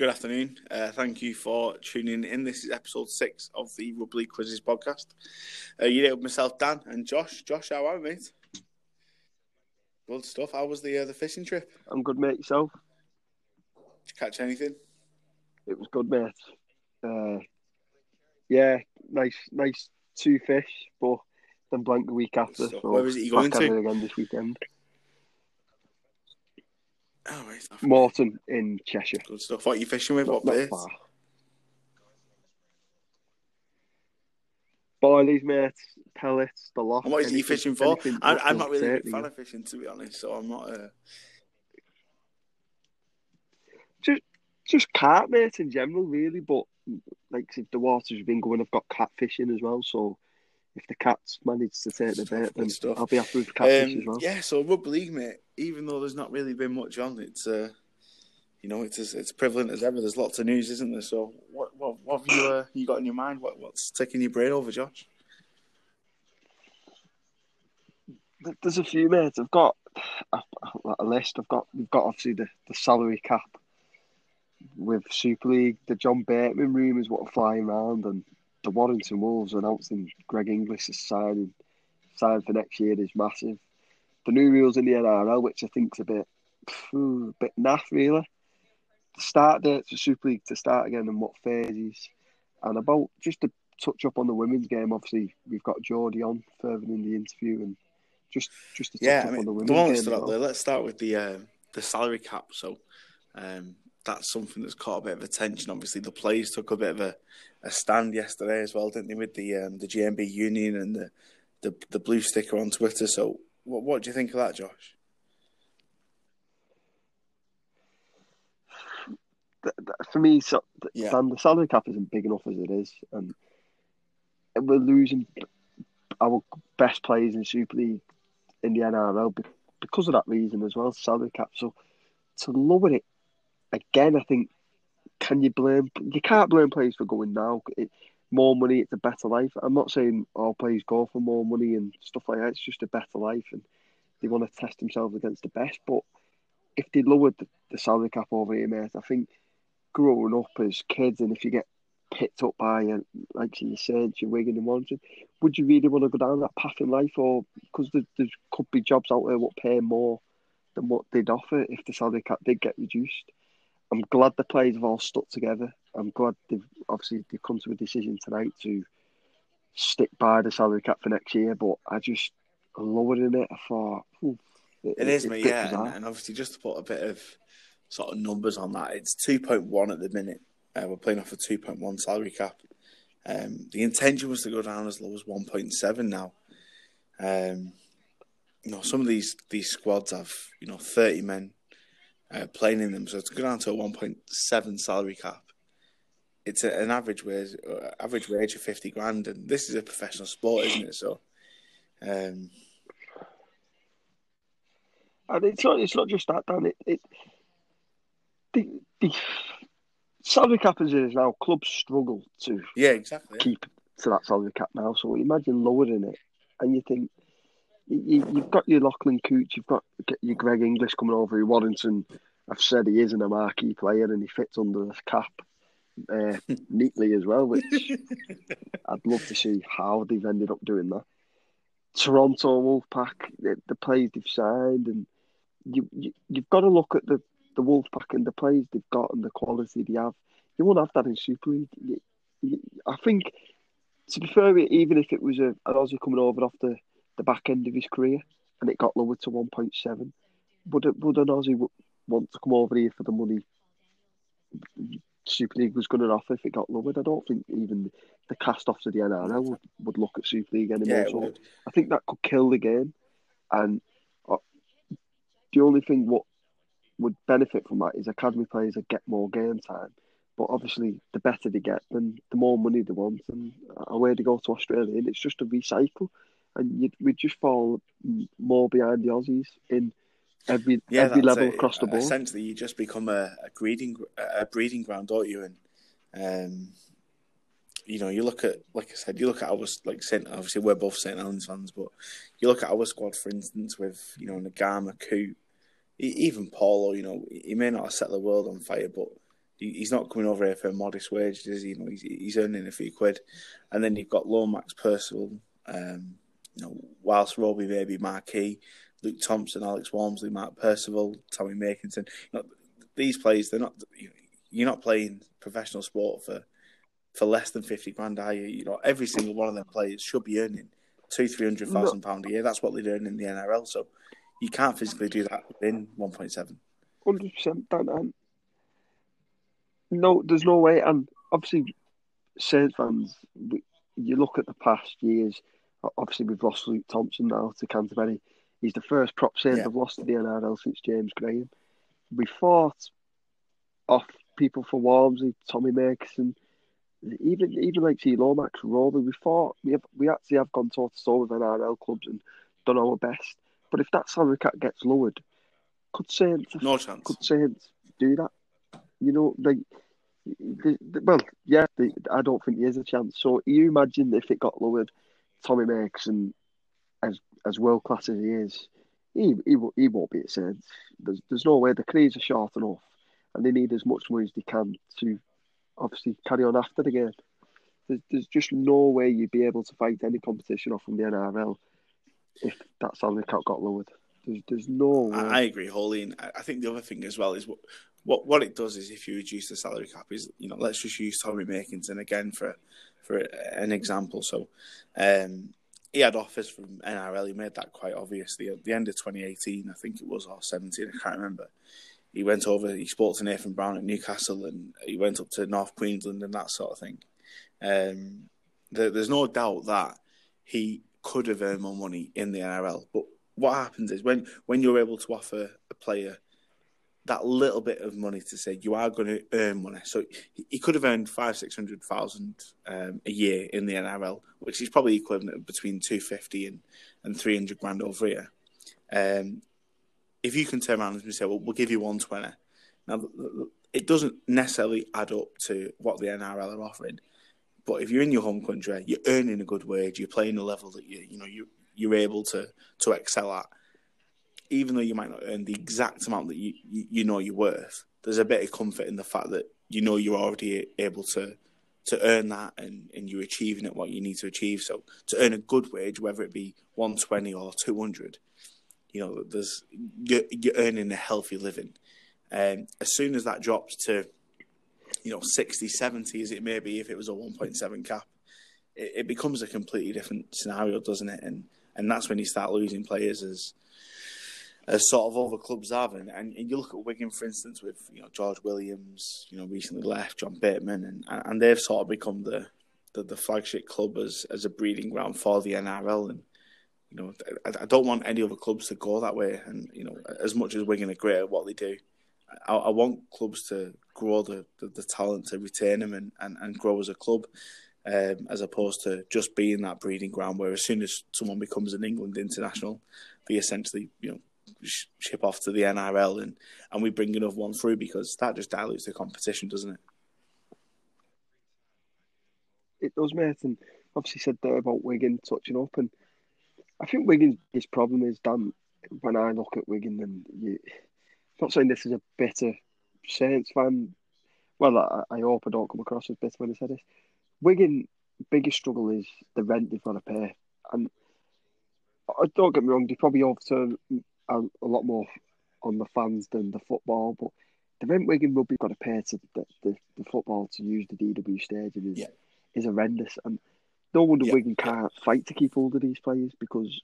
good afternoon. Uh, thank you for tuning in. This is episode six of the Rugby Quizzes podcast. Uh, you're here with myself, Dan, and Josh. Josh, how are you, mate? Good stuff. How was the uh, the fishing trip? I'm good, mate. Yourself? Did you catch anything? It was good, mate. Uh, yeah, nice, nice two fish, but then blank the week after. So, where was it you going to? again this weekend? Oh, right. Morton in Cheshire. Good stuff. What are you fishing with? Not, what not far. Boilies, mate. Pellets, the lot. And what is it you fishing for? I'm, I'm not really a big fan of fishing, to be honest. So I'm not. Uh... Just carp, mate, in general, really. But like if the waters have been going, I've got catfishing as well. So if the cats manage to take the bait, then stuff. I'll be happy with catfish Um, as well. Yeah, so rugby league, mate. Even though there's not really been much on, it's uh, you know, it's as it's prevalent as ever. There's lots of news, isn't there? So, what what, what have you uh, you got in your mind? What what's taking your brain over, Josh? There's a few mates. I've got a, a list. I've got we've got obviously the, the salary cap with Super League, the John Bateman rumours what are flying around, and the Warrington Wolves announcing Greg Inglis is signing signed for next year is massive. The new rules in the NRL, which I think's a bit phew, a bit naff really. The start dates for Super League to start again and what phases, and about just to touch up on the women's game. Obviously, we've got Geordie on further in the interview and just just to touch Yeah, up I mean, on the women's the game. that as stood out well. there. Let's start with the uh, the salary cap. So, um, that's something that's caught a bit of attention. Obviously, the players took a bit of a, a stand yesterday as well, didn't they, with the um, the GMB union and the, the the blue sticker on Twitter. So, what what do you think of that, Josh? for me, so, Yeah. The salary cap isn't big enough as it is, and we're losing our best players in Super League in the NRL be- because of that reason as well. Salary cap. So to lower it again, I think can you blame? You can't blame players for going now. It, more money, it's a better life. I'm not saying all players go for more money and stuff like that. It's just a better life, and they want to test themselves against the best. But if they lowered the, the salary cap over here, mate, I think growing up as kids, and if you get picked up by, uh, like you said, your Wigan and Warrington, would you really want to go down that path in life, or because there, there could be jobs out there what pay more than what they'd offer if the salary cap did get reduced? I'm glad the players have all stuck together. I'm glad they've obviously they've come to a decision tonight to stick by the salary cap for next year. But I just lowering it, I thought "Ooh, It is, it's mate. a bit Yeah, and, and obviously just to put a bit of sort of numbers on that, it's two point one at the minute. Uh, we're playing off a two point one salary cap. Um, the intention was to go down as low as one point seven now. Um, you know, some of these these squads have you know thirty men uh, playing in them, so to go down to a one point seven salary cap, it's a, an average wage uh, average wage of fifty grand, and this is a professional sport, isn't it? So. Um, And it's not it's not just that, Dan. It, it the the salary cap as it is now, clubs struggle to yeah, exactly. keep to that salary cap now. So imagine lowering it, and you think you, you've got your Lachlan Coote, you've got your Greg Inglis coming over. Who Warrington, I've said he isn't a marquee player, and he fits under the cap uh, neatly as well. Which I'd love to see how they've ended up doing that. Toronto Wolfpack, the, the players they've signed, and you, you you've got to look at the the Wolfpack and the players they've got and the quality they have. You won't have that in Super League. You- you- I think, to be fair, even if it was a, an Aussie coming over off the, back end of his career and it got lowered to 1.7, would, it, would an Aussie want to come over here for the money Super League was going to offer if it got lowered? I don't think even the cast offs of the NRL would, would look at Super League anymore. Yeah, so. I think that could kill the game. And uh, the only thing what would benefit from that is academy players that get more game time. But obviously, the better they get, then the more money they want, and away they go to Australia. And it's just a recycle, and you we just fall more behind the Aussies in every yeah, every level it. across the board. Essentially, you just become a, a breeding a breeding ground, don't you? And um, you know, you look at like I said, you look at our like Saint. Obviously, we're both Saint Helens fans, but you look at our squad, for instance, with you know Naiqama, Coote, e- even Paulo. You know, he may not have set the world on fire, but he's not coming over here for a modest wage, is he? You know, he's, he's earning a few quid, and then you've got Lomax Percival, um, you know, whilst Robbie maybe Marquis, Luke Thompson, Alex Walmsley, Mark Percival, Tommy Makinson. You know, these players, they're not. You're not playing professional sport for for less than fifty grand, are you? You know, every single one of them players should be earning two, three hundred thousand pound a year. That's what they're earning in the NRL. So you can't physically do that within one point seven. Hundred percent, Dan. No, there's no way. And obviously, Saints fans, you look at the past years. Obviously, we've lost Luke Thompson now to Canterbury. He's the first prop Saint yeah. I've lost to the NRL since James Graham. We fought off people for Walmsley, Tommy Makinson, even even like see Lomax, Roby. We fought. We have we actually have gone toe to toe with NRL clubs and done our best. But if that salary cap gets lowered, could Saints no chance? Could Saints do that? You know, like, well, yeah, I don't think there's a chance. So you imagine if it got lowered, Tommy Makinson, as as world class as he is, he he, he won't be at Saints. There's there's no way the careers are short enough, and they need as much money as they can to obviously carry on after the game. There's, there's just no way you'd be able to fight any competition off from the NRL if that salary cap got lowered. There's, there's no way. I agree wholly, and I think the other thing as well is what what what it does is if you reduce the salary cap is you know let's just use Tommy Makinson again for for an example. So um, he had offers from NRL. He made that quite obviously at the end of 2018, I think it was, or 17, I can't remember. He went over. He spoke to Nathan Brown at Newcastle, and he went up to North Queensland and that sort of thing. Um, there, there's no doubt that he could have earned more money in the NRL, but what happens is when when you're able to offer a player that little bit of money to say you are going to earn money. So he could have earned five, six hundred thousand um, a year in the NRL, which is probably equivalent between two fifty and and three hundred grand over here. Um, if you can turn around and say, "Well, we'll give you one twenty, now it doesn't necessarily add up to what the NRL are offering. But if you're in your home country, you're earning a good wage, you're playing a level that you you know you you're able to to excel at even though you might not earn the exact amount that you, you, know you're worth, there's a bit of comfort in the fact that you know you're already able to to earn that and, and you're achieving it what you need to achieve. So to earn a good wage, whether it be 120 or 200, you know, there's you're, you're earning a healthy living. And as soon as that drops to, you know, 60, 70 as it may be, if it was a 1.7 cap, it, it becomes a completely different scenario, doesn't it? And and that's when you start losing players as as sort of other clubs have. And, and, you look at Wigan, for instance, with you know George Williams, you know recently left, John Bateman, and and they've sort of become the the, the flagship club as as a breeding ground for the NRL. And you know, I, I, don't want any other clubs to go that way. And you know, as much as Wigan are great at what they do, I, I want clubs to grow the, the, the, talent to retain them and, and, and grow as a club. Um, as opposed to just being that breeding ground where as soon as someone becomes an England international, they essentially, you know, ship off to the NRL and, and we bring another one through because that just dilutes the competition, doesn't it? It does, mate. And obviously said there about Wigan touching up, and I think Wigan's biggest problem is Dan. When I look at Wigan, and you, I'm not saying this is a bitter Saints fan. Well, I, I hope I don't come across as bitter when I say this. Wigan biggest struggle is the rent they've got to pay, and uh, don't get me wrong, they probably overturn a, a lot more on the fans than the football. But the rent Wigan will be got to pay to the, the, the, football to use the DW stadium is yeah. is horrendous, and no wonder yeah. Wigan can't fight to keep hold of these players because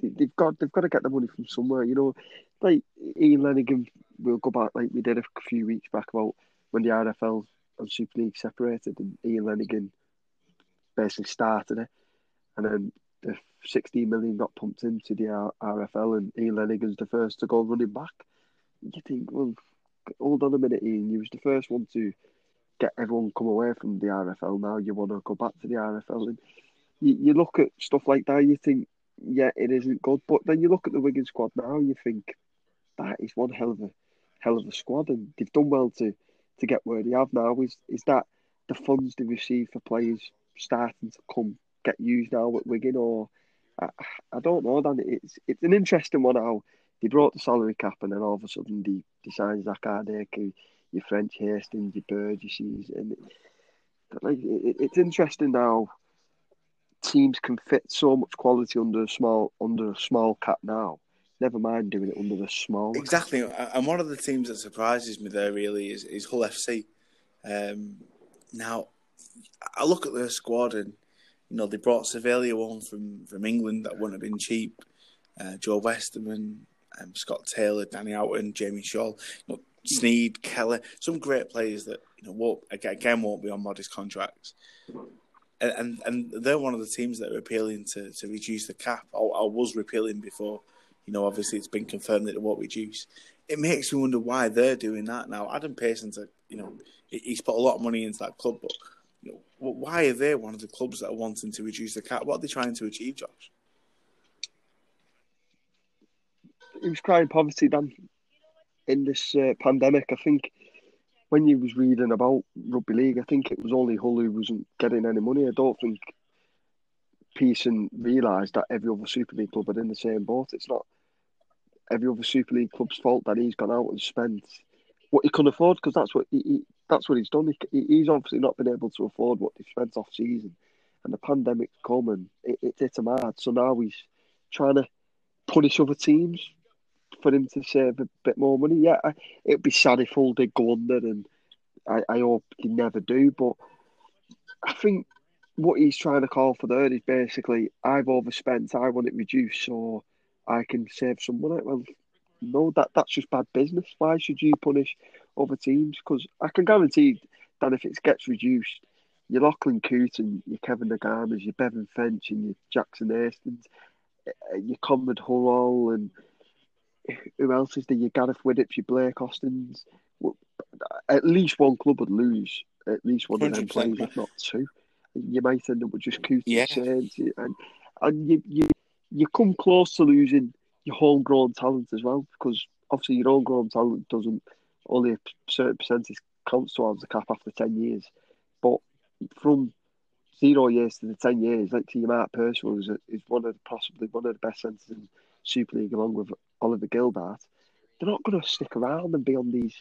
they, have got they've got to get the money from somewhere. You know, like Ian Lenagan will go back like we did a few weeks back about when the RFL and Super League separated, and Ian Lenagan basically started it, and then the 16 million got pumped into the RFL and Ian Lenagan's the first to go running back. You think, well, hold on a minute, Ian, you was the first one to get everyone come away from the RFL. Now you want to go back to the RFL, and you, you look at stuff like that, you think, yeah, it isn't good. But then you look at the Wigan squad now, you think that is one hell of a hell of a squad, and they've done well to to get where they have now. Is is that the funds they receive for players starting to come get used now at Wigan, or I, I don't know. Dan, it's it's an interesting one how they brought the salary cap, and then all of a sudden they, they signed Zak Hardaker, who your French Hastings, your Burgesses, and it, like it, it's interesting now. Teams can fit so much quality under a small under a small cap now. Never mind doing it under the small. Exactly, and one of the teams that surprises me there really is, is Hull FC. Um, now, I look at their squad and you know they brought Savalier on from from England that wouldn't have been cheap. Uh, Joe Westerman, um, Scott Taylor, Danny Houghton, Jamie Shaul, you know, Sneyd, Keller, some great players that you know won't again won't be on modest contracts. And, and, and they're one of the teams that are appealing to, to reduce the cap. I, I was repealing before, you know. Obviously, it's been confirmed that it won't reduce. It makes me wonder why they're doing that now. Adam Pearson's, a, you know, he's put a lot of money into that club, but know, why are they one of the clubs that are wanting to reduce the cap? What are they trying to achieve, Josh? He was crying poverty, Dan, in this uh, pandemic. I think when you was reading about rugby league, I think it was only Hull who wasn't getting any money. I don't think Pearson realised that every other Super League club are in the same boat. It's not every other Super League club's fault that he's gone out and spent what he can afford because that's what he, he, that's what he's done. He, he's obviously not been able to afford what he spent off season, and the pandemic's come and it, it hit him hard. So now he's trying to punish other teams for him to save a bit more money. Yeah, it'd be sad if Hull did go under, and I, I hope he never do. But I think what he's trying to call for there is basically, I've overspent, I want it reduced so I can save some money. Well, no, that that's just bad business. Why should you punish other teams? Because I can guarantee that if it gets reduced, your Lachlan Coote and your Kevin Naiqamas, your Bevan French and your Jackson Hastings, eh, your Konrad Hurrell and who else is there? Your Gareth Widdops, your Blake Austins. At least one club would lose. At least one of them players, if not two. You might end up with just Coote yeah. and and and you, you you come close to losing your homegrown talent as well because obviously your homegrown talent doesn't only a certain percentage counts towards the cap after ten years, but from zero years to the ten years, like to your Mark Percival is, is one of the, possibly one of the best centres in Super League along with Oliver Gildart. they're not going to stick around and be on these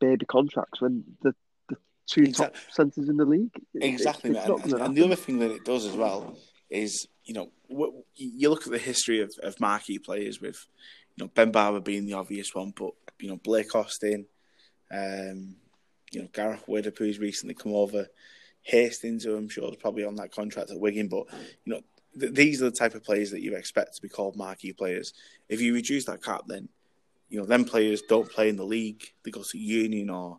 baby contracts when the, the two exactly. top centres in the league. Exactly, it, and, and the other thing that it does as well is, you know, you look at the history of, of marquee players with, you know, Ben Barba being the obvious one, but, you know, Blake Austin, um, you know, Gareth Widdop, who's recently come over, Hastings, who I'm sure is probably on that contract at Wigan, but, you know, th- these are the type of players that you expect to be called marquee players. If you reduce that cap, then you know them players don't play in the league; they go to Union or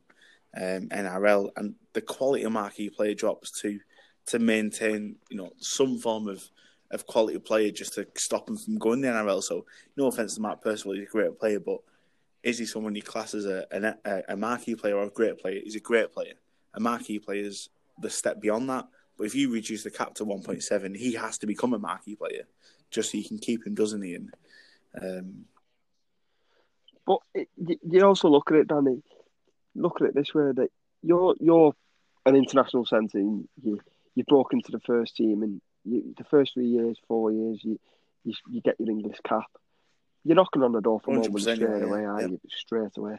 um, NRL, and the quality of marquee player drops to to maintain you know some form of of quality player just to stop him from going the NRL. So no offense to Matt Percival, he's a great player, but is he someone you class as a, a, a marquee player or a great player? He's a great player. A marquee player is the step beyond that. But if you reduce the cap to 1.7, he has to become a marquee player just so you can keep him, doesn't he? And, um... But it, you also look at it, Danny. Look at it this way: that you're you're an international centre. And you you broke into the first team, and you, the first three years, four years, you, you you get your English cap. You're knocking on the door for moment straight yeah, away, are you? Straight away.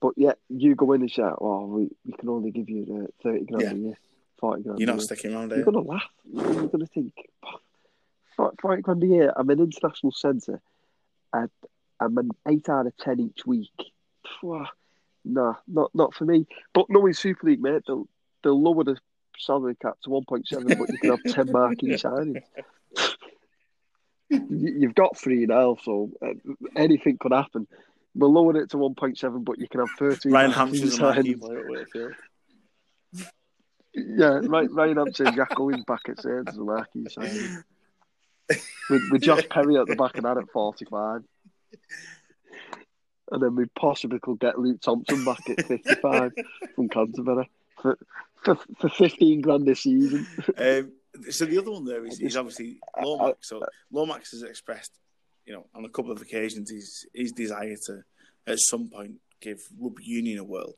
But yet you go in and say, "Oh, we, we can only give you the thirty grand yeah. a year." 40 grand. You're not sticking around, there. You're going to laugh. You're going to think, 40 grand a year, I'm an international centre, I'm an 8 out of 10 each week. Nah, not not for me. But knowing Super League, mate, they'll, they'll lower the salary cap to 1.7, but you can have 10 marquee signings. You've got three now, so uh, anything could happen. We'll lower it to 1.7, but you can have 13 Ryan Hampshire's a marquee player at Wakefield. Yeah, right, Ryan Hampson, Jack Owens back at Saints as a marquee signing. with, with Josh Perry at the back of that at 45. And then we possibly could get Luke Thompson back at 55 from Canterbury for, for, for 15 grand this season. Um, so the other one there is, is obviously Lomax. So Lomax has expressed, you know, on a couple of occasions his, his desire to, at some point, give rugby union a whirl.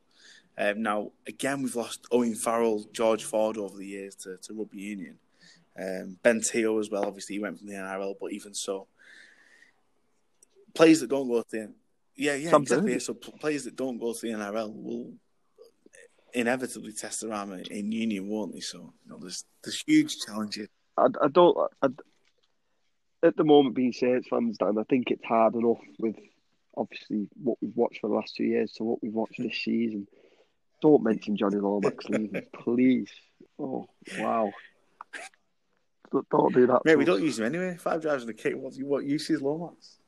Um, now, again, we've lost Owen Farrell, George Ford over the years to, to rugby union. Um, ben Te'o as well, obviously, he went from the NRL, but even so, players that don't go to the yeah, yeah, exactly. So players that don't go to the NRL will inevitably test arm in Union, won't they? So you know, there's there's huge challenges. I, I don't. I, at the moment, being Saints fans, Dan, I think it's hard enough with obviously what we've watched for the last two years to what we've watched this season. Don't mention Jonny Lomax leaving, please. Oh wow! Don't, don't do that. Mate, we don't use him anyway. Five drives in the kick. What, what use is Lomax?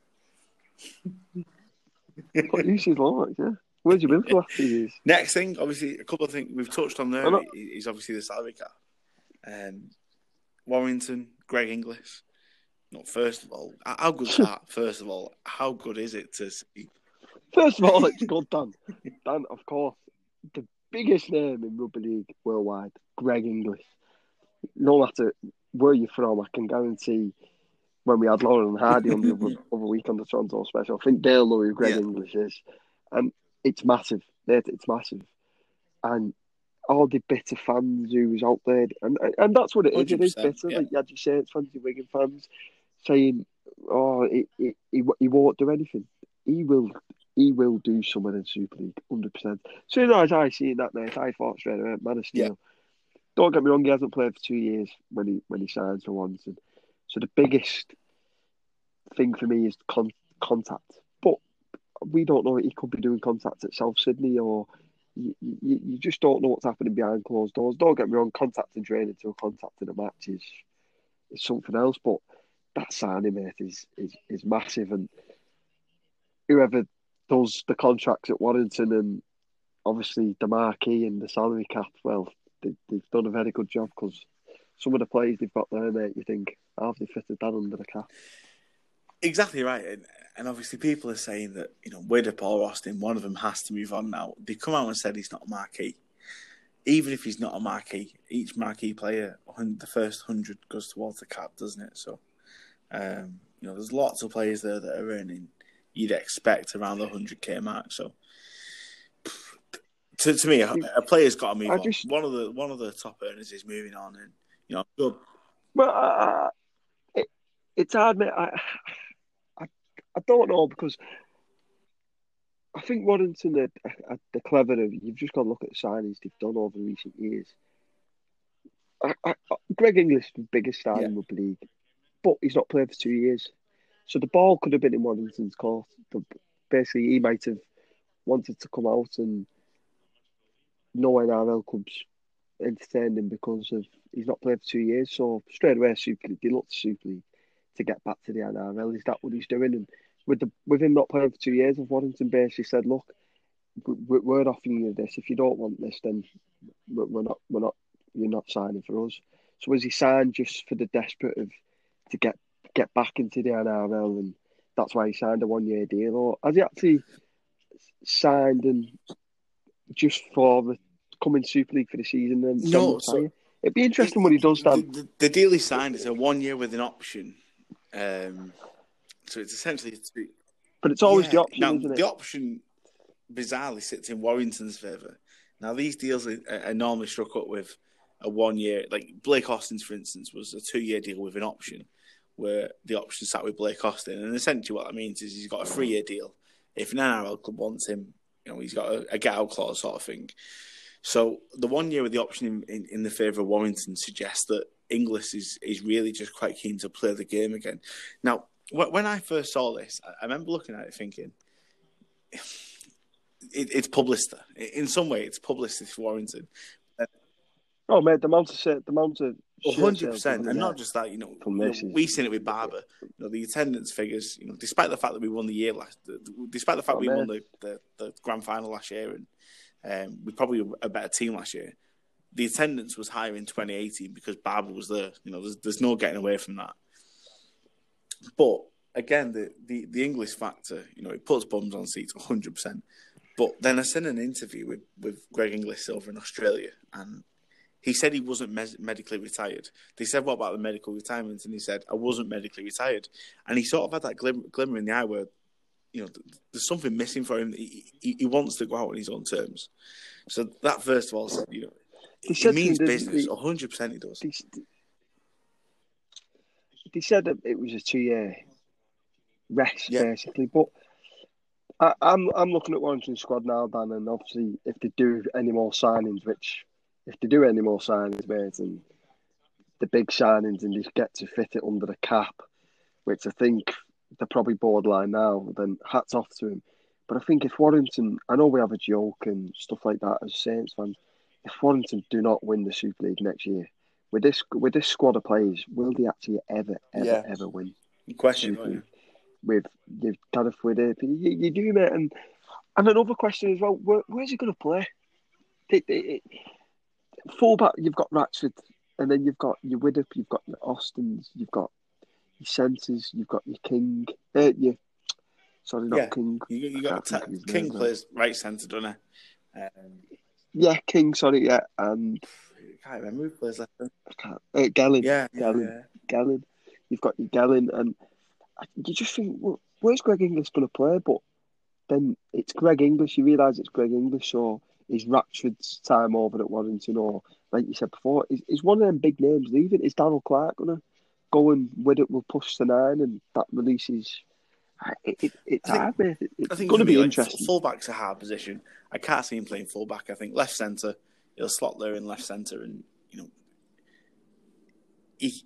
what use is Lomax? Yeah. Where's you been for the last few years? Next thing, obviously, a couple of things we've touched on there. is obviously the salary cap. Um, Warrington, Greg Inglis. Not first of all, how good is that? First of all, how good is it to see? First of all, it's good, Dan. Dan, of course, the biggest name in rugby league worldwide, Greg Inglis. No matter where you're from, I can guarantee when we had Lauren and Hardy on the other, other week on the Toronto special, I think they'll know who Greg yeah. Inglis is. And it's massive. It's massive. And all the bitter fans who was out there, and and that's what it is. It is bitter. Yeah. Like you had your Saints fans, your Wigan fans, saying, "Oh, he, he, he won't do anything." He will. He will do something in Super League, hundred percent. Soon as I see that night, I thought straight away, man of steel. Yeah. Don't get me wrong; he hasn't played for two years when he when he signs for once, and so the biggest thing for me is con- contact. We don't know; he could be doing contact at South Sydney, or you, you, you just don't know what's happening behind closed doors. Don't get me wrong; contact and training to a contact in a match is is something else, but that signing mate is is is massive, and whoever does the contracts at Warrington and obviously the marquee and the salary cap, well, they, have done a very good job because some of the players they've got there, mate, you think, have they fitted that under the cap? Exactly right, and, and obviously people are saying that you know or Paul Austin, one of them has to move on now. They come out and said he's not a marquee. Even if he's not a marquee, each marquee player, the first hundred goes towards the cap, doesn't it? So um, you know, there's lots of players there that are earning you'd expect around the hundred k mark. So to, to me, a, a player's got to move I on. Just, one of the one of the top earners is moving on, and you know, good. Well, uh, it, it's hard, mate. I, I don't know because I think Warrington are, are, uh, are clever. You've just got to look at the signings they've done over recent years. I, I, Greg Inglis, the biggest star yeah. in the league, but he's not played for two years. So the ball could have been in Warrington's court. Basically, he might have wanted to come out and no NRL clubs entertained him because of he's not played for two years. So straight away, Super League, they looked Super League to get back to the NRL. Is that what he's doing? And with the with him not playing for two years, of Warrington basically said, "Look, we're offering you this. If you don't want this, then we're not. We're not. You're not signing for us." So was he signed just for the desperate of to get get back into the NRL, and that's why he signed a one year deal. Or has he actually signed and just for the coming Super League for the season? And no, so it'd be interesting it, what he does. Dan. The, the, deal he signed is a one year with an option. Um, so it's essentially, but it's always yeah. the option, now, The option bizarrely sits in Warrington's favour. Now these deals are, are normally struck up with a one year, like Blake Austin's, for instance, was a two year deal with an option, where the option sat with Blake Austin. And essentially, what that means is he's got a three year deal. If an NRL club wants him, you know, he's got a, a get out clause sort of thing. So the one year with the option in, in, in the favour of Warrington suggests that Inglis is, is really just quite keen to play the game again. Now, when I first saw this, I remember looking at it thinking, it, it's publicity. In some way, it's publicity for Warrington. Oh mate, the amount of shit, the amount of hundred percent, and not just that. You know, we've seen it with Barba. You know, the attendance figures. You know, despite the fact that we won the year last, despite the fact oh, we man. won the, the, the, grand final last year, and um, we probably were a better team last year. The attendance was higher in 2018 because Barba was there. You know, there's, there's no getting away from that. But again, the, the, the Inglis factor, you know, it puts bums on seats 100. percent But then I sent an interview with with Greg Inglis over in Australia, and he said he wasn't me- medically retired. They said, "What about the medical retirement?" And he said, "I wasn't medically retired." And he sort of had that glim- glimmer in the eye where, you know, there's something missing for him. He, he, he, wants to go out on his own terms. So that first of all, you know, he it means business. hundred percent, he does. They, said that it was a two-year rest, yeah. basically, but I, I'm I'm looking at Warrington's squad now, Dan, and obviously if they do any more signings, which if they do any more signings, mate, and the big signings and just get to fit it under the cap, which I think they're probably borderline now, then hats off to him. But I think if Warrington, I know we have a joke and stuff like that as Saints fans, if Warrington do not win the Super League next year, with this with this squad of players, will they actually ever, ever, Yeah. ever win? Question. Super With you've Gareth with it, you, you do, mate. And and another question as well: where, where's he going to play? It, it, it, fullback, you've got Ratchford, and then you've got your Widdop, you've got your Austins, you've got your Centres, you've got your King, uh, your sorry, not Yeah. King. You, you got can't ta- think of his King plays right centre, doesn't he? Um, Yeah, King. Sorry, yeah, and I can't remember who plays left. centre. I can't, uh, Gelling. Yeah, Gelling. yeah. Gelling. You've got your Gelling, and you just think, well, where's Greg Inglis going to play? But then it's Greg Inglis. You realise it's Greg Inglis, or is Ratchford's time over at Warrington, or like you said before, is, is one of them big names leaving? Is Daryl Clark going to go and with it will push the nine, and that releases? It, it, it's I think- hard, I It's think going to be like, interesting. Fullback's a hard position. I can't see him playing fullback. I think left centre, he'll slot there in left centre, and you know, he,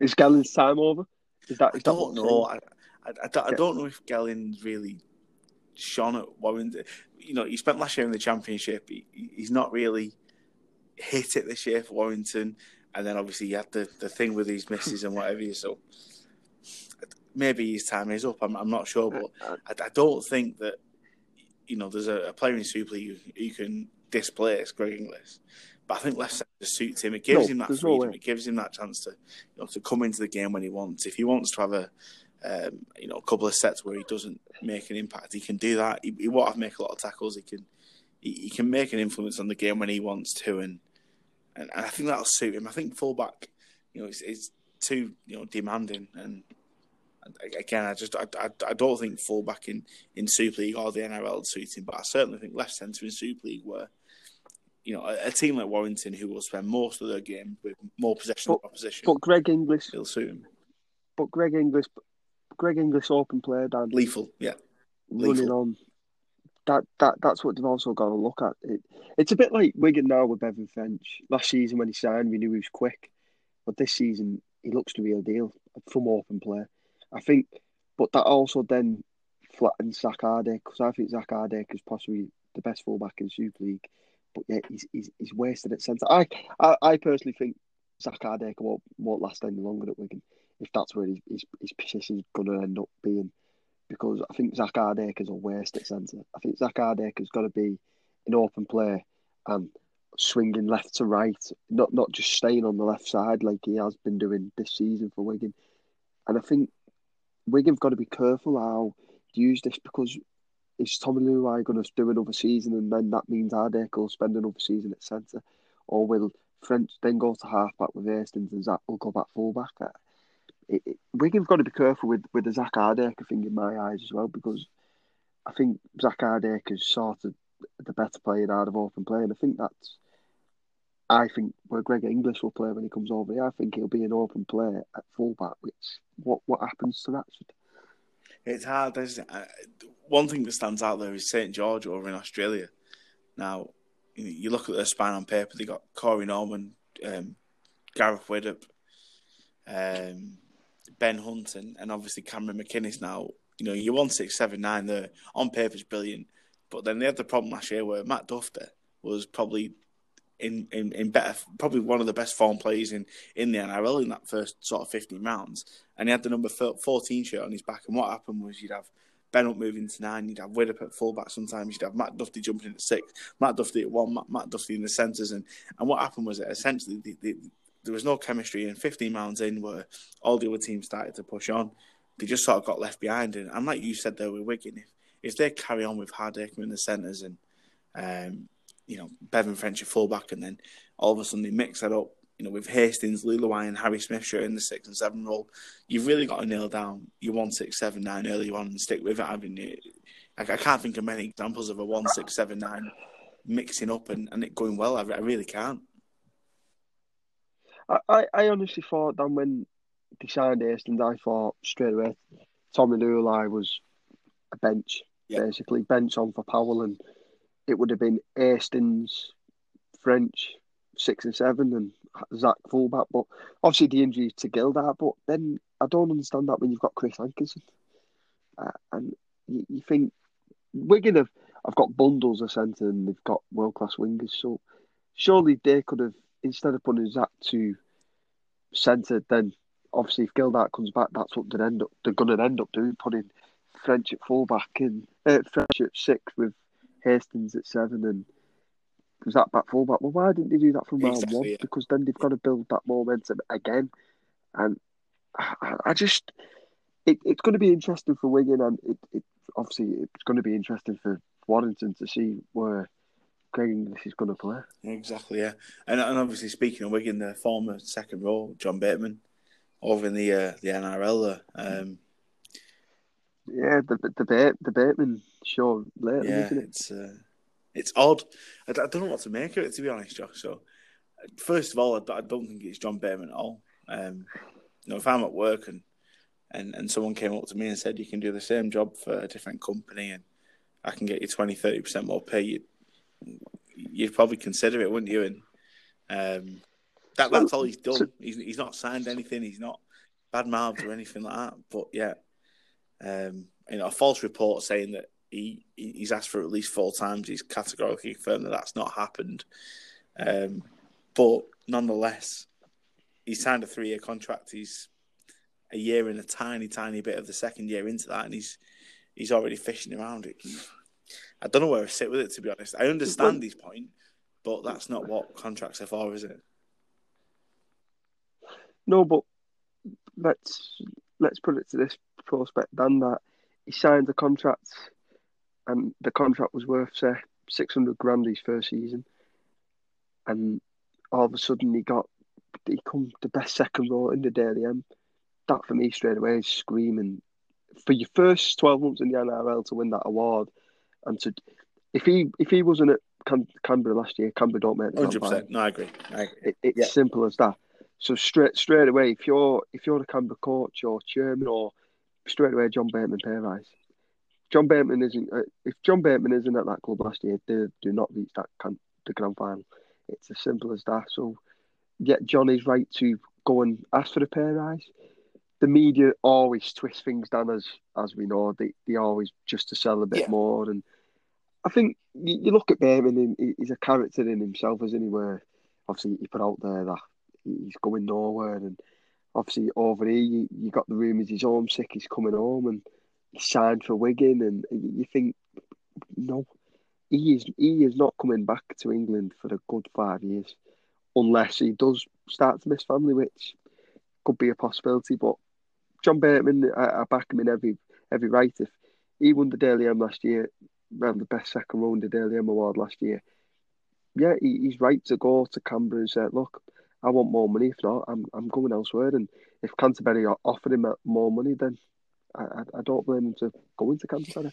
Is Gelling's time over? Is that? I that don't know. I, I, I, don't, I don't know if Gelling's really shone at Warrington. You know, he spent last year in the championship. He, he- he's not really hit it this year for Warrington, and then obviously he had the, the thing with his misses and whatever. So maybe his time is up. I'm, I'm not sure, but I, I don't think that you know there's a, a player in Super League who, who can displace Greg Inglis. But I think left centre suits him. It gives No, him that there's no freedom. it gives him that chance to you know to come into the game when he wants. If he wants to have a um, you know a couple of sets where he doesn't make an impact, he can do that. He, he won't have to make a lot of tackles. He can he, he can make an influence on the game when he wants to, and and, I think that'll suit him. I think fullback, you know, is is too you know demanding and. Again, I just I, I, I don't think fullback in, in Super League or the NRL would suit but I certainly think left centre in Super League where you know a, a team like Warrington who will spend most of their game with more possession But- opposition, But Greg Inglis, suit him. but Greg Inglis, Greg Inglis open player, Dan. Lethal, yeah. running on. That that that's what they've also got to look at. It, it's a bit like Wigan now with Bevan French. Last season when he signed, we knew he was quick, but this season he looks the real deal from open play. I think, but that also then flattens Zach Hardaker because I think Zach Hardaker is possibly the best fullback in Super League, but yeah, he's he's, he's wasted at centre. I, I I personally think Zach Hardaker won't won't last any longer at Wigan if that's where his his, his to end up being because I think Zach is a waste at centre. I think Zach has got to be an open player and swinging left to right, not not just staying on the left side like he has been doing this season for Wigan. And I think Wigan have got to be careful how to use this because is Tommy Leuluai going to do another season and then that means Hardaker will spend another season at centre, or will French then go to halfback with Hastings and Zach will go back fullback? Uh, it, it, Wigan have got to be careful with, with the Zach Hardaker thing in my eyes as well because I think Zach Hardaker is sort of the better player out of open play, and I think that's I think where Greg Inglis will play when he comes over here, I think he'll be an open player at fullback. Which what what happens to that? It's hard. It? Uh, One thing that stands out there is St George over in Australia. Now, you, look at their spine on paper. They got Corey Norman, um, Gareth Widdop, um, Ben Hunt, and, obviously Cameron McInnes. Now, you know, you're one six seven nine there on paper is brilliant, but then they had the problem last year where Matt Dufty was probably in, in, in better, probably one of the best form players in, in the NRL in that first sort of 15 rounds. And he had the number 14 shirt on his back. And what happened was you'd have Ben up moving to nine, you'd have Widdop at fullback sometimes, you'd have Matt Dufty jumping in at six, Matt Dufty at one, Matt, Matt Dufty in the centres. And, and what happened was that essentially the, the, there was no chemistry. And 15 rounds in, where all the other teams started to push on, they just sort of got left behind. And, and like you said there with Wigan, if, if they carry on with Hardaker in the centres and um, you know, Bevan French at fullback, and then all of a sudden they mix that up, you know, with Hastings, Leuluai, and Harry Smith showing the six and seven role. You've really got to nail down your one six seven nine early on and stick with it. I mean, I, I can't think of many examples of a one six seven nine mixing up and, and it going well. I, I really can't. I, I, honestly thought that when they signed Hastings, I thought straight away Tommy Leuluai was a bench Yeah. basically bench on for Powell, and it would have been Hastings, French, six and seven, and Zach fullback. But obviously the injury to Gildart. But then I don't understand that when you've got Chris Hankinson, uh, and you, you think Wigan have have got bundles of centre and they've got world class wingers. So surely they could have instead of putting Zach to centre, then obviously if Gildart comes back, that's what they're end up they're going to end up doing, putting French at fullback and uh, French at six with Hastings at seven and was that back fullback? Well, why didn't they do that from round Exactly, one? yeah. Because then they've got to build that momentum again, and I, I just it, it's going to be interesting for Wigan, and it, it obviously it's going to be interesting for Warrington to see where Greg Inglis is going to play. Exactly, yeah. And, and obviously, speaking of Wigan, the former second row, John Bateman, over in the uh, the NRL. there. Um, Yeah, the the Bate, the Bateman show later, yeah, isn't it? it's uh, it's odd. I don't know what to make of it, to be honest, Josh. So, first of all, I don't think it's John Bateman at all. Um, you know, if I'm at work and, and and someone came up to me and said you can do the same job for a different company and I can get you 20 30 percent more pay, you you'd probably consider it, wouldn't you? And um, that that's all he's done. he's he's not signed anything. He's not bad mouthed or anything like that. But yeah, um, you know, a false report saying that he he- he's asked for at least four times. He's categorically confirmed that that's not happened. Um, but nonetheless, he signed a three year contract. He's a year and a tiny, tiny bit of the second year into that, and he's he's already fishing around it. I don't know where I sit with it, to be honest. I understand his point, but that's not what contracts are for, is it? No, but let's let's put it to this prospect then that he signed a contract, and the contract was worth say six hundred grand his first season, and all of a sudden he got he come the best second row in the Dally M. That for me straight away is screaming for your first twelve months in the NRL to win that award, and to if he if he wasn't at Can- Canberra last year, Canberra don't make the hundred percent. No, I agree. I agree. It, it's Yeah. simple as that. So straight straight away, if you're if you're the Canberra coach or chairman or straight away John Bateman pay rise. John Bateman isn't. Uh, if John Bateman isn't at that club last year, they do not reach that can, the grand final. It's as simple as that. So, yet John is right to go and ask for a pay rise. The media always twist things down as as we know. They they always just to sell a bit Yeah. more. And I think you, you look at Bateman, he- he's a character in himself, isn't he? Where obviously he put out there that he's going nowhere, and obviously over here you, you got the rumours he's homesick, he's coming home, and he signed for Wigan, and you think no, he is he is not coming back to England for a good five years, unless he does start to miss family, which could be a possibility. But John Bateman, I, I back him in every every right. If he won the Dally M last year, ran the best second row in the Dally M award last year, yeah, he, he's right to go to Canberra and uh, say, look, I want more money. If not, I'm I'm going elsewhere. And if Canterbury are offering him more money, then I, I, don't blame him to go into Canterbury.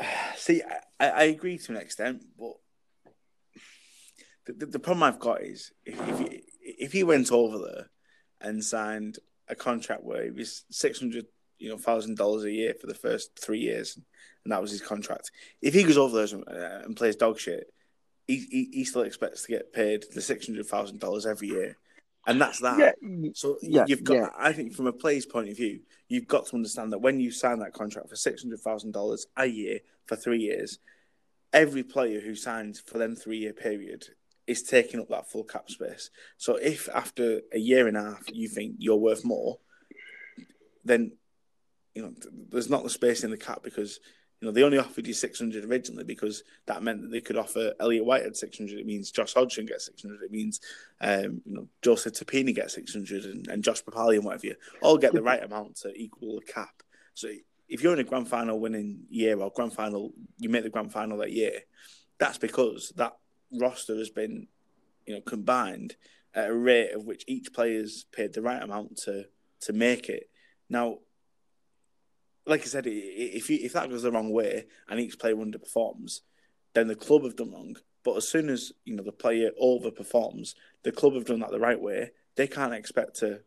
See, I, I agree to an extent, but the, the, the problem I've got is if if he, if he went over there and signed a contract where it was six hundred you know thousand dollars a year for the first three years, and that was his contract. If he goes over there and, uh, and plays dog shit, he, he he still expects to get paid the six hundred thousand dollars every year, and that's that. Yeah, So Yeah, you've got. yeah. I think from a player's point of view, you've got to understand that when you sign that contract for six hundred thousand dollars a year for three years, every player who signs for them three year period is taking up that full cap space. So if after a year and a half you think you're worth more, then you know there's not the space in the cap because you know they only offered you 600 originally because that meant that they could offer Elliot White at 600. It means Josh Hodgson gets 600. It means um, you know Joseph Tapine gets 600 and, and Josh Papalii and whatever you all get the right amount to equal the cap. So if you're in a grand final winning year or grand final, you make the grand final that year. That's because that roster has been you know combined at a rate of which each player's paid the right amount to to make it. Now, like I said, if you, if that goes the wrong way and each player underperforms, then the club have done wrong. But as soon as you know the player overperforms, the club have done that the right way. They can't expect to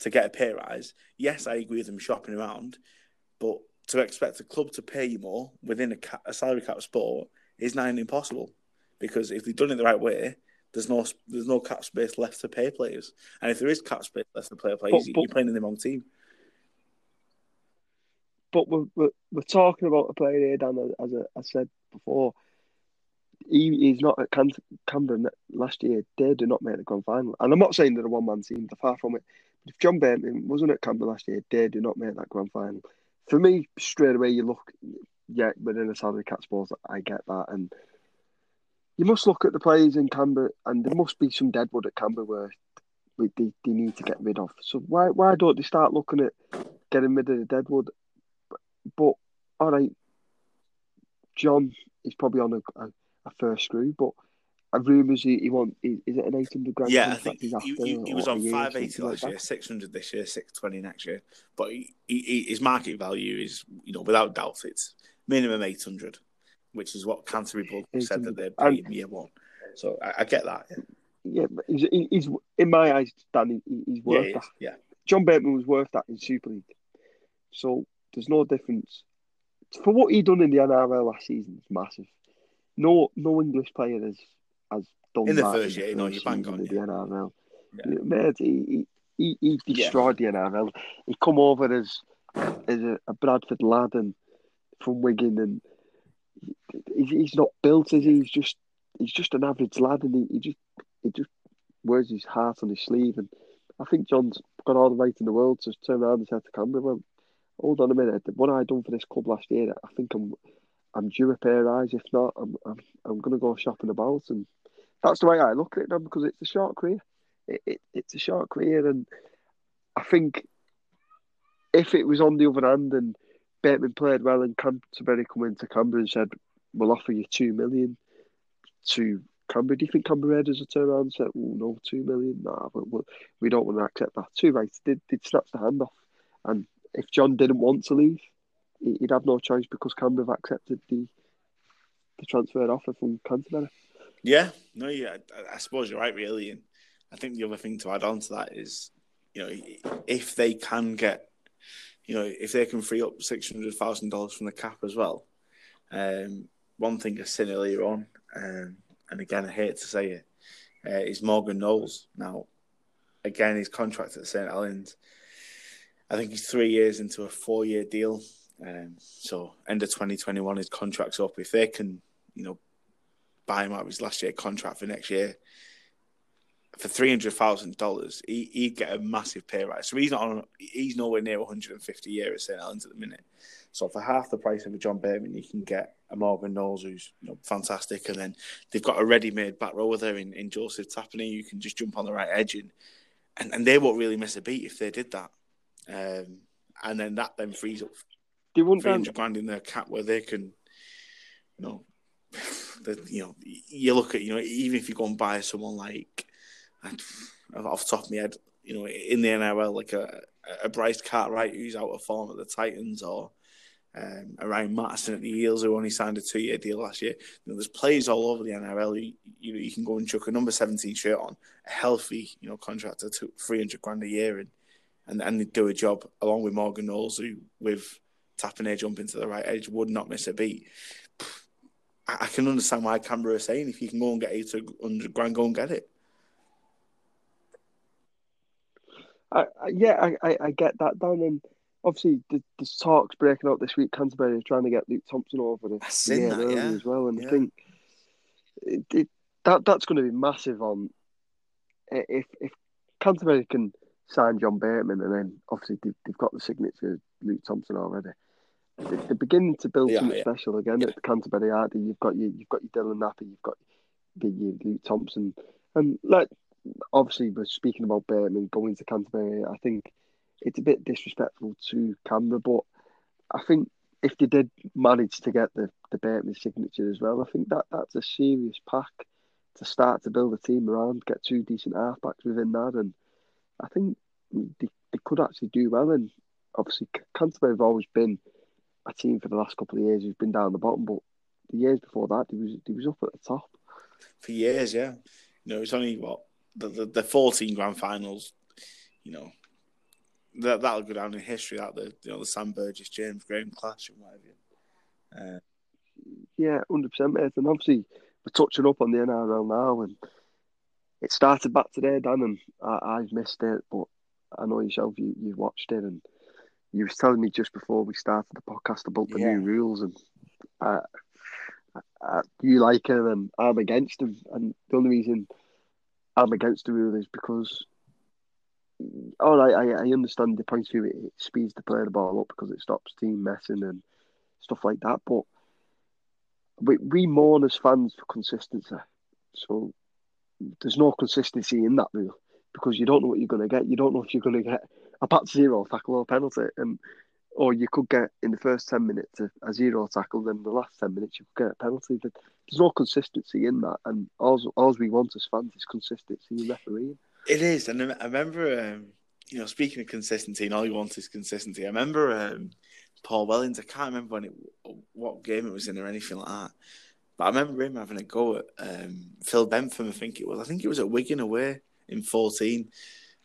to get a pay rise. Yes, I agree with them shopping around, but to expect a club to pay you more within a, cap, a salary cap sport is nigh impossible because if they've done it the right way, there's no there's no cap space left to pay players, and if there is cap space left to play players, but, but, you're playing in the wrong team. But we're, we're, we're talking about a player here, Dan, as I, I said before. He, he's not at Cam- Canberra last year. They did not make the grand final, and I'm not saying they're a one man team. They're far from it. But if John Bateman wasn't at Canberra last year, they did not make that grand final. For me, straight away, you look, yeah, within a salary cap sport, I get that, and you must look at the players in Canberra, and there must be some deadwood at Canberra where they, they need to get rid of. So why why don't they start looking at getting rid of the deadwood? But, all right, John is probably on a, a, a first screw, but rumours he, he want is, it an eight hundred grand? Yeah, I think he, he, he was on five eighty last like year, six hundred this year, six twenty next year. But he, his market value is, you know, without doubt, it's minimum eight hundred which is what Canterbury said that they're paying year one. So I, I get that. Yeah, yeah he's, he's, in my eyes, Danny, he's worth yeah, that. Yeah. John Bateman was worth that in Super League. So there's no difference. For what he done in the NRL last season, it's massive. No, no English player has has done in the that first year. You know, you bang on the yeah. NRL. Yeah. Mate, he, he, he destroyed yeah. the NRL. He come over as as a, a Bradford lad and from Wigan and he's not built, is he? He's just he's just an average lad, and he, he just he just wears his heart on his sleeve. And I think John's got all the right in the world to turn around and say to Canberra, "Well, hold on a minute. What I done for this club last year, I think I'm I'm due a pair of eyes. If not, I'm I'm, I'm going to go shopping about." And that's the way I look at it now because it's a short career. It, it, it's a short career, and I think if it was on the other hand and Bateman played well and Canterbury come into Canberra and said, we'll offer you two million to Canberra. Do you think Canberra does a turn around and say, oh, no, two million? Nah, but we, we don't want to accept that. Two rights did, did snatch the hand off. And if John didn't want to leave, he'd have no choice because Canberra accepted the the transfer offer from Canterbury. Yeah, no, yeah, I, I suppose you're right, really. And I think the other thing to add on to that is, you know, if they can get, you know, if they can free up six hundred thousand dollars from the cap as well, um, one thing I said earlier on, um, and again, I hate to say it, uh, is Morgan Knowles. Now, again, his contract at St. Helens, I think he's three years into a four year deal. Um, so, end of 2021, his contract's up. If they can, you know, buy him out of his last year contract for next year, for three hundred thousand dollars, he he'd get a massive pay rise. So he's not on, he's nowhere near one hundred and fifty a year at St Helens at the minute. So for half the price of a John Bateman, you can get a Morgan Knowles who's you know, fantastic, and then they've got a ready-made back row there in, in Joseph Tapine. You can just jump on the right edge, and, and, and they won't really miss a beat if they did that. Um, and then that then frees up they won't three hundred grand in their cap where they can, you know, the, you know, you look at you know even if you go and buy someone like off the top of my head, you know, in the NRL like a a Bryce Cartwright who's out of form at the Titans or um, Ryan Matterson at the Eels, who only signed a two-year deal last year. You know, there's players all over the NRL. You, you know, you can go and chuck a number 17 shirt on, a healthy, you know, contractor to 300 grand a year, and and and they do a job along with Morgan Knowles, who with Tapine jump into the right edge would not miss a beat. I, I can understand why Canberra is saying if you can go and get 800 grand, go and get it. I, I, yeah, I, I, get that, Dan, and obviously the, there's talks breaking out this week. Canterbury are trying to get Luke Thompson over the, year that, early yeah. as well, and yeah. I think it, it, that that's going to be massive on if if Canterbury can sign John Bateman, and then obviously they've, they've got the signature of Luke Thompson already. They're beginning to build yeah, something yeah. special again at Canterbury, aren't? You've got your, you've got your Dylan Napa, you've got your Luke Thompson, and like obviously we're speaking about Bateman going to Canterbury. I think it's a bit disrespectful to Canberra, but I think if they did manage to get the, the Bateman signature as well, I think that that's a serious pack to start to build a team around, get two decent halfbacks within that, and I think they, they could actually do well. And obviously, Canterbury have always been a team for the last couple of years who's been down the bottom, but the years before that, he was he was up at the top for years. Yeah, you know, it's only what the, the, the 14 grand finals, you know, that that'll go down in history. That the you know the Sam Burgess James Graham clash and whatever. Uh, yeah, hundred percent, mate. And obviously we're touching up on the NRL now, and it started back today, Dan, and I, I've missed it, but I know yourself, you you watched it, and you was telling me just before we started the podcast about the yeah. new rules, and uh, uh, you like them and I'm against them, and the only reason I'm against the rule is because all right, I, I understand the point of view. It, speeds the play the ball up because it stops team messing and stuff like that. But we, we mourn as fans for consistency. So there's no consistency in that rule because you don't know what you're going to get. You don't know if you're going to get a back zero tackle or penalty. And or you could get in the first 10 minutes a, a zero tackle, then the last 10 minutes you could get a penalty. There's no consistency in that. And all, all we want as fans is consistency in refereeing. It is, and I remember, um, you know, speaking of consistency, and all you want is consistency. I remember um, Paul Wellens. I can't remember when it, what game it was in or anything like that. But I remember him having a go at um, Phil Bentham. I think it was. I think it was at Wigan away in fourteen,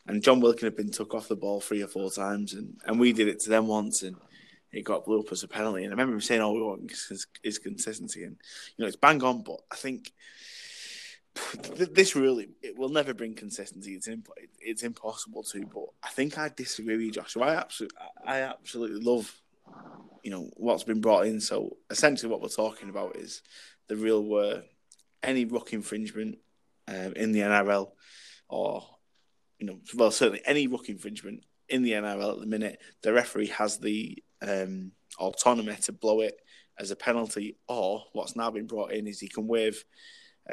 and Jon Wilkin had been took off the ball three or four times, and, and we did it to them once, and it got blew up as a penalty. And I remember him saying, "All we want is, is consistency," and you know, it's bang on. But I think this really it will never bring consistency. It's imp- it's impossible to. But I think I disagree with you, Joshua. I absolutely I absolutely love you know what's been brought in. So essentially, what we're talking about is the real where any ruck infringement um, in the NRL, or you know, well certainly any ruck infringement in the NRL at the minute, the referee has the um, autonomy to blow it as a penalty, or what's now been brought in is he can waive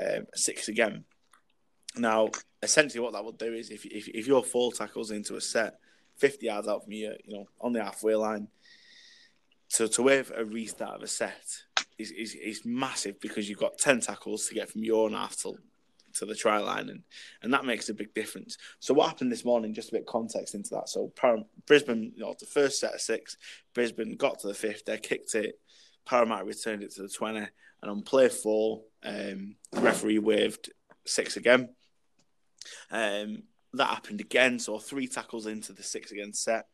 um, six again. Now, essentially, what that will do is if if, if your four tackles into a set, fifty yards out from you, you know, on the halfway line, to to wave a restart of a set is, is is massive because you've got ten tackles to get from your own half to to the try line, and and that makes a big difference. So what happened this morning? Just a bit of context into that. So Brisbane, you know, the first set of six, Brisbane got to the fifth, they kicked it. Parramatta returned it to the twenty, and on play four, um, referee waved six again. Um, that happened again. So three tackles into the six again set.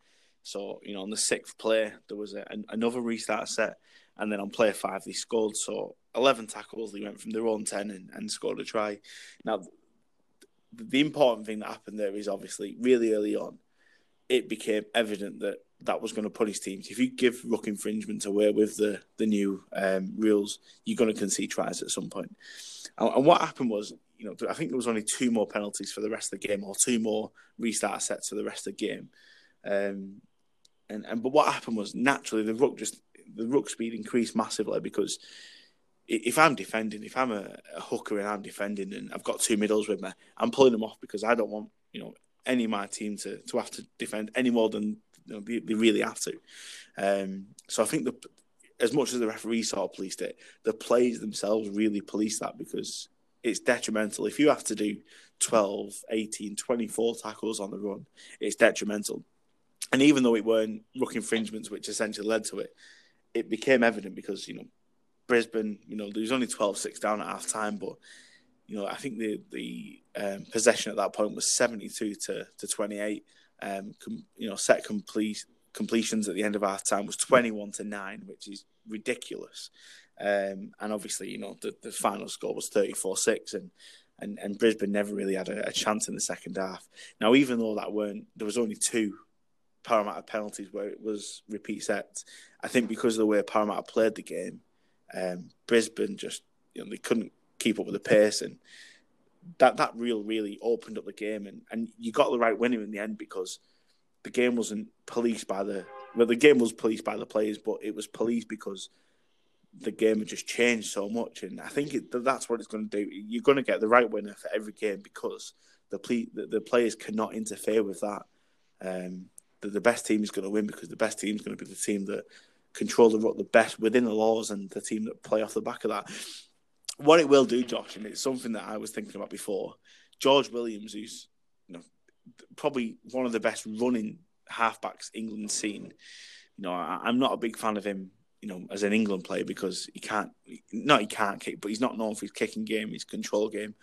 So you know, on the sixth play, there was a, an, another restart set, and then on play five, they scored. So eleven tackles. They went from their own ten and, and scored a try. Now, the important thing that happened there is obviously really early on, it became evident that that was going to punish teams. If you give ruck infringement away with the the new um, rules, you're going to concede tries at some point. And, and, what happened was, you know, I think there was only two more penalties for the rest of the game, or two more restart sets for the rest of the game. Um, and and but what happened was naturally the ruck just the ruck speed increased massively because if I'm defending, if I'm a, a hooker and I'm defending, and I've got two middles with me, I'm pulling them off because I don't want you know any of my team to, to have to defend any more than you know, they, they really have to. Um, so I think the as much as the referee sort of policed it, the players themselves really police that because it's detrimental. If you have to do 12, 18, 24 tackles on the run, it's detrimental. And even though it weren't ruck infringements, which essentially led to it, it became evident because, you know, Brisbane, you know, there was only 12 6 down at half time, but, you know, I think the the um, possession at that point was 72 to, to 28 um, com, you know, set complete completions at the end of half time was 21 to 9, which is ridiculous. Um, and obviously, you know, the, the final score was 34 6, and, and, and Brisbane never really had a, a, chance in the second half. Now, even though that weren't, there was only two Parramatta penalties where it was repeat sets, I think because of the way Parramatta played the game, um, Brisbane just, you know, they couldn't keep up with the pace and that that real really opened up the game, and, and you got the right winner in the end because the game wasn't policed by the well, the game was policed by the players, but it was policed because the game had just changed so much, and I think it, that's what it's going to do. You're going to get the right winner for every game because the play, the, the players cannot interfere with that. Um, the, the best team is going to win because the best team is going to be the team that control the the best within the laws and the team that play off the back of that what it will do, Josh, and it's something that I was thinking about before. George Williams, who's you know probably one of the best running halfbacks England's seen. You know, I, am not a big fan of him. You know, as an England player because he can't, not he can't kick, but he's not known for his kicking game, his control game.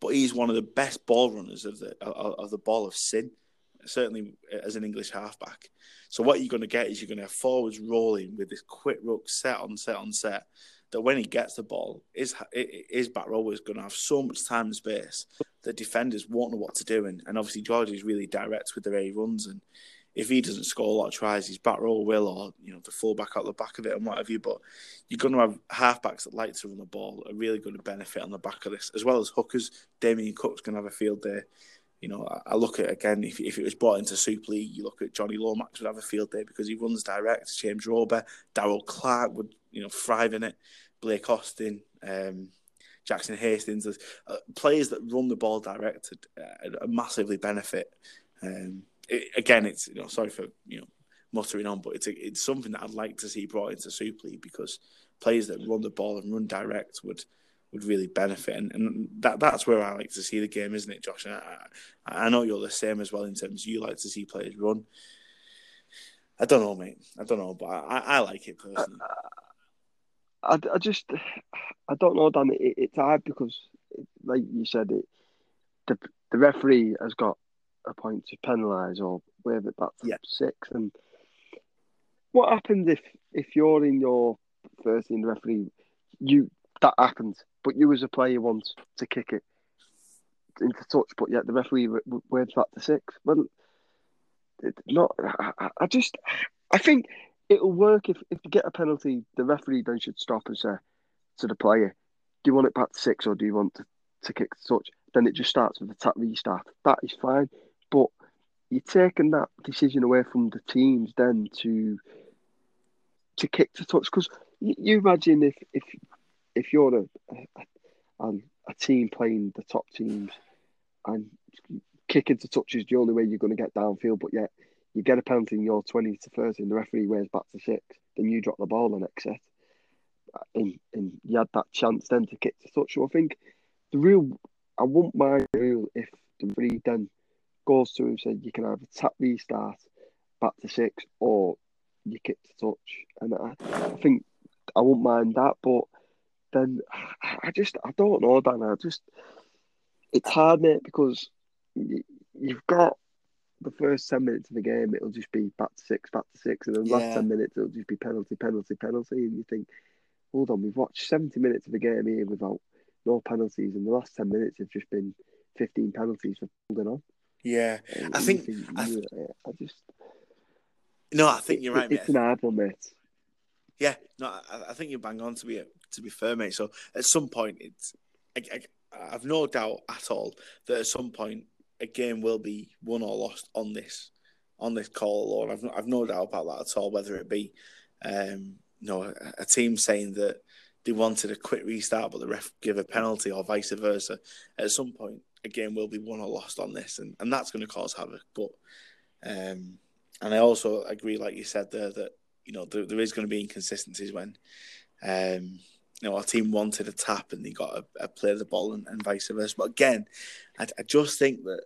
But he's one of the best ball runners of the of, of the ball of sin certainly uh, as an English halfback. So what you're going to get is you're going to have forwards rolling with this quick ruck set on set on set. That when he gets the ball, his his back row is going to have so much time and space that defenders won't know what to do. And, and obviously George is really direct with the way he runs. And if he doesn't score a lot of tries, his back row will, or you know the full back out the back of it and whatever. You. But you're going to have halfbacks that like to run the ball are really going to benefit on the back of this, as well as hookers. Damien Cook's going to have a field day. You know, I, look at again if, if it was brought into Super League, you look at Jonny Lomax would have a field day because he runs direct. James Roby, Daryl Clark would you know thrive in it. Blake Austin, um, Jackson Hastings, uh, players that run the ball direct uh, massively benefit. Um, it, again, it's you know sorry for you know muttering on, but it's a, it's something that I'd like to see brought into Super League because players that run the ball and run direct would would really benefit, and, and that that's where I like to see the game, isn't it, Josh? And I, I know you're the same as well in terms you like to see players run. I don't know, mate. I don't know, but I, I like it personally. Uh, I, I just I don't know, Dan. It, it's hard because, like you said, it the the referee has got a point to penalise or wave it back to yeah. six. And what happens if if you're in your first in the referee, you that happens, but you as a player want to kick it into touch, but yet the referee waves back to six. Well, not. I, I just I think it'll work if if you get a penalty, the referee then should stop and say to the player, "Do you want it back to six or do you want to, to kick the touch?" Then it just starts with a tap restart. That is fine. But you're taking that decision away from the teams then to to kick to touch because you, imagine if if if you're a, a, a team playing the top teams and kicking to touch is the only way you're going to get downfield, but yet you get a penalty in your 20 to 30 and the referee wears back to six, then you drop the ball the next set. And, and you had that chance then to kick to touch. So I think the real, I wouldn't mind the rule if the referee then goes to him said you can either tap restart back to six or you kick to touch. And I, I think I won't mind that, but then I just I don't know, Dan. I just it's hard, mate, because you, you've got the first ten minutes of the game, it'll just be back to six, back to six, and the yeah. last ten minutes it'll just be penalty, penalty, penalty, and you think, hold on, we've watched seventy minutes of the game here without no penalties, and the last ten minutes have just been fifteen penalties for holding on. Yeah, I think, I, th- I just no, I think you're right, mate. It's an hard one, mate. Yeah, no, I, I, think you're bang on to be to be fair, mate. So at some point, it's I, I, I've no doubt at all that at some point a game will be won or lost on this on this call, alone. I've I've no doubt about that at all. Whether it be, um, you know, a, a team saying that they wanted a quick restart, but the ref give a penalty, or vice versa. At some point, a game will be won or lost on this, and, and that's going to cause havoc. But um, and I also agree, like you said there, that you know there, there is going to be inconsistencies when um, you know our team wanted a tap and they got a, a play the ball and, and, vice versa. But again, I, I just think that,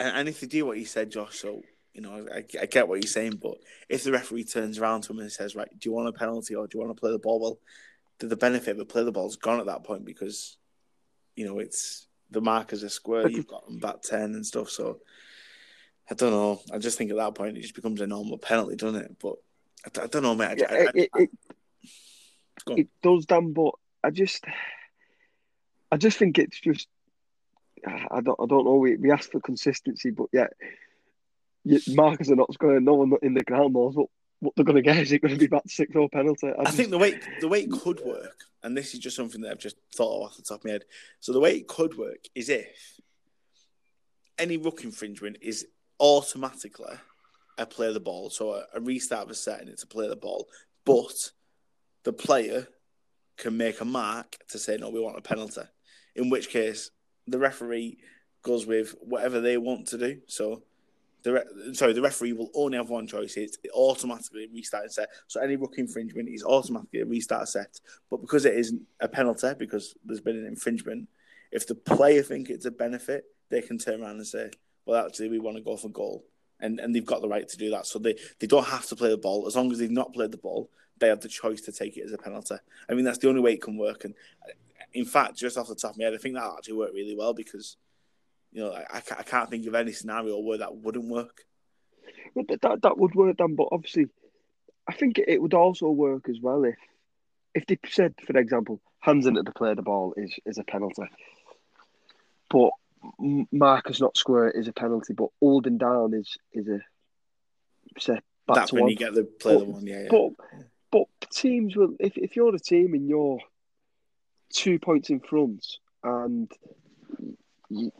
and, and, if they do what you said, Josh, so you know I, I, get what you're saying, but if the referee turns around to him and says, "Right, do you want a penalty or do you want to play the ball?" Well, the, the benefit of a play the ball is gone at that point because you know it's the markers are square. You've got them back ten and stuff. So I don't know. I just think at that point it just becomes a normal penalty, doesn't it? But I, I don't know, mate. I, yeah, it, it, it does, Dan. But I just, I just think it's just. I don't. I don't know. We we ask for consistency, but yet, markers are not scoring. No one in the ground knows what what they're going to get. Is it going to be back to six or penalty? I, I just... think the way the way it could work, and this is just something that I've just thought of off the top of my head. So the way it could work is if any ruck infringement is automatically a play the ball, so a, a restart a set and it's a play the ball, but the player can make a mark to say no, we want a penalty. In which case, the referee goes with whatever they want to do. So the re- sorry, the referee will only have one choice. It's automatically restart a set. So any ruck infringement is automatically a restart set. But because it isn't a penalty, because there's been an infringement, if the player think it's a benefit, they can turn around and say, "Well, actually, we want to go for goal," and and they've got the right to do that. So they they don't have to play the ball as long as they've not played the ball. They have the choice to take it as a penalty. I mean, that's the only way it can work. And in fact, just off the top of my head, I think that actually worked really well because You know, I, I can't think of any scenario where that wouldn't work. Well, that that would work, then. But obviously, I think it would also work as well if if they said, for example, hands into the play the ball is is a penalty, but markers not square is a penalty, but holding down is is a say back That's when one. you get the play but, the one, yeah, yeah. But but teams will if if you're a team and you're two points in front and you,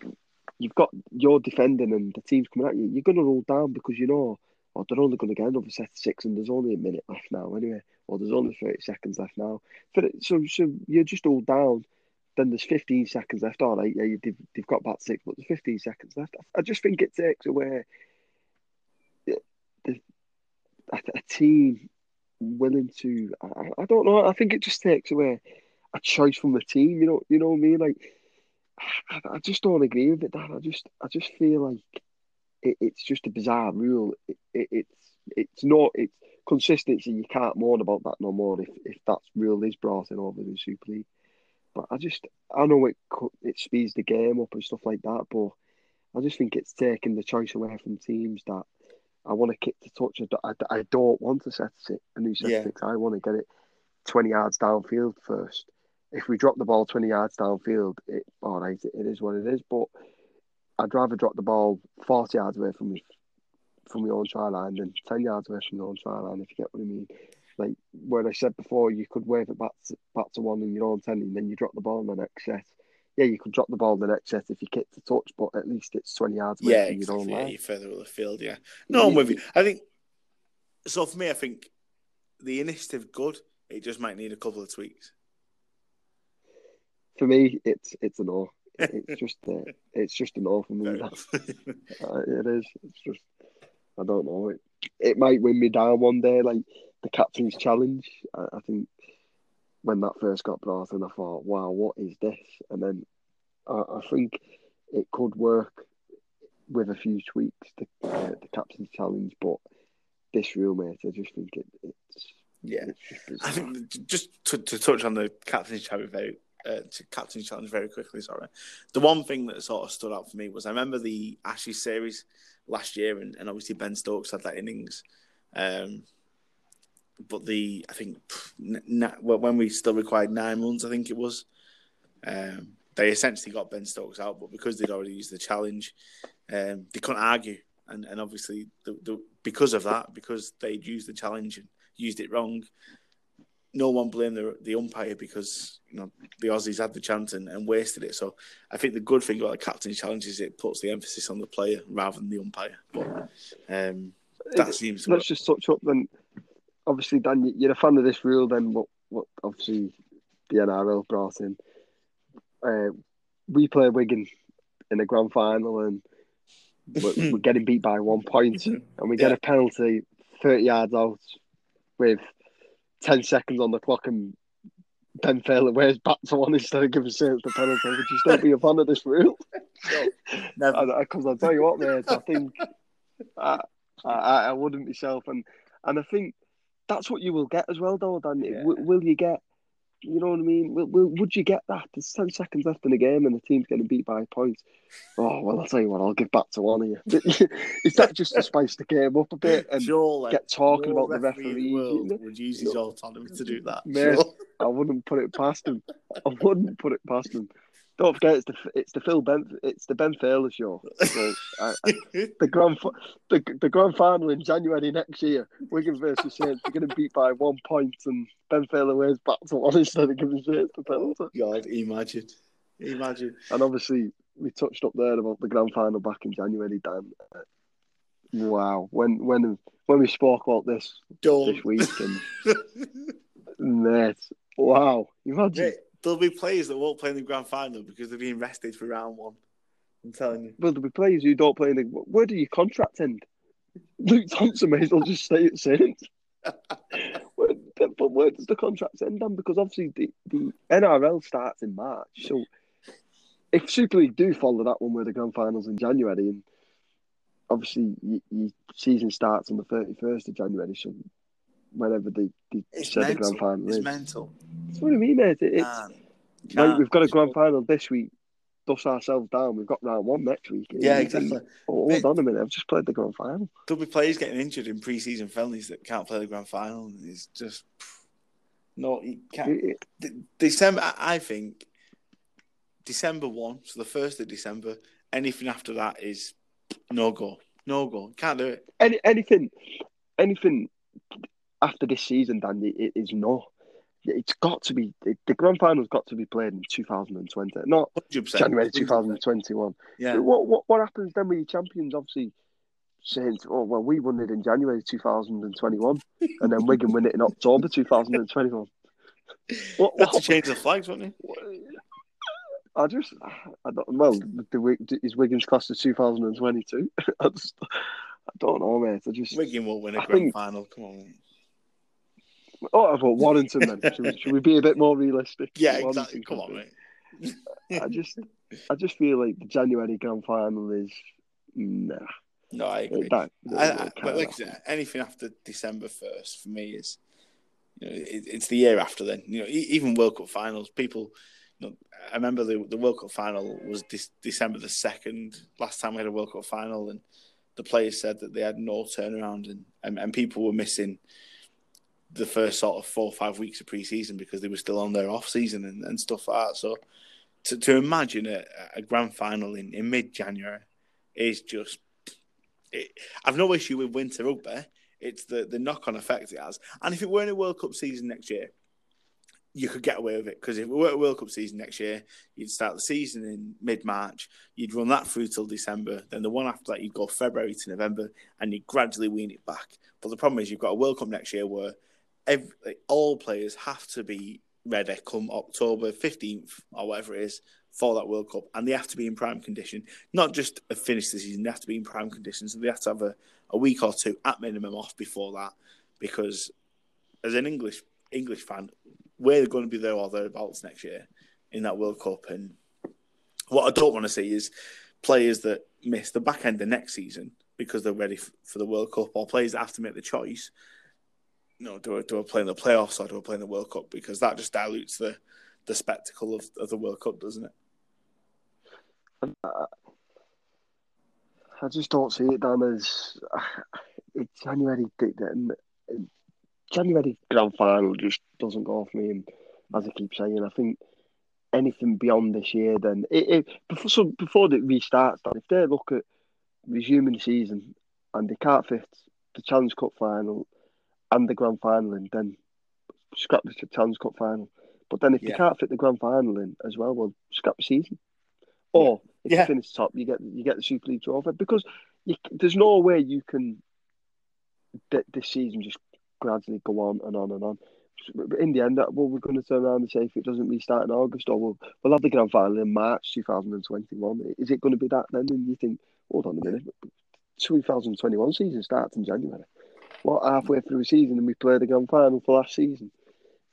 you've got you're defending and the team's coming at you, you're going to roll down because you know, oh, they're only going to get another set of six and there's only a minute left now anyway, or there's only 30 seconds left now. So, so you're just all down. Then there's 15 seconds left. All right, yeah, they've, they've got back six, but there's 15 seconds left. I just think it takes away the, a, a team willing to. I, I don't know. I think it just takes away a choice from the team. You know, you know what I mean? Like I, I just don't agree with it, Dan. I just, I just feel like it, it's just a bizarre rule. It, it, it's, it's not, it's consistency. You can't moan about that no more if, if that rule is brought in over the Super League. But I just, I know it, it speeds the game up and stuff like that, but I just think it's taking the choice away from teams that I want to kick the touch. I, I don't want to set a new set yeah. six. I want to get it 20 yards downfield first if we drop the ball 20 yards downfield, it, all right, it is what it is. But I'd rather drop the ball 40 yards away from me, from your own try line than 10 yards away from your own try line, if you get what I mean. Like where I said before, you could wave it back to, back to one in your own 10 and then you drop the ball in the next set. Yeah, you could drop the ball in the next set if you kick the touch, but at least it's 20 yards away yeah, from exactly. your own line. you're further up the field, yeah. No, I'm with you. I think, so for me, I think the initiative good. It just might need a couple of tweaks for me, it's it's a no. It's just uh, it's just an no for me. uh, it is. It's just I don't know. It it might win me down one day, like the captain's challenge. I, I think when that first got brought in, I thought, wow, what is this? And then I, I think it could work with a few tweaks, the, uh, the captain's challenge. But this real mate, I just think it, it's yeah. It's I think just to, to touch on the captain's challenge very uh, to captain challenge very quickly. Sorry, the one thing that sort of stood out for me was I remember the Ashes series last year, and, and obviously Ben Stokes had that innings. Um, but the I think n- when we still required nine runs, I think it was. Um, they essentially got Ben Stokes out, but because they'd already used the challenge, um, they couldn't argue, and and obviously the, the, because of that, because they'd used the challenge and used it wrong, no one blamed the, the umpire because you know the Aussies had the chance and, and, wasted it. So I think the good thing about the captain's challenge is it puts the emphasis on the player rather than the umpire. But um, that seems. Let's just touch up then. Obviously, Dan, you're a fan of this rule. Then what? What? Obviously, the NRL brought in. Uh, we play Wigan in the grand final and we're, we're getting beat by one point, and we get yeah. a penalty thirty yards out with 10 seconds on the clock and Ben Thaler wears bats on instead of giving Saints the penalty. Would you still be a fan of this rule? No, Because I'll tell you what, mate, I think I, I, I wouldn't myself. And, and I think that's what you will get as well, though, Dan. Yeah. W- will you get you know what I mean? Will, will, would you get that? There's 10 seconds left in the game and the team's getting beat by points. Oh, well, I'll tell you what, I'll give back to one of you. Is that just to spice the game up a bit and Surely, get talking about the referee? Would use his autonomy to do that. Mate, sure. I wouldn't put it past him. I wouldn't put it past him. Don't forget, it's the it's the Phil Ben it's the Ben Thaler show. So, I, I, the grand the, the grand final in January next year, Wigan versus Saints. They're going to beat by one point, and Ben Thaler wears back to one instead of giving Saints the penalty. God, imagine, imagine. And obviously, we touched up there about the grand final back in January. Dan, wow, when when when we spoke about this Don't. this week, and mate, wow, imagine there'll be players that won't play in the grand final because they're being rested for round one. I'm telling you. Well, there'll be players who don't play in the. Where do your contract end? Luke Thompson may as well just stay at Saints. where, but where does the contract end then? Because obviously the, the NRL starts in March. So if Super League do follow that one with the grand finals in January, and obviously your season starts on the 31st of January, so whenever they, they it's said mental. the grand final it's is. mental. That's what I mean, mate. It, it's, like, we've got a grand final this week. dust ourselves down. We've got round one next week. Yeah, exactly. Oh, hold on a minute, I've just played the grand final. There'll be players getting injured in pre-season friendlies that can't play the grand final. It's just no, you can't. December, I think December one, so the first of December. Anything after that is no go, no go. Can't do it. Any anything, anything after this season, Danny, it is no. It's got to be the grand final's got to be played in 2020, not 100%. January 2021. Yeah. What what what happens then with your champions? Obviously, saying, "Oh well, we won it in January 2021, and then Wigan win it in October 2021." What, what to change the flags, wouldn't he? I just, I don't. Well, the, is Wigan's class of 2022? I just, I don't know, mate. I just Wigan will win a I grand think, final. Come on. Oh, I thought Warrington then. should, we, should we be a bit more realistic? Yeah, exactly. Come on, mate. I just, I just feel like the January grand final is nah. No, I agree. That, that I, I, but like I said, anything after December first for me is, you know, it, it's the year after. Then you know, even World Cup finals, people. You know, I remember the the World Cup final was de- December the second. Last time we had a World Cup final, and the players said that they had no turnaround, and and, and people were missing the first sort of four or five weeks of pre-season because they were still on their off season and, and stuff like that. So to to imagine a, a grand final in, in mid January is just it, I've no issue with winter rugby. It's the, the knock on effect it has. And if it were in a World Cup season next year, you could get away with it because if it were a World Cup season next year, you'd start the season in mid March, you'd run that through till December, then the one after that, you'd go February to November, and you gradually wean it back. But the problem is, you've got a World Cup next year where every, all players have to be ready come October 15th or whatever it is for that World Cup, and they have to be in prime condition. Not just finish the season; they have to be in prime condition. So they have to have a, a week or two at minimum off before that, because as an English English fan, we're going to be there or thereabouts next year in that World Cup. And what I don't want to see is players that miss the back end of next season because they're ready for the World Cup, or players that have to make the choice. Know, do I, do I play in the playoffs or do I play in the World Cup? Because that just dilutes the the spectacle of, of the World Cup, doesn't it? Uh, I just don't see it, Dan, as January. Um, um, January grand final just doesn't go for me. And as I keep saying, I think anything beyond this year, then it, it before so before it restarts, if they look at resuming the season and they can't fit the Challenge Cup final and the grand final in, then scrap the Challenge Cup final. But then if yeah. they can't fit the grand final in as well, well, scrap the season. Or if yeah. you finish top, you get you get the Super League trophy because you, there's no way you can this season just gradually go on and on and on. In the end, well, we're going to turn around and say if it doesn't restart in August, or we'll we'll have the grand final in March 2021. Is it going to be that then? And you think, hold on a minute, 2021 season starts in January. What halfway through the season and we play the grand final for last season?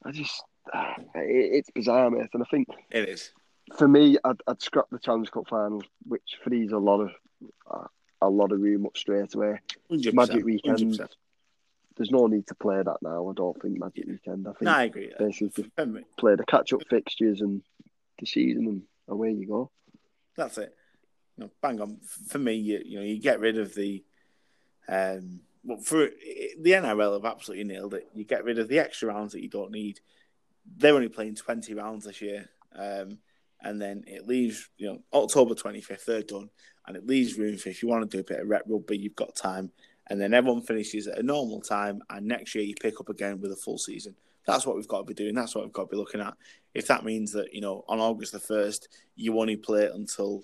I just, it's bizarre, mate. And I think it is for me, I'd, I'd scrap the Challenge Cup final, which frees a lot of a lot of room up straight away. Magic Weekend. 100%. There's no need to play that now. I don't think Magic Weekend. I think no, I agree. Basically, play the catch up fixtures and the season, and away you go. That's it. Know, bang on. For me, you, you know, you get rid of the. Um, well, for the NRL have absolutely nailed it. You get rid of the extra rounds that you don't need. They're only playing 20 rounds this year. Um, and then it leaves, you know, October 25th, they're done, and it leaves room for if you want to do a bit of rep rugby, you've got time, and then everyone finishes at a normal time, and next year you pick up again with a full season. That's what we've got to be doing. That's what we've got to be looking at. If that means that, you know, on August the 1st, you only play until,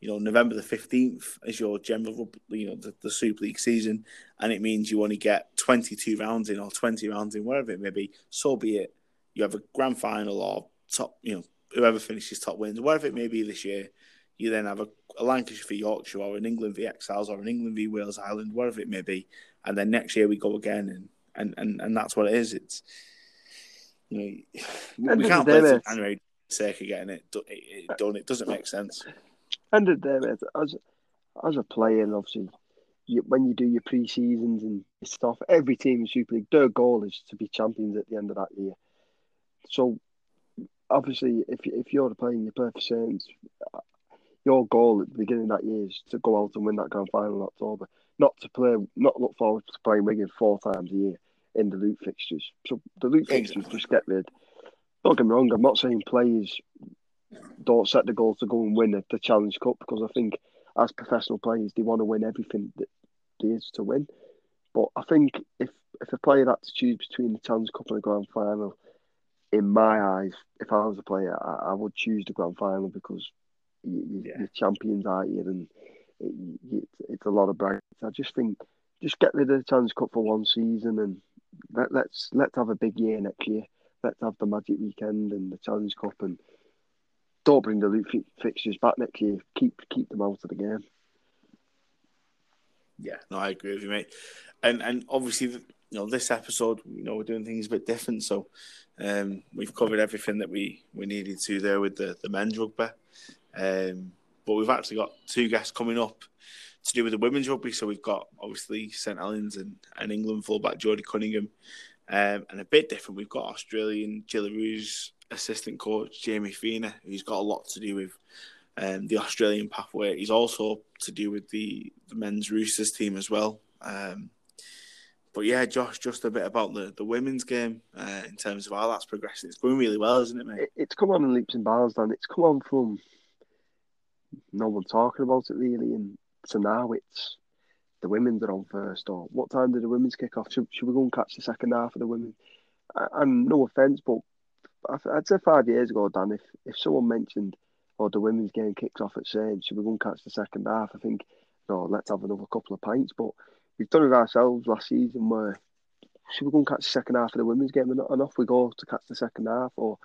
you know, November the 15th is your general, you know, the, the Super League season, and it means you only get 22 rounds in or 20 rounds in, whatever it may be, so be it. You have a grand final or top, you know, whoever finishes top wins, whatever it may be this year. You then have a, a Lancashire v Yorkshire or an England v Exiles or an England v Wales Island, whatever it may be. And then next year we go again, and and, and, and that's what it is. It's you know we can't play for January sake of getting it, it, done. It doesn't make sense. End of the day, as as a player, and obviously, you, when you do your pre seasons and stuff, every team in Super League, their goal is to be champions at the end of that year. So obviously, if if you're playing your play for Saints, your goal at the beginning of that year is to go out and win that grand final in October, not to play, not look forward to playing Wigan four times a year in the loop fixtures. So the loop fixtures just get rid. Don't get me wrong. I'm not saying players don't set the goals to go and win the Challenge Cup because I think as professional players they want to win everything that there is to win. But I think if if a player had to choose between the Challenge Cup and the Grand Final, in my eyes, if I was a player, I, I would choose the Grand Final because you, yeah. you're champions out here and it, it, it's a lot of bright. I just think just get rid of the Challenge Cup for one season and let, let's let's have a big year next year. Let's have the Magic Weekend and the Challenge Cup and don't bring the loop fixtures back next year. Keep keep them out of the game. Yeah, no, I agree with you, mate. And and obviously, you know, this episode, you know, we're doing things a bit different. So, um, we've covered everything that we we needed to there with the the men's rugby. Um, but we've actually got two guests coming up to do with the women's rugby. So we've got obviously St Helens and, and England fullback Jodie Cunningham. Um, and a bit different, we've got Australian Jillaroos assistant coach Jamie Feeney, who's got a lot to do with um, the Australian pathway. He's also to do with the, the men's Roosters team as well. Um, but yeah, Josh, just a bit about the, the women's game uh, in terms of how that's progressing. It's going really well, isn't it, mate? It's come on in leaps and bounds, Dan. It's come on from no one talking about it really, and so now it's the women's are on first. Or what time did the women's kick off? Should, should we go and catch the second half of the women? And no offence, but I'd say five years ago, Dan, if, if someone mentioned, oh, the women's game kicks off at Saints, should we go and catch the second half? I think, no, let's have another couple of pints. But we've done it ourselves last season where should we go and catch the second half of the women's game and, and off we go to catch the second half or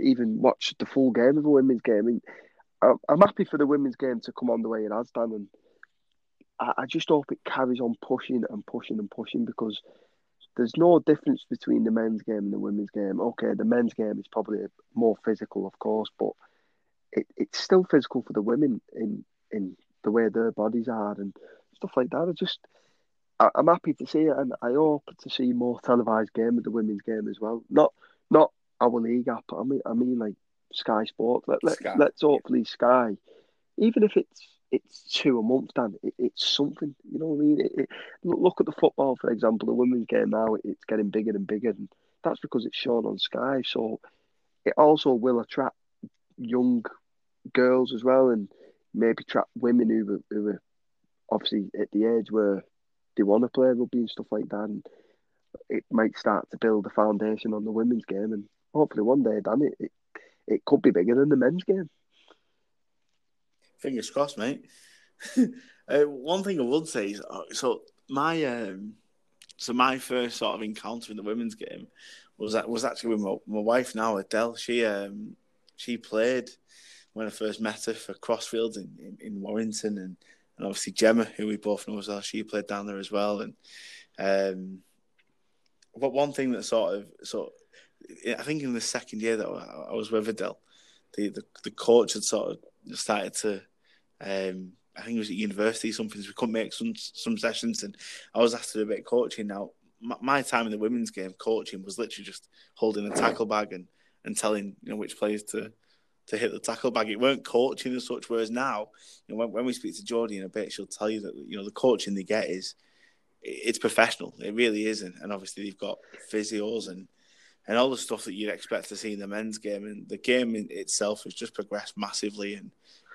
even watch the full game of a women's game. I, I'm happy for the women's game to come on the way it has done, and I, just hope it carries on pushing and pushing and pushing because there's no difference between the men's game and the women's game. Okay, the men's game is probably more physical, of course, but it, it's still physical for the women in in the way their bodies are and stuff like that. I just I, am happy to see it, and I hope to see more televised game of the women's game as well. Not not our league app. I mean, I mean like Sky Sports. Let, let, Sky. Let's hopefully Sky, even if it's it's two a month, Dan, it, it's something. You know what I mean? It, it, look at the football, for example. The women's game now, it's getting bigger and bigger, and that's because it's shown on Sky. So it also will attract young girls as well, and maybe attract women who who are obviously at the age where they want to play rugby and stuff like that. And it might start to build a foundation on the women's game, and hopefully one day, Dan, it, it it could be bigger than the men's game. Fingers crossed, mate. uh, one thing I would say is, uh, so my um, so my first sort of encounter in the women's game was that was actually with my, my wife now Adele. She um she played when I first met her for Crosfields in, in, in Warrington and, and obviously Gemma, who we both know as well, she played down there as well. And um but one thing that sort of sort I think in the second year that I was with Adele, the, the, the coach had sort of started to, um, I think it was at university, something, so we couldn't make some some sessions, and I was asked to do a bit of coaching. Now, my, my time in the women's game, coaching was literally just holding a tackle bag and, and telling you know which players to to hit the tackle bag. It weren't coaching as such. Whereas now, you know, when, when we speak to Jodie in a bit, she'll tell you that you know the coaching they get is it's professional. It really isn't. And obviously, they've got physios and and all the stuff that you'd expect to see in the men's game. And the game in itself has just progressed massively, and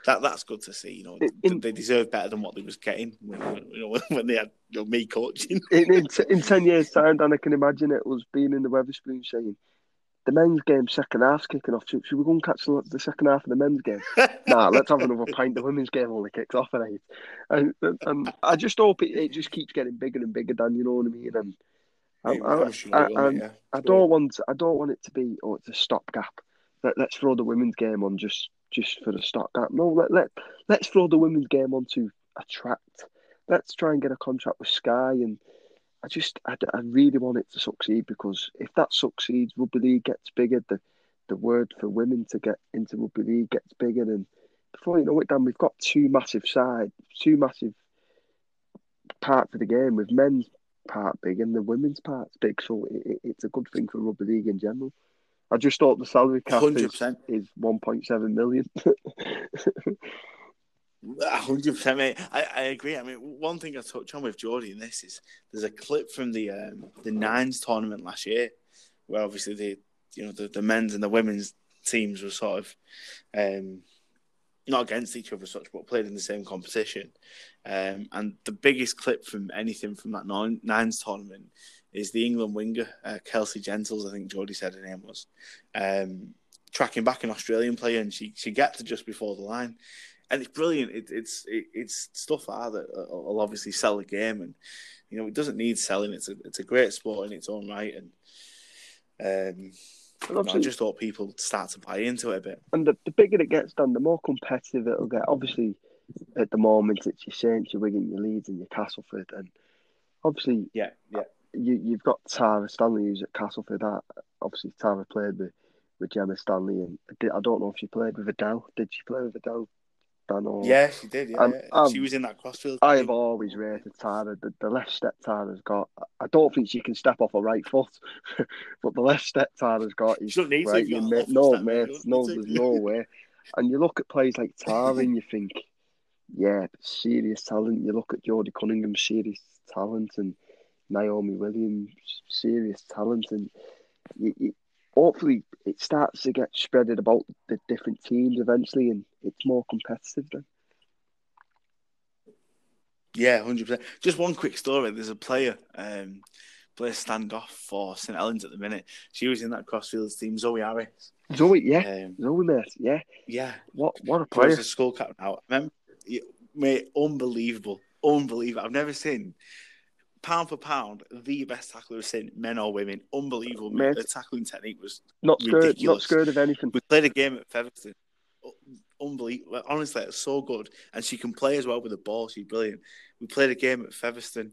that that's good to see. You know, in, they deserve better than what they was getting when you know when they had you know, me coaching. in, in, in, ten years' time, Dan, I can imagine it was being in the Wetherspoon saying. The men's game second half's kicking off. Should, should we go and catch the, the second half of the men's game? nah, let's have another pint. The women's game only kicks off eh? at eight. And, and I just hope it, it just keeps getting bigger and bigger, Dan. You know what I mean? And I, I, I, I, don't want I don't want it to be oh it's a stopgap. Let, let's throw the women's game on just just for the stopgap. No, let let let's throw the women's game on to attract. Let's try and get a contract with Sky, and I just I, I really want it to succeed because if that succeeds, rugby league gets bigger. The the word for women to get into rugby league gets bigger, and before you know it, Dan, we've got two massive sides, two massive parts of the game with men's part big and the women's part's big, so it, it's a good thing for rugby league in general. I just thought the salary cap 100%. is, is 1.7 million. hundred percent, mate. I, I agree. I mean, one thing I touch on with Jodie in this is there's a clip from the um, the nines tournament last year, where obviously the you know the, the men's and the women's teams were sort of um, not against each other, such, but played in the same competition. Um, and the biggest clip from anything from that nines tournament is the England winger uh, Kelsey Gentles. I think Jodie said her name was um, tracking back an Australian player, and she she gets to just before the line and it's brilliant. It, it's it, it's stuff like that will obviously sell the game, and you know it doesn't need selling. It's a it's a great sport in its own right, and um, you know, I just thought people start to buy into it a bit. And the, the bigger it gets done, the more competitive it'll get. Obviously, at the moment, it's your Saints, your Wigan, your Leeds, and your Castleford, and obviously, yeah, yeah. You you've got Tara Stanley who's at Castleford. That obviously Tara played with with Gemma Stanley, and I don't know if she played with Adele. Did she play with Adele? Yeah, she did. Yeah, and, um, she was in that Crosfield. I have always rated Tara. The, the left step Tara's got. I don't think she can step off a right foot, but the left step Tara's got is right. To, mate, no, mate, no, there's no way. And you look at players like Tara, and you think, yeah, serious talent. You look at Jodie Cunningham, serious talent, and Naomi Williams, serious talent, and you, you, hopefully it starts to get spreaded about the different teams eventually, and it's more competitive then. Yeah, hundred percent. Just one quick story. There's a player, um, player standoff for St Helens at the minute. She was in that Crosfields team, Zoe Harris. Zoe, yeah, um, Zoe, mate, yeah, yeah. What what a player! a school captain now. Remember, mate, unbelievable, unbelievable. I've never seen pound for pound, the best tackler we've seen, men or women. Unbelievable. Mate. The tackling technique was not scared, not scared of anything. We played a game at Featherstone. Unbelievable. Honestly, it's so good. And she can play as well with the ball. She's brilliant. We played a game at Featherstone.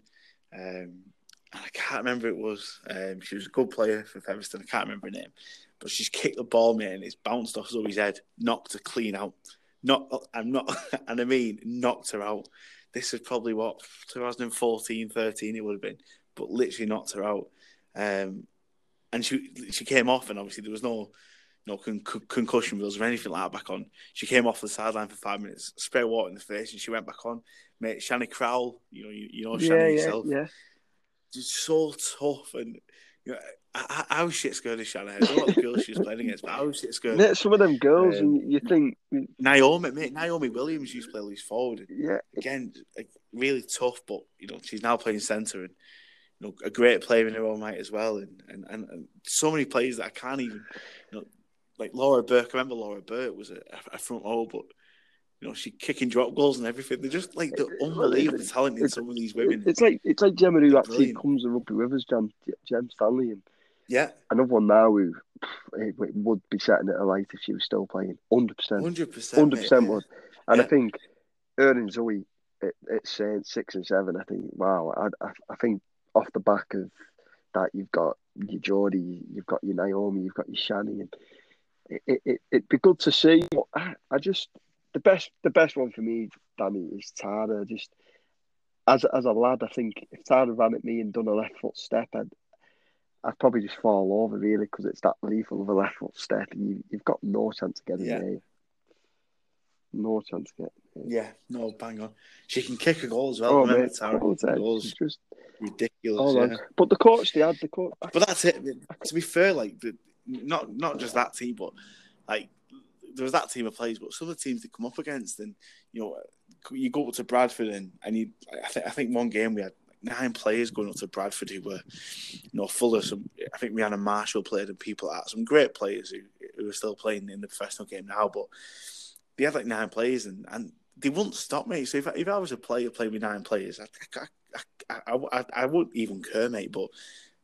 Um, and I can't remember it was. Um, she was a good player for Featherstone. I can't remember her name. But she's kicked the ball, mate, and it's bounced off Zoe's head, knocked her clean out. Not, I'm not, and I mean, knocked her out this is probably what 2014, 13 it would have been, but literally knocked her out. Um, and she she came off, and obviously there was no no con- concussion wheels or anything like that back on. She came off the sideline for five minutes, spray water in the face, and she went back on. Mate, Shani Crowell, you know, you, you know Shani yeah, yourself, yeah, just so tough, and you know, I, I was shit scared of Shannon. I don't know what the girls she was playing against, but I was shit scared. Yeah, some of them girls, um, and you think Naomi, mate, Naomi Williams used to play loose forward. Yeah, again, really tough, but you know she's now playing centre and you know a great player in her own right as well, and and, and, and so many players that I can't even, you know, like Laura Burke. I remember Laura Burke was a, a front row, but you know, she kicking drop goals and everything. They're just like the unbelievable talent in some of these women. It's like it's like Gemma who actually comes and rugby with us, Gem, Gem Stanley, and yeah. Another one now who would be setting it alight if she was still playing. 100%. 100%. 100% would. And yeah. I think her and Zoe at, at Saints, six and seven, I think, wow, I, I, I think off the back of that, you've got your Jodie, you've got your Naomi, you've got your Shani, and it, it, it, it'd be good to see. I, I just, the best the best one for me, Danny, is Tara. Just as as a lad, I think if Tara ran at me and done a left foot step, I'd I'd probably just fall over really because it's that lethal of a left foot step, and you, you've got no chance of getting yeah. there. No chance of getting. Yeah, no, bang on. She can kick a goal as well. Oh, mate, oh, goals just ridiculous. Yeah. But the coach, they had the coach. But that's it. To be fair, like the, not not just that team, but like there was that team of players, but some of the teams they come up against, and you know, you go to Bradford and and you, I think I think one game we had nine players going up to Bradford who were, you know, full of some. I think Rihanna Marshall played and people that. Some great players who who are still playing in the professional game now, but they had like nine players and and they wouldn't stop me. So if if I was a player playing with nine players, I I, I, I, I wouldn't even care, mate. But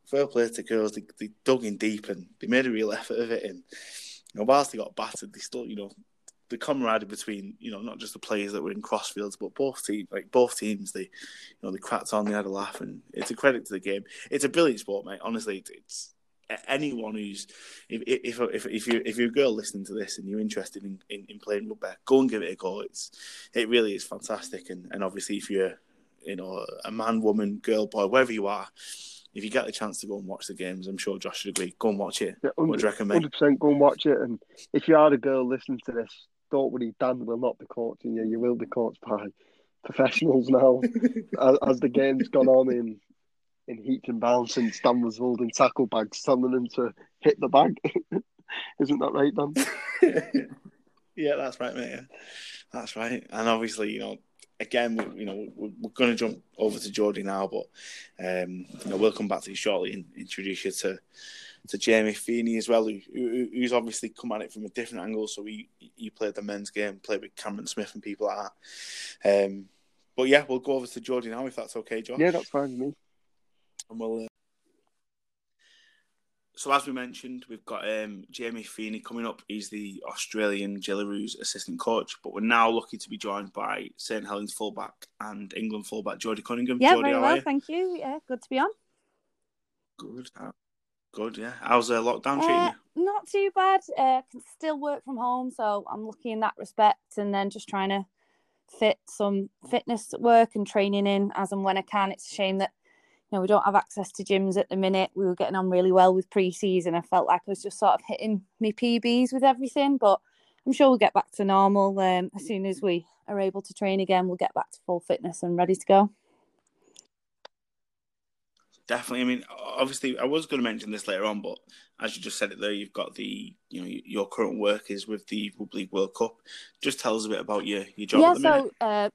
fair play to girls, they, they dug in deep and they made a real effort of it. And you know, whilst they got battered, they still, you know, the camaraderie between you know not just the players that were in Crosfields, but both teams, like both teams, they you know they cracked on, they had a laugh, and it's a credit to the game. It's a brilliant sport, mate. Honestly, it's anyone who's if if if, if you if you're a girl listening to this and you're interested in, in, in playing rugby, go and give it a go. It's it really is fantastic, and and obviously if you're you know a man, woman, girl, boy, wherever you are if you get the chance to go and watch the games, I'm sure Josh would agree. Go and watch it. Yeah, what do you reckon, mate? 100% go and watch it. And if you are a girl listening to this, don't worry, Dan will not be coaching you. You will be coached by professionals now. as, as, the game's gone on in in heat and bounds, since Dan was holding tackle bags, telling him to hit the bag. Isn't that right, Dan? yeah, that's right, mate. Yeah. That's right. And obviously, you know, again, we, you know, we're, we're going to jump over to Jodie now, but um, you know, we'll come back to you shortly and introduce you to to Jamie Feeney as well, who, who, who's obviously come at it from a different angle. So he he played the men's game, played with Cameron Smith and people like that. Um, but yeah, we'll go over to Jodie now if that's okay, Josh. Yeah, that's fine with me. And we'll. Uh... So as we mentioned, we've got um, Jamie Feeney coming up. He's the Australian Jillaroos assistant coach, but we're now lucky to be joined by St Helens fullback and England fullback Jodie Cunningham. Yeah, Jodie, very well, thank you. Yeah, good to be on. Good. Good, yeah. How's the lockdown treating uh, you? Not too bad. Uh, can still work from home, so I'm lucky in that respect. And then just trying to fit some fitness work and training in as and when I can. It's a shame that you know we don't have access to gyms at the minute. We were getting on really well with pre-season. I felt like I was just sort of hitting my PBs with everything, but I'm sure we'll get back to normal um, as soon as we are able to train again. We'll get back to full fitness and ready to go. Definitely. I mean, obviously, I was going to mention this later on, but as you just said it there, you've got the, you know, your current work is with the Rugby League World Cup. Just tell us a bit about your, your job. Yeah, so uh,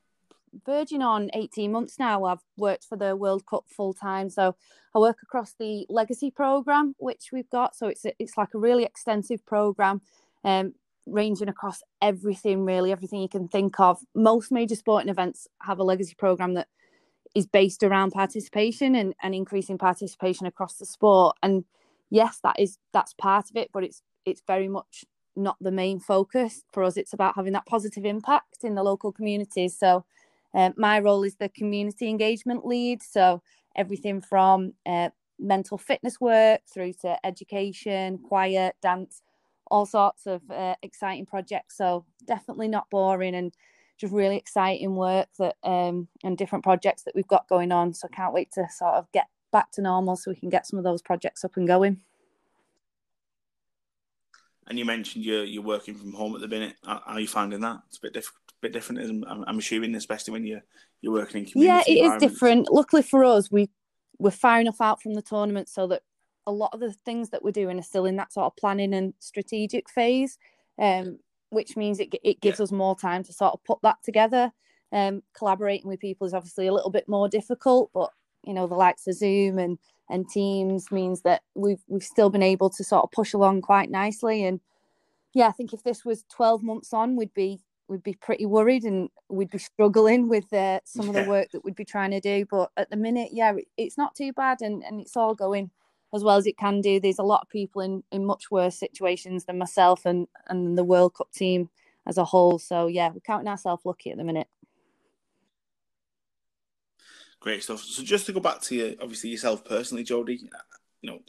verging on 18 months now, I've worked for the World Cup full time. So I work across the legacy program, which we've got. So it's, it's like a really extensive program. Um, ranging across everything really everything you can think of most major sporting events have a legacy program that is based around participation and, and increasing participation across the sport. And yes, that is that's part of it, but it's it's very much not the main focus for us. It's about having that positive impact in the local communities. So uh, my role is the community engagement lead. So everything from uh, mental fitness work through to education, choir, dance, all sorts of uh, exciting projects. So definitely not boring and just really exciting work that um, and different projects that we've got going on. So I can't wait to sort of get back to normal so we can get some of those projects up and going. And you mentioned you're you're working from home at the minute. How are you finding that? It's a bit different. Bit different, I'm, I'm assuming, especially when you're you're working in community. Yeah, it is different. Luckily for us, we we're far enough out from the tournament so that a lot of the things that we're doing are still in that sort of planning and strategic phase. Um, which means it, it gives yeah. us more time to sort of put that together. Um, collaborating with people is obviously a little bit more difficult, but you know the likes of Zoom and and Teams means that we've we've still been able to sort of push along quite nicely. And yeah, I think if this was twelve months on, we'd be we'd be pretty worried and we'd be struggling with uh, some of the work that we'd be trying to do. But at the minute, yeah, it's not too bad, and and it's all going as well as it can do. There's a lot of people in, in much worse situations than myself and, and the World Cup team as a whole. So, yeah, we're counting ourselves lucky at the minute. Great stuff. So, just to go back to you, obviously yourself personally, Jodie, uh, you know,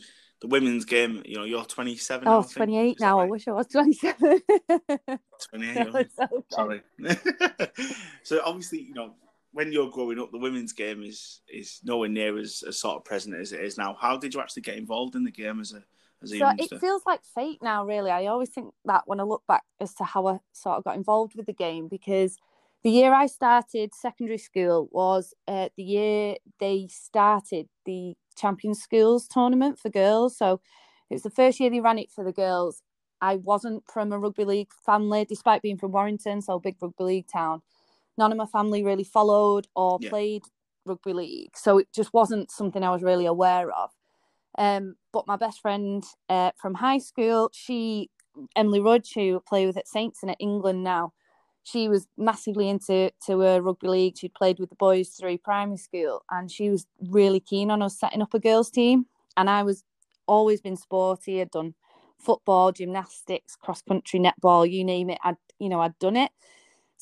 the women's game, you know, you're 27. Oh, now, 28 now. Right? I wish I was 27. 28. so Sorry. so, obviously, you know, when you're growing up, the women's game is is nowhere near as, as sort of present as it is now. How did you actually get involved in the game as a as a so youngster? It feels like fate now, really. I always think that when I look back as to how I sort of got involved with the game because the year I started secondary school was uh, the year they started the Champion Schools tournament for girls. So it was the first year they ran it for the girls. I wasn't from a rugby league family, despite being from Warrington, so big rugby league town none of my family really followed or yeah. played rugby league, so it just wasn't something I was really aware of. Um, but my best friend uh, from high school, she Emily Rudge, who play with at Saints and at England now, she was massively into to a rugby league. She'd played with the boys through primary school, and she was really keen on us setting up a girls' team. And I was always been sporty. I'd done football, gymnastics, cross country, netball, you name it. I'd you know I'd done it.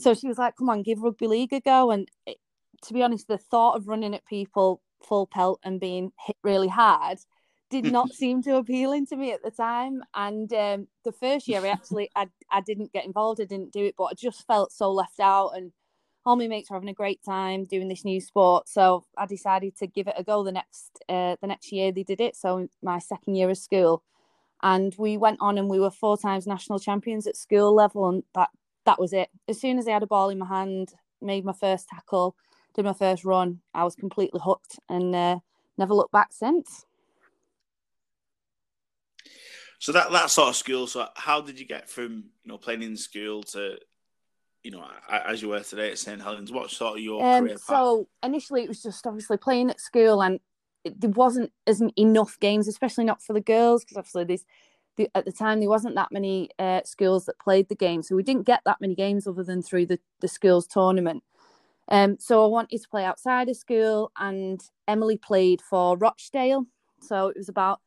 So she was like, come on, give rugby league a go. And it, to be honest, the thought of running at people full pelt and being hit really hard did not seem too appealing to me at the time. And um, the first year, I actually I, I didn't get involved. I didn't do it, but I just felt so left out. And all my mates were having a great time doing this new sport, so I decided to give it a go. The next uh, the next year they did it, so my second year of school, and we went on and we were four times national champions at school level, and that that was it. As soon as I had a ball in my hand, made my first tackle, did my first run, I was completely hooked and uh, never looked back since. So that that sort of school. So how did you get from you know playing in school to you know as you were today at St Helens? What sort of your um, career path? So initially, it was just obviously playing at school, and it, there wasn't as enough games, especially not for the girls, because obviously there's the, at the time there wasn't that many uh, schools that played the game, so we didn't get that many games other than through the the schools tournament. Um, so I wanted to play outside of school, and Emily played for Rochdale. So it was about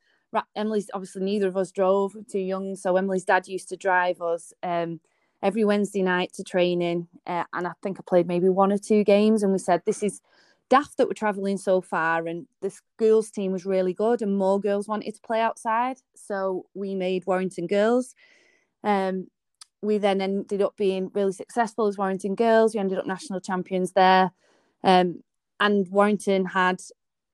Emily's obviously neither of us drove, too young. So Emily's dad used to drive us um, every Wednesday night to training, uh, and I think I played maybe one or two games. And we said this is daft that we're traveling so far, and the schools team was really good, and more girls wanted to play outside. So we made Warrington Girls. Um, we then ended up being really successful as Warrington Girls. We ended up national champions there. Um, and Warrington had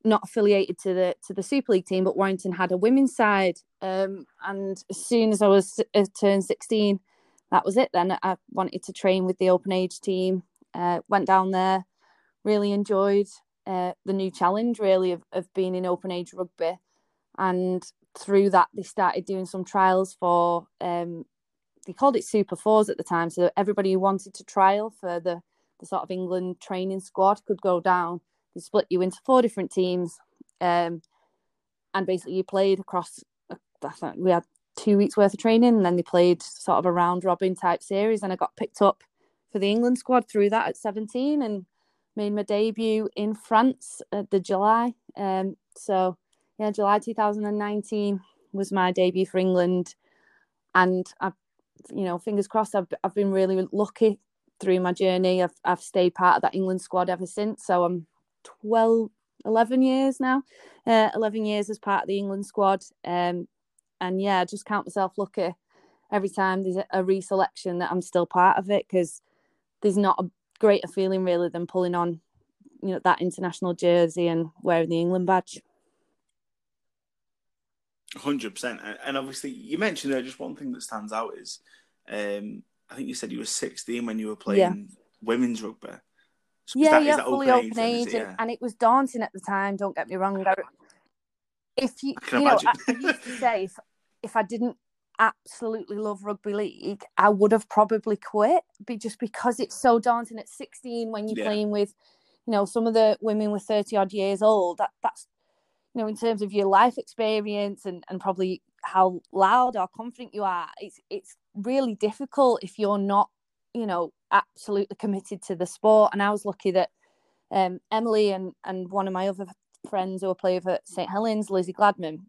not affiliated to the to the Super League team, but Warrington had a women's side. Um, and as soon as I was uh, turned 16, that was it. Then I wanted to train with the open age team. Uh, went down there, really enjoyed uh, the new challenge, really of, of being in open age rugby. And through that, they started doing some trials for um, they called it Super Fours at the time. So everybody who wanted to trial for the, the sort of England training squad could go down. They split you into four different teams. Um, and basically you played across, I think we had two weeks worth of training and then they played sort of a round robin type series. And I got picked up for the England squad through that at 17 and made my debut in France at the July. Um, so yeah, July 2019 was my debut for England. And I you know, fingers crossed. I've I've been really lucky through my journey. I've I've stayed part of that England squad ever since. So I'm 12, 11 years now. Uh, 11 years as part of the England squad. Um, and yeah, I just count myself lucky every time there's a reselection that I'm still part of it because there's not a greater feeling really than pulling on, you know, that international jersey and wearing the England badge. Hundred percent, and obviously you mentioned there just one thing that stands out is, um, I think you said you were sixteen when you were playing yeah. women's rugby. So yeah, that, yeah, fully open, open age, it, yeah? and, it was daunting at the time. Don't get me wrong. If you, you know, I, I used to say if if I didn't absolutely love rugby league, I would have probably quit, but just because it's so daunting at 16 when you're yeah. playing with, you know, some of the women were 30 odd years old. That that's you know, in terms of your life experience and, and probably how loud or confident you are, it's it's really difficult if you're not, you know, absolutely committed to the sport. And I was lucky that um, Emily and and one of my other friends who were playing for St Helens, Lizzie Gladman,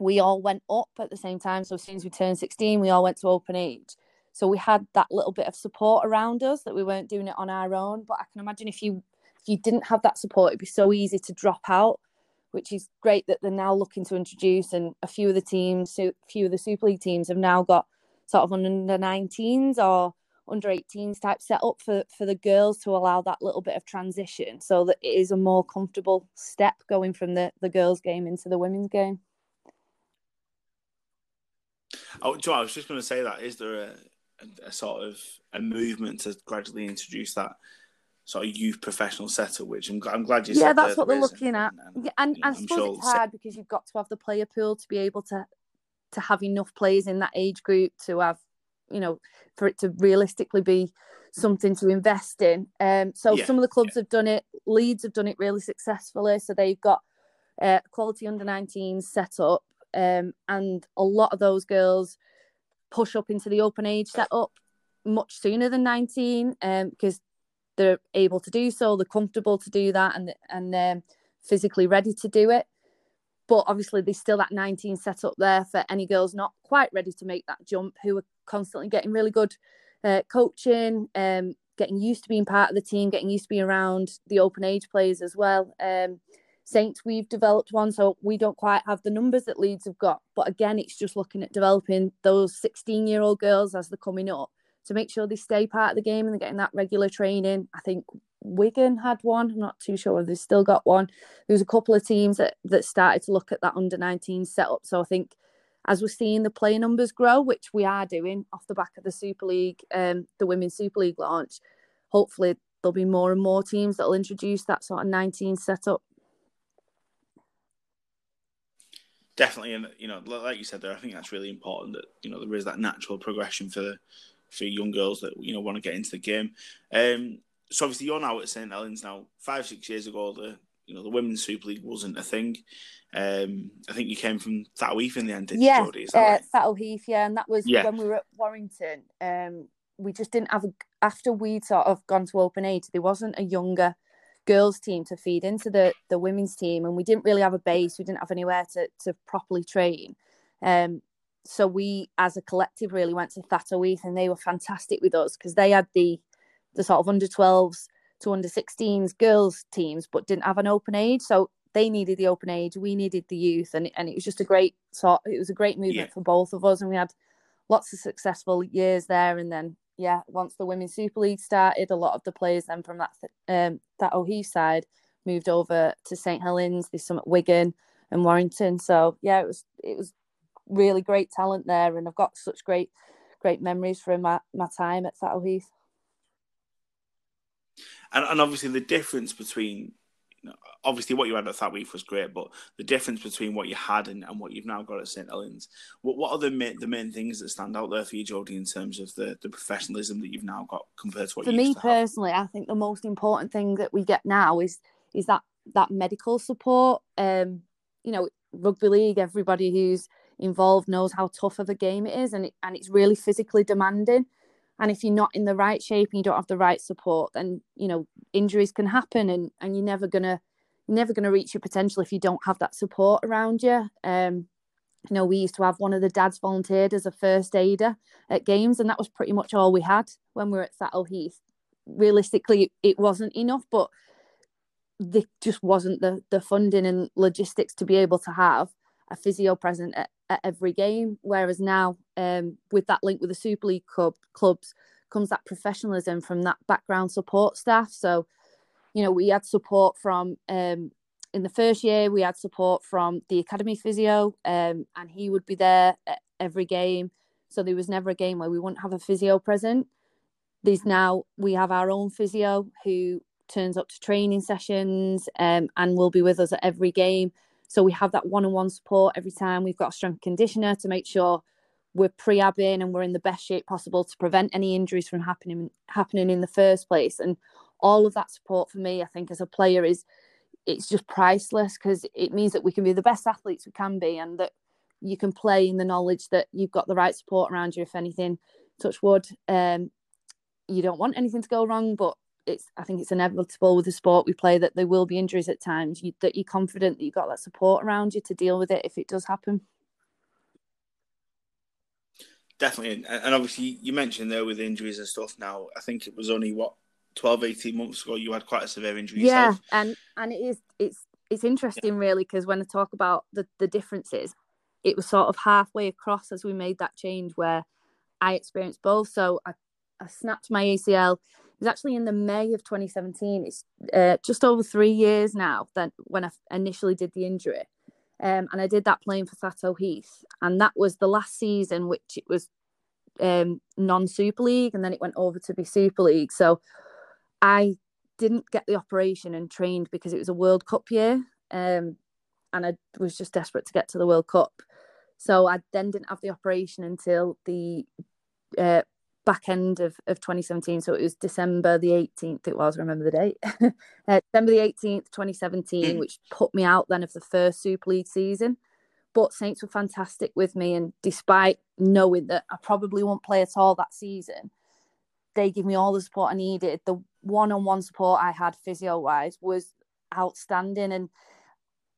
we all went up at the same time. So as soon as we turned 16, we all went to open age. So we had that little bit of support around us that we weren't doing it on our own. But I can imagine if you if you didn't have that support, it'd be so easy to drop out which is great that they're now looking to introduce. And a few of the teams, a few of the Super League teams have now got sort of under 19s or under 18s type set up for, for the girls to allow that little bit of transition so that it is a more comfortable step going from the, the girls' game into the women's game. Oh, Joe, I was just going to say that. Is there a, a, a sort of a movement to gradually introduce that sort of youth professional setup, which I'm, I'm glad you said that? yeah, that's what they're looking at. And, yeah, and, and I suppose sure it's hard because you've got to have the player pool to be able to to have enough players in that age group to have, you know, for it to realistically be something to invest in. Um, so yeah, some of the clubs yeah. have done it. Leeds have done it really successfully. So they've got uh, quality under 19 set up, um, and a lot of those girls push up into the open age setup much sooner than 19 um, because they're able to do so, they're comfortable to do that, and and um, physically ready to do it. But obviously, there's still that 19 set up there for any girls not quite ready to make that jump, who are constantly getting really good uh, coaching, um, getting used to being part of the team, getting used to being around the open age players as well. Um, Saints, we've developed one, so we don't quite have the numbers that Leeds have got. But again, it's just looking at developing those 16 year old girls as they're coming up to make sure they stay part of the game and they're getting that regular training. I think Wigan had one. I'm not too sure whether they've still got one. There was a couple of teams that, that started to look at that under 19 setup. So I think as we're seeing the player numbers grow, which we are doing off the back of the Super League, um, the Women's Super League launch, hopefully there'll be more and more teams that'll introduce that sort of 19 setup. Definitely, and you know, like you said there, I think that's really important that you know there is that natural progression for for young girls that you know want to get into the game. Um, so obviously you're now at St Helens now. Five six years ago, the you know the women's Super League wasn't a thing. Um, I think you came from Thatto in the end, did yeah, you, Jodie? Uh, right? Heath, yeah, and that was yeah. when we were at Warrington. Um, we just didn't have a, after we'd sort of gone to open age. There wasn't a younger girls team to feed into the the women's team, and we didn't really have a base. We didn't have anywhere to to properly train. Um, so we, as a collective, really went to Thatto Heath, and they were fantastic with us because they had the the sort of under 12s to under 16s girls teams, but didn't have an open age. So they needed the open age, we needed the youth, and and it was just a great sort. It was a great movement yeah. for both of us, and we had lots of successful years there. And then yeah, once the Women's Super League started, a lot of the players then from that um, Thatto Heath side moved over to St Helens. There's some at Wigan and Warrington. So yeah, it was it was really great talent there, and I've got such great great memories from my, my time at Thatto Heath. And, and obviously the difference between obviously what you had at Thatto Heath was great, but the difference between what you had and, and what you've now got at St Helens, what what are the main, the main things that stand out there for you, Jodie, in terms of the, the professionalism that you've now got compared to what? For me personally. I think the most important thing that we get now is is that that medical support. Um, you know, rugby league, everybody who's involved knows how tough of a game it is, and it, and it's really physically demanding. And if you're not in the right shape and you don't have the right support, then you know injuries can happen, and and you're never gonna never gonna reach your potential if you don't have that support around you. Um, you know, we used to have one of the dads volunteered as a first aider at games, and that was pretty much all we had when we were at Thatto Heath. Realistically, it wasn't enough, but there just wasn't the the funding and logistics to be able to have a physio present at, at every game. Whereas now, um, with that link with the Super League club clubs, comes that professionalism from that background support staff. So, you know, we had support from um, in the first year, we had support from the academy physio, um, and he would be there every game. So there was never a game where we wouldn't have a physio present. There's now we have our own physio who turns up to training sessions um, and will be with us at every game. So we have that one-on-one support every time. We've got a strength conditioner to make sure we're pre-abbing and we're in the best shape possible to prevent any injuries from happening happening in the first place. And all of that support for me, I think, as a player is it's just priceless because it means that we can be the best athletes we can be and that you can play in the knowledge that you've got the right support around you if anything touch wood um, you don't want anything to go wrong but it's I think it's inevitable with the sport we play that there will be injuries at times. You, that you're confident that you've got that support around you to deal with it if it does happen. Definitely, and obviously you mentioned there with injuries and stuff. Now I think it was only what 12, 18 months ago you had quite a severe injury. Yeah, yourself. and and it is it's it's interesting yeah. really because when I talk about the the differences, it was sort of halfway across as we made that change where I experienced both. So I I snapped my ACL it was actually in the May of 2017. It's uh, just over three years now than when I initially did the injury. Um, and I did that playing for Thatto Heath. And that was the last season, which it was um, non Super League, and then it went over to be Super League. So I didn't get the operation and trained because it was a World Cup year. Um, and I was just desperate to get to the World Cup. So I then didn't have the operation until the uh, back end of, of 2017. So it was December the 18th, it was, remember the date. uh, December the 18th, 2017, mm. which put me out then of the first Super League season. But Saints were fantastic with me. And despite knowing that I probably won't play at all that season, they gave me all the support I needed. The one on one support I had physio wise was outstanding. And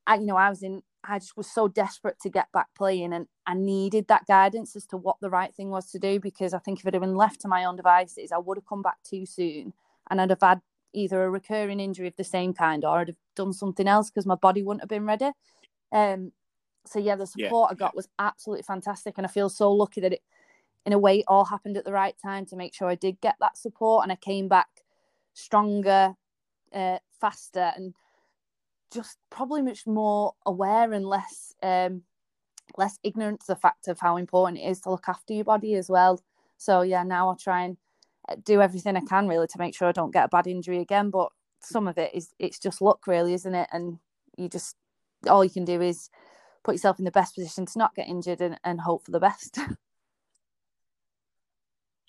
I, you know, I was in I just was so desperate to get back playing and I needed that guidance as to what the right thing was to do because I think if it had been left to my own devices, I would have come back too soon and I'd have had either a recurring injury of the same kind or I'd have done something else because my body wouldn't have been ready. Um, so yeah, the support yeah. I got was absolutely fantastic and I feel so lucky that it, in a way, it all happened at the right time to make sure I did get that support and I came back stronger, uh, faster and just probably much more aware and less um, less ignorant to the fact of how important it is to look after your body as well. So yeah, now I try and uh, do everything I can really to make sure I don't get a bad injury again. But some of it is it's just luck, really, isn't it? And you just all you can do is put yourself in the best position to not get injured and, and hope for the best.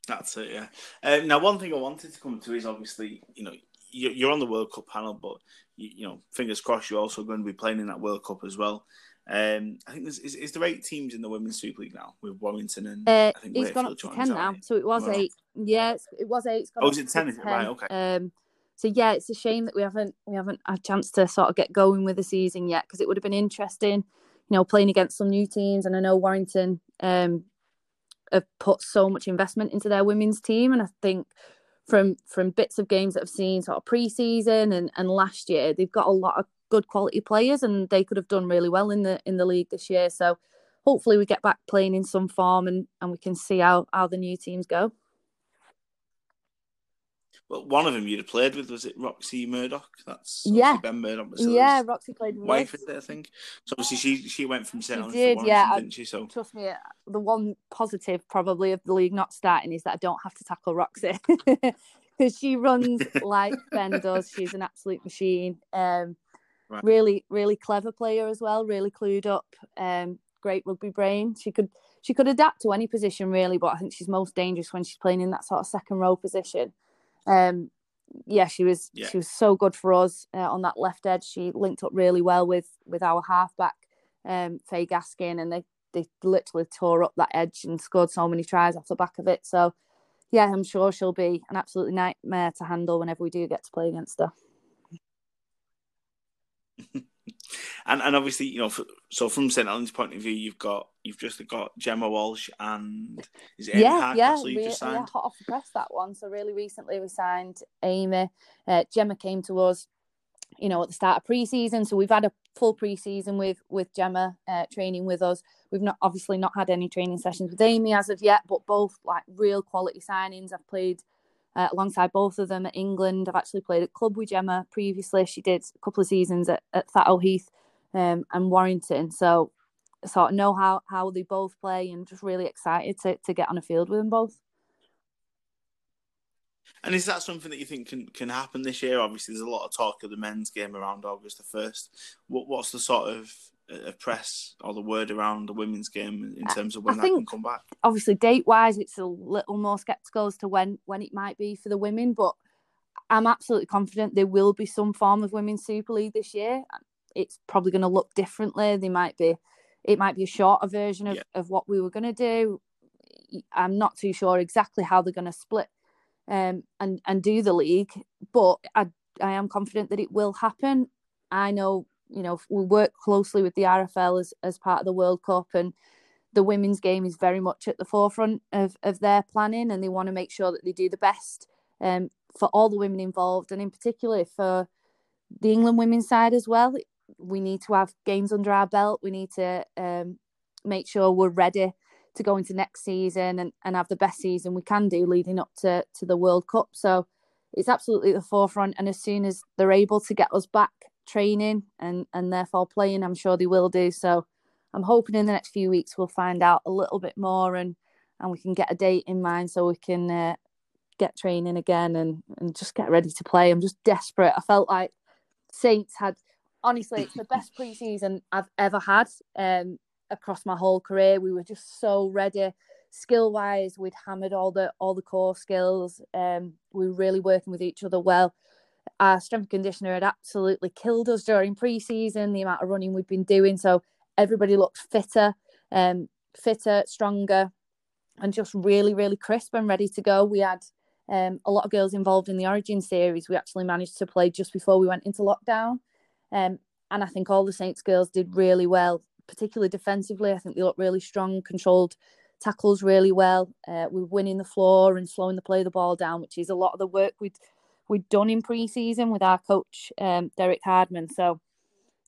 That's it, yeah. Um, now, one thing I wanted to come to is obviously, you know, you're on the World Cup panel, but you, you know, fingers crossed, you're also going to be playing in that World Cup as well. Um, I think there's is, is there eight teams in the Women's Super League now with Warrington and uh, I think it's gone up to ten now. So it was eight. Yeah, it was eight. oh, is it ten? Is it right? Okay. Um, so yeah, it's a shame that we haven't we haven't had a chance to sort of get going with the season yet because it would have been interesting, you know, playing against some new teams. And I know Warrington um, have put so much investment into their women's team, and I think from from bits of games that I've seen sort of pre-season and, and last year, they've got a lot of good quality players, and they could have done really well in the in the league this year. So hopefully we get back playing in some form and and we can see how how the new teams go. Well, one of them you'd have played with was it Roxy Murdoch? That's yeah, Ben Murdoch. yeah, Roxy played with wife, it, I think. So obviously she she went from St. She did, yeah, didn't she? So trust me, the one positive probably of the league not starting is that I don't have to tackle Roxy because she runs like Ben does. She's an absolute machine. Um, right. really, really clever player as well. Really clued up. Um, great rugby brain. She could she could adapt to any position really, but I think she's most dangerous when she's playing in that sort of second row position. Um, yeah, she was yeah. she was so good for us uh, on that left edge. She linked up really well with with our halfback, um, Faye Gaskin, and they they literally tore up that edge and scored so many tries off the back of it. So, yeah, I'm sure she'll be an absolutely nightmare to handle whenever we do get to play against her. and and obviously you know for, so from St Helens' point of view, you've got you've just got Gemma Walsh and is it yeah yeah we, yeah hot off the press that one. So really recently we signed Amy. Uh, Gemma came to us, you know, at the start of pre-season. So we've had a full pre-season with with Gemma uh, training with us. We've not obviously not had any training sessions with Amy as of yet, but both like real quality signings. I've played uh, alongside both of them at England. I've actually played at club with Gemma previously. She did a couple of seasons at, at Thatto Heath um, and Warrington. So sort of know how, how they both play and just really excited to, to get on a field with them both. And is that something that you think can, can happen this year? Obviously, there's a lot of talk of the men's game around August the first. What what's the sort of a press or the word around the women's game in terms of when I that can come back? Obviously, date wise, it's a little more skeptical as to when when it might be for the women, but I'm absolutely confident there will be some form of women's Super League this year. It's probably going to look differently. They might be, it might be a shorter version of, yeah. of what we were going to do. I'm not too sure exactly how they're going to split um, and and do the league, but I I am confident that it will happen. I know you know we work closely with the RFL as as part of the World Cup and the women's game is very much at the forefront of, of their planning and they want to make sure that they do the best um, for all the women involved and in particular for the England women's side as well. We need to have games under our belt. We need to um, make sure we're ready to go into next season and, and have the best season we can do leading up to, to the World Cup. So it's absolutely at the forefront. And as soon as they're able to get us back training and and therefore playing. I'm sure they will do. So I'm hoping in the next few weeks we'll find out a little bit more and and we can get a date in mind so we can uh, get training again and and just get ready to play. I'm just desperate. I felt like Saints had honestly it's the best preseason I've ever had um across my whole career. We were just so ready. Skill wise, we'd hammered all the all the core skills. Um, we were really working with each other well our strength conditioner had absolutely killed us during pre-season the amount of running we'd been doing so everybody looked fitter um fitter stronger and just really really crisp and ready to go. We had um, a lot of girls involved in the origin series. We actually managed to play just before we went into lockdown um, and i think all the saints girls did really well particularly defensively. I think they looked really strong controlled tackles really well. Uh, we were winning the floor and slowing the play of the ball down which is a lot of the work we'd we'd done in pre-season with our coach um, Derek Hardman. So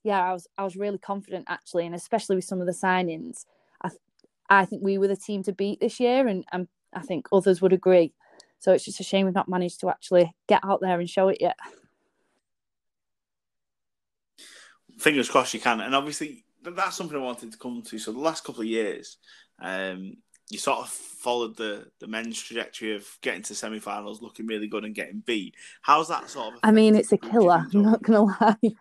yeah, I was I was really confident actually, and especially with some of the signings, I I think we were the team to beat this year, and, and I think others would agree. So it's just a shame we've not managed to actually get out there and show it yet. Fingers crossed you can, and obviously that's something I wanted to come to. So the last couple of years, um, you sort of followed the the men's trajectory of getting to semi-finals, looking really good, and getting beat. How's that sort of? I mean, it's a killer. I'm not gonna lie.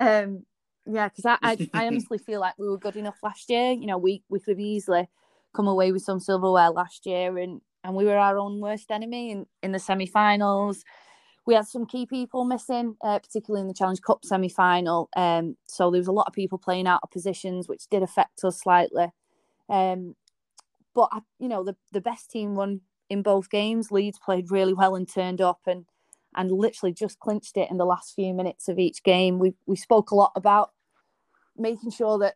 Um, yeah, because I, I, I honestly feel like we were good enough last year. You know, we we could easily come away with some silverware last year, and and we were our own worst enemy in in the semi-finals. We had some key people missing, uh, particularly in the Challenge Cup semi-final. Um, so there was a lot of people playing out of positions, which did affect us slightly. Um, but you know, the the best team won in both games. Leeds played really well and turned up and and literally just clinched it in the last few minutes of each game. We we spoke a lot about making sure that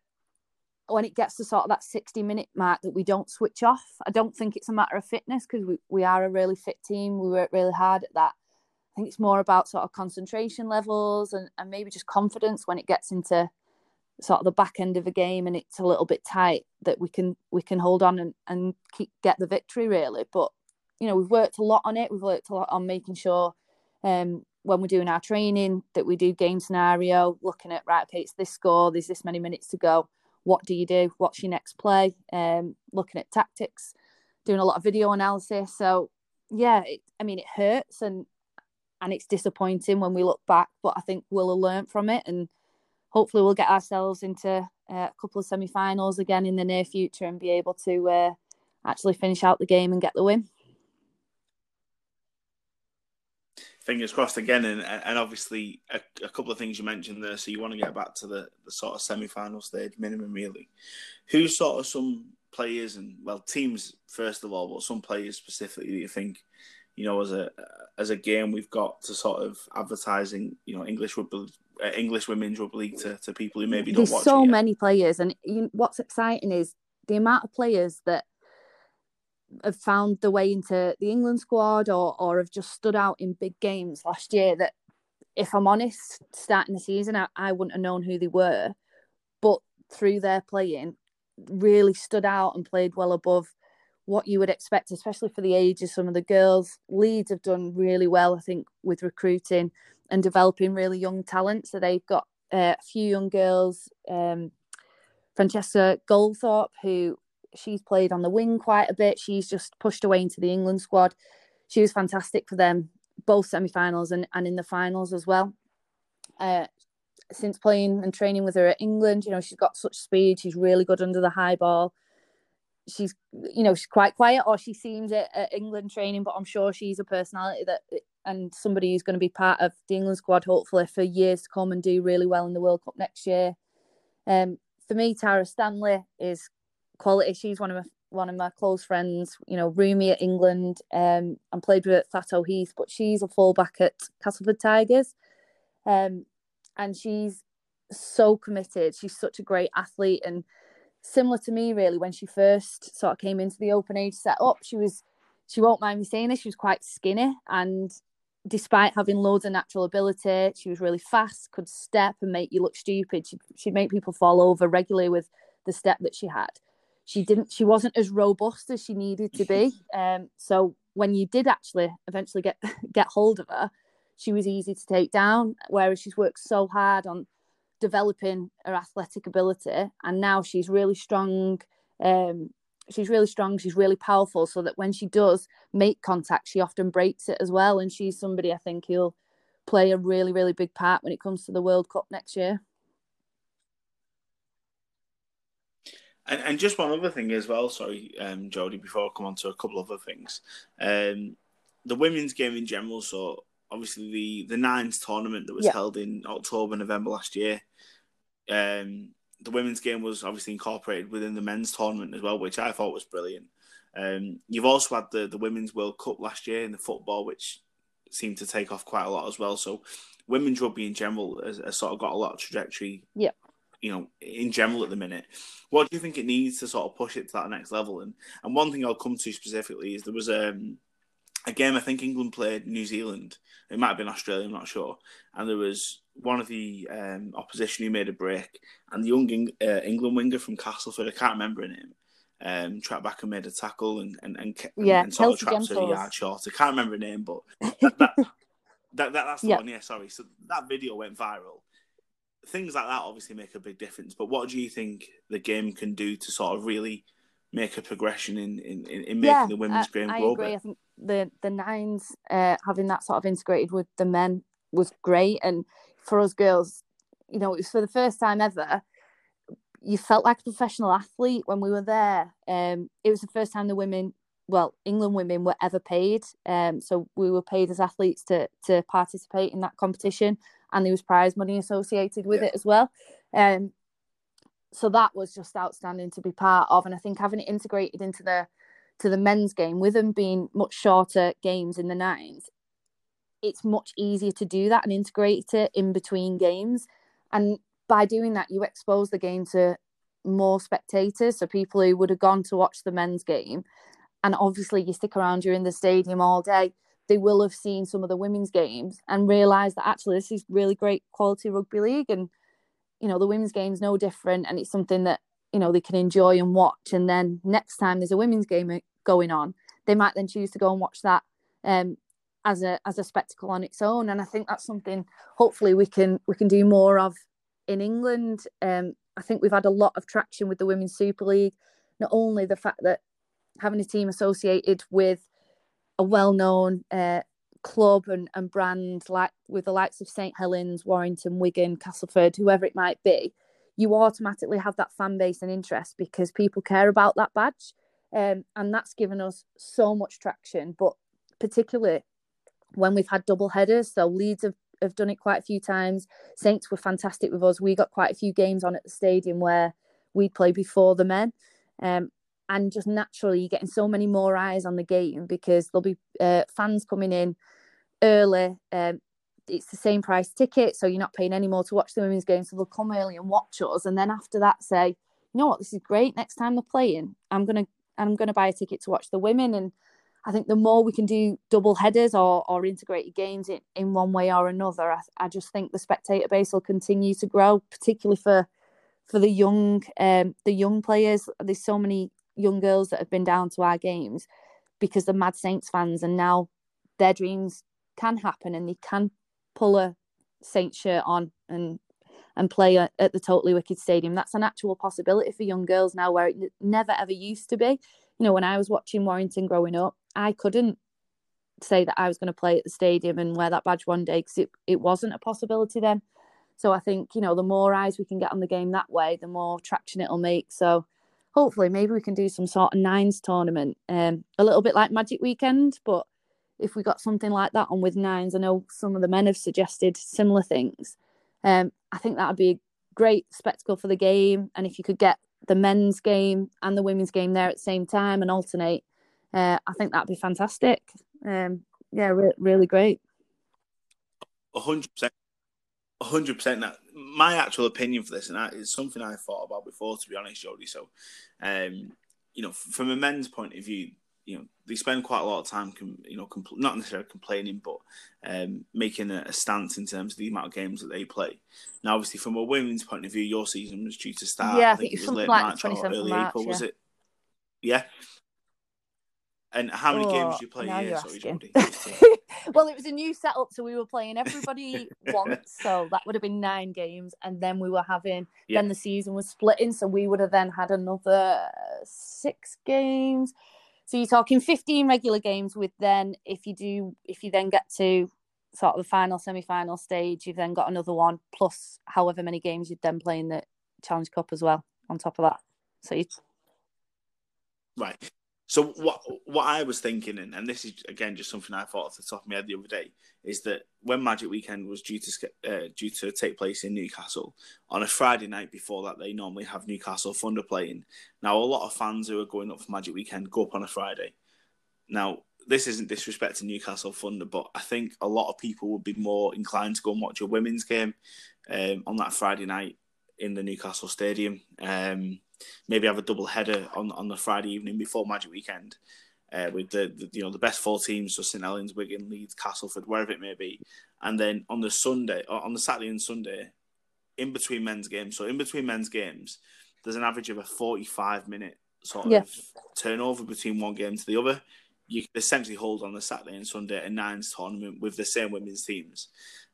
when it gets to sort of that 60 minute mark that we don't switch off. I don't think it's a matter of fitness because we, we are a really fit team. We work really hard at that. I think it's more about sort of concentration levels and, and maybe just confidence when it gets into sort of the back end of a game and it's a little bit tight that we can we can hold on and, and keep get the victory really. But you know, we've worked a lot on it. We've worked a lot on making sure um, when we're doing our training that we do game scenario, looking at right, okay, it's this score, there's this many minutes to go. What do you do? What's your next play? Um, looking at tactics, doing a lot of video analysis. So yeah, it, I mean, it hurts and and it's disappointing when we look back, but I think we'll learned from it and hopefully we'll get ourselves into uh, a couple of semi-finals again in the near future and be able to uh, actually finish out the game and get the win. fingers crossed again, and and obviously a, a, couple of things you mentioned there. So you want to get back to the, the sort of semi-final stage minimum, really. Who sort of some players and well teams first of all, but some players specifically that you think, you know, as a as a game we've got to sort of advertising, you know, English rugby, Uh, English women's rugby league to, to people who maybe don't There's so many players, and you, what's exciting is the amount of players that have found the way into the England squad or or have just stood out in big games last year that if I'm honest, starting the season I, I wouldn't have known who they were. But through their playing, really stood out and played well above what you would expect, especially for the age of some of the girls. Leeds have done really well, I think, with recruiting and developing really young talent. So they've got uh, a few young girls, um, Francesca Goldthorpe, who she's played on the wing quite a bit. She's just pushed away into the England squad. She was fantastic for them, both semi-finals and, and in the finals as well. Uh, since playing and training with her at England, you know, she's got such speed. She's really good under the high ball. She's, you know, she's quite quiet, or she seems it at England training. But I'm sure she's a personality that and somebody who's going to be part of the England squad, hopefully for years to come and do really well in the World Cup next year. Um, for me, Tara Stanley is quality. She's one of my one of my close friends, you know, Rumi at England, um, and played with at Thatto Heath, but she's a fullback at Castleford Tigers. Um, and she's so committed. She's such a great athlete and similar to me really when she first sort of came into the open age setup, she was she won't mind me saying this, she was quite skinny and despite having loads of natural ability, she was really fast, could step and make you look stupid. She'd, she'd make people fall over regularly with the step that she had she didn't she wasn't as robust as she needed to be um so when you did actually eventually get get hold of her she was easy to take down whereas she's worked so hard on developing her athletic ability and now she's really strong um she's really strong she's really powerful so that when she does make contact she often breaks it as well and she's somebody i think who'll play a really really big part when it comes to the world cup next year And, and just one other thing as well, sorry, um, Jodie, before I come on to a couple of other things. Um, the women's game in general, so obviously the, the Nines tournament that was yeah. held in October, November last year, um, the women's game was obviously incorporated within the men's tournament as well, which I thought was brilliant. Um, you've also had the, the Women's World Cup last year in the football, which seemed to take off quite a lot as well. So women's rugby in general has, has sort of got a lot of trajectory yeah you know, in general at the minute. What do you think it needs to sort of push it to that next level? And and one thing I'll come to specifically is there was um, a game I think England played New Zealand. It might have been Australia, I'm not sure. And there was one of the um, opposition who made a break, and the young uh, England winger from Castleford, I can't remember name, um, trapped back and made a tackle and and and, yeah, and sort of trapped her a yard short. I can't remember her name, but that, that, that, that that's the yep. one. Yeah, sorry. So that video went viral things like that obviously make a big difference. But what do you think the game can do to sort of really make a progression in in, in making Yeah, the women's game I grow? agree. I think the the nines uh, having that sort of integrated with the men was great, and for us girls, you know, it was for the first time ever. You felt like a professional athlete when we were there. Um, it was the first time the women, well, England women were ever paid. Um, so we were paid as athletes to to participate in that competition, and there was prize money associated with Yeah. it as well. Um, so that was just outstanding to be part of, and I think having it integrated into the to the men's game with them being much shorter games in the nines it's much easier to do that and integrate it in between games. And by doing that you expose the game to more spectators so people who would have gone to watch the men's game. And obviously you stick around you're in the stadium all day they will have seen some of the women's games and realize that actually this is really great quality rugby league. And you know the women's game's no different and it's something that you know they can enjoy and watch and then next time there's a women's game uh, going on they might then choose to go and watch that um as a as a spectacle on its own. And i think that's something hopefully we can we can do more of in england. Um i think we've had a lot of traction with the women's super league. Not only the fact that having a team associated with a well-known uh, club and, and brand like with the likes of st helens warrington wigan castleford whoever it might be you automatically have that fan base and interest because people care about that badge. Um, and that's given us so much traction but particularly when we've had double headers. So leeds have, have done it quite a few times. Saints were fantastic with us. We got quite a few games on at the stadium where we'd play before the men. Um, and just naturally you're getting so many more eyes on the game because there'll be uh, fans coming in early um, it's the same price ticket so you're not paying any more to watch the women's game so they'll come early and watch us and then after that say you know what this is great next time they're playing i'm gonna i'm gonna buy a ticket to watch the women and I think the more we can do double headers or, or integrated games in, in one way or another, I, I just think the spectator base will continue to grow, particularly for for the young um, the young players. There's so many young girls that have been down to our games because the Mad Saints fans, and now their dreams can happen and they can pull a Saints shirt on and and play at the Totally Wicked Stadium. That's an actual possibility for young girls now, where it never ever used to be. You know, when I was watching Warrington growing up, I couldn't say that I was going to play at the stadium and wear that badge one day because it, it wasn't a possibility then. So I think, you know, the more eyes we can get on the game that way, the more traction it'll make. So hopefully maybe we can do some sort of nines tournament, um, a little bit like Magic Weekend, but if we got something like that on with nines, I know some of the men have suggested similar things. Um, I think that would be a great spectacle for the game. And if you could get the men's game and the women's game there at the same time and alternate, uh, I think that'd be fantastic. Um, yeah, re- really great. hundred percent, hundred percent. That my actual opinion for this, and that is something I thought about before, to be honest, Jodie. So, um, you know, from a men's point of view, you know, they spend quite a lot of time, com- you know, compl- not necessarily complaining, but um, making a, a, stance in terms of the amount of games that they play. Now, obviously, from a women's point of view, your season was due to start. Yeah, I, I think, think it was late like March or early March, April, yeah. was it? Yeah. And how many Oh, games do you play you're Sorry. Jodie. well, it was a new setup, so we were playing everybody once, so that would have been nine games, and then we were having. Yeah. Then the season was splitting, so we would have then had another six games. So you're talking 15 regular games with then if you do if you then get to sort of the final semi-final stage, you've then got another one plus however many games you'd then play in the Challenge Cup as well on top of that. So you, Right. So what what I was thinking, and, and this is again just something I thought off the top of my head the other day, is that when Magic Weekend was due to uh, due to take place in Newcastle on a Friday night before that, they normally have Newcastle Thunder playing. Now a lot of fans who are going up for Magic Weekend go up on a Friday. Now this isn't disrespect to Newcastle Thunder, but I think a lot of people would be more inclined to go and watch a women's game um, on that Friday night in the Newcastle Stadium. Um, maybe have a double header on on the Friday evening before Magic Weekend uh, with the, the you know the best four teams, so St Helens, Wigan, Leeds, Castleford, wherever it may be, and then on the Sunday or on the Saturday and Sunday, in between men's games. So in between men's games, there's an average of a 45 minute sort Yeah. of turnover between one game to the other. You can essentially hold on the Saturday and Sunday a nines tournament with the same women's teams.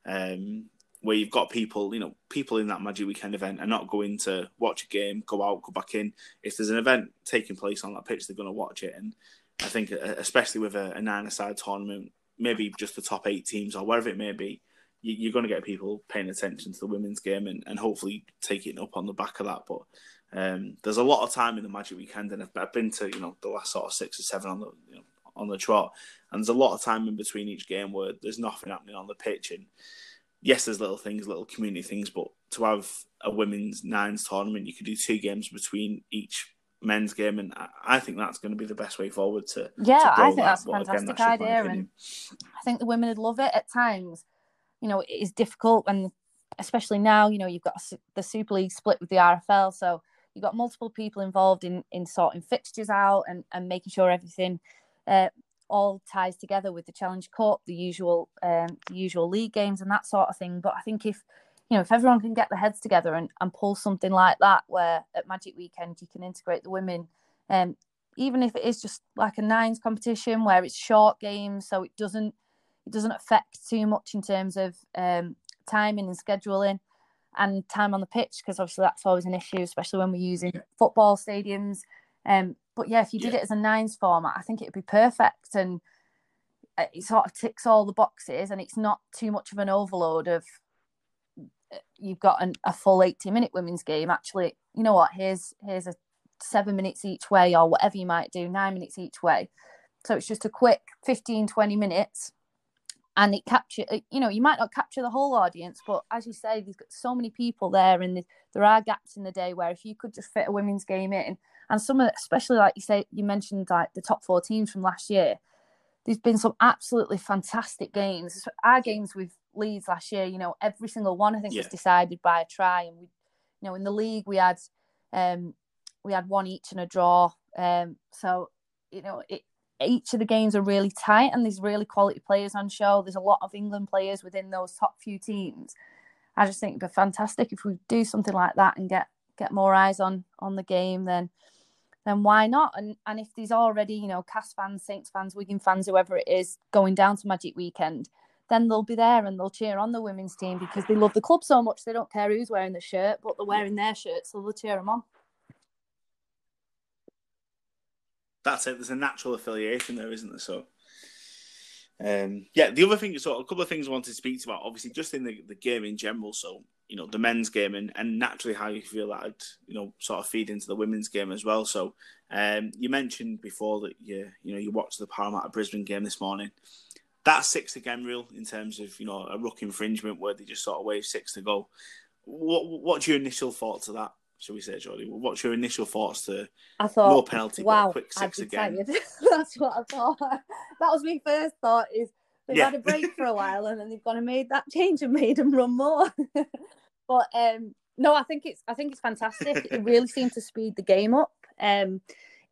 Um, where you've got people, you know, people in that Magic Weekend event are not going to watch a game, go out, go back in. If there's an event taking place on that pitch, they're going to watch it. And I think, especially with a, a nine-a-side tournament, maybe just the top eight teams or wherever it may be, you, are going to get people paying attention to the women's game and, and hopefully taking up on the back of that. But um, there's a lot of time in the Magic Weekend, and I've, I've, been to you know the last sort of six or seven on the you know, on the trot, and there's a lot of time in between each game where there's nothing happening on the pitch and yes, there's little things, little community things, but to have a women's nines tournament, you could do two games between each men's game, and I think that's going to be the best way forward to. Yeah, to I think that. that's a fantastic again, that's idea, and I think the women would love it. At times, you know, it is difficult, and especially now, you know, you've got the Super League split with the RFL, so you've got multiple people involved in in sorting fixtures out and and making sure everything. Uh, all ties together with the Challenge Cup, the usual um, the usual league games and that sort of thing. But I think if you know if everyone can get their heads together and, and pull something like that, where at Magic Weekend you can integrate the women, um, even if it is just like a nines competition where it's short games, so it doesn't it doesn't affect too much in terms of um, timing and scheduling and time on the pitch because obviously that's always an issue, especially when we're using football stadiums. Um, but yeah, if you did yeah. it as a nines format, I think it would be perfect. And uh, it sort of ticks all the boxes and it's not too much of an overload of uh, you've got an, a full 80 minute women's game. Actually you know what? Here's here's a seven minutes each way or whatever you might do nine minutes each way. So it's just a quick 15 20 minutes and it capture uh, you know you might not capture the whole audience but as you say there's got so many people there and there are gaps in the day where if you could just fit a women's game in and some of, especially like you say, you mentioned like the top four teams from last year. There's been some absolutely fantastic games. Our games with Leeds last year, you know, every single one I think yeah. was decided by a try, and we, you know, in the league we had, um, we had one each and a draw. Um, so you know, it, each of the games are really tight, and there's really quality players on show. There's a lot of England players within those top few teams. I just think it'd be fantastic if we do something like that and get get more eyes on on the game. Then then why not? And and if there's already, you know, Cas fans, Saints fans, Wigan fans, whoever it is, going down to Magic Weekend, then they'll be there and they'll cheer on the women's team because they love the club so much. They don't care who's wearing the shirt, but they're wearing their shirts, so they'll cheer them on. That's it. There's a natural affiliation there, isn't there? So, um, yeah. The other thing, so a couple of things I wanted to speak about, obviously, just in the, the game in general. So, you know the men's game and, and naturally how you feel that you know sort of feed into the women's game as well. So um, you mentioned before that you you know you watched the Parramatta Brisbane game this morning. That's six again real in terms of you know a ruck infringement where they just sort of wave six to go. What what's your initial thoughts of that? Shall we say, Jodie? What's your initial thoughts to I thought, no penalty, wow, quick six again? That's what I thought. That was my first thought. Is They've yeah. had a break for a while and then they've gone and made that change and made them run more. but um, no, I think it's I think it's fantastic. it really seemed to speed the game up. Um,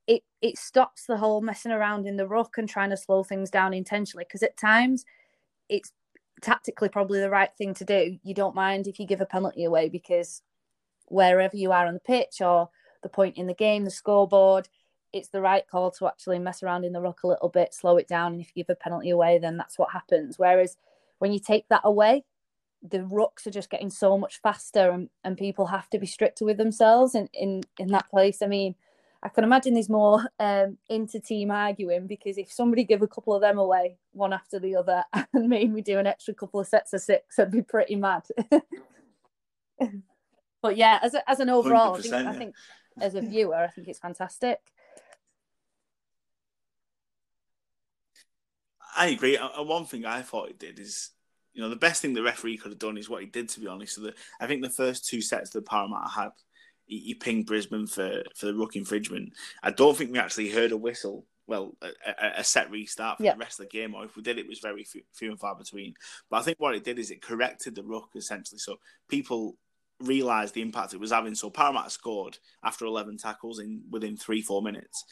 it it stops the whole messing around in the ruck and trying to slow things down intentionally because at times it's tactically probably the right thing to do. You don't mind if you give a penalty away because wherever you are on the pitch or the point in the game, the scoreboard, it's the right call to actually mess around in the ruck a little bit, slow it down, and if you give a penalty away, then that's what happens. Whereas when you take that away, the rucks are just getting so much faster, and, and people have to be stricter with themselves in, in in that place. I mean, I can imagine there's more um, inter-team arguing because if somebody give a couple of them away, one after the other, and made me do an extra couple of sets of six, I'd be pretty mad. but yeah, as a, as an overall, I think, yeah. I think as a viewer, I think it's fantastic. I agree. And one thing I thought it did is, you know, the best thing the referee could have done is what he did. To be honest, so the, I think the first two sets that Parramatta had, he, he pinged Brisbane for for the ruck infringement. I don't think we actually heard a whistle. Well, a, a set restart for the rest of the game, or if we did, it was very few, few and far between. But I think what it did is it corrected the ruck essentially, so people realised the impact it was having. So Parramatta scored after 11 tackles in within three, four minutes.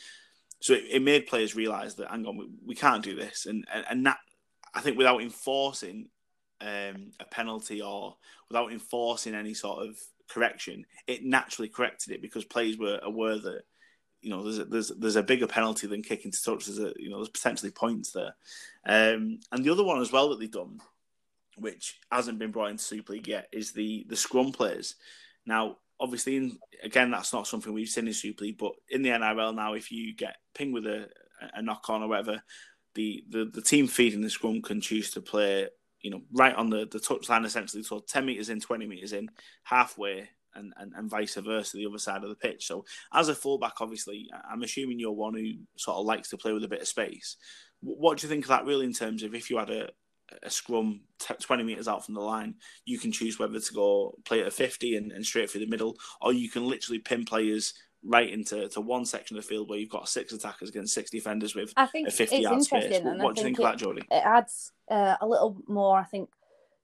So it, it made players realise that, hang on, we, we, can't do this. And, and, and that, I think, without enforcing um, a penalty or without enforcing any sort of correction, it naturally corrected it because players were aware that you know there's a, there's there's a bigger penalty than kicking to touch. There's a you know there's potentially points there, um, and the other one as well that they've done which hasn't been brought into Super League yet, is the the scrum players. Now, obviously, in, again, that's not something we've seen in Super League, but in the NRL now, if you get pinged with a, a knock on or whatever, the, the, the team feeding the scrum can choose to play, you know, right on the, the touchline essentially, so 10 metres in, 20 metres in, halfway, and, and, and vice versa, the other side of the pitch. So, as a fullback, obviously, I'm assuming you're one who sort of likes to play with a bit of space. What do you think of that, really, in terms of if you had a, a scrum t- 20 metres out from the line, you can choose whether to go play at a 50 and, and straight through the middle, or you can literally pin players right into to one section of the field where you've got six attackers against six defenders with I think a 50 yard space. What, what do you think, of that? It adds uh, a little more, I think,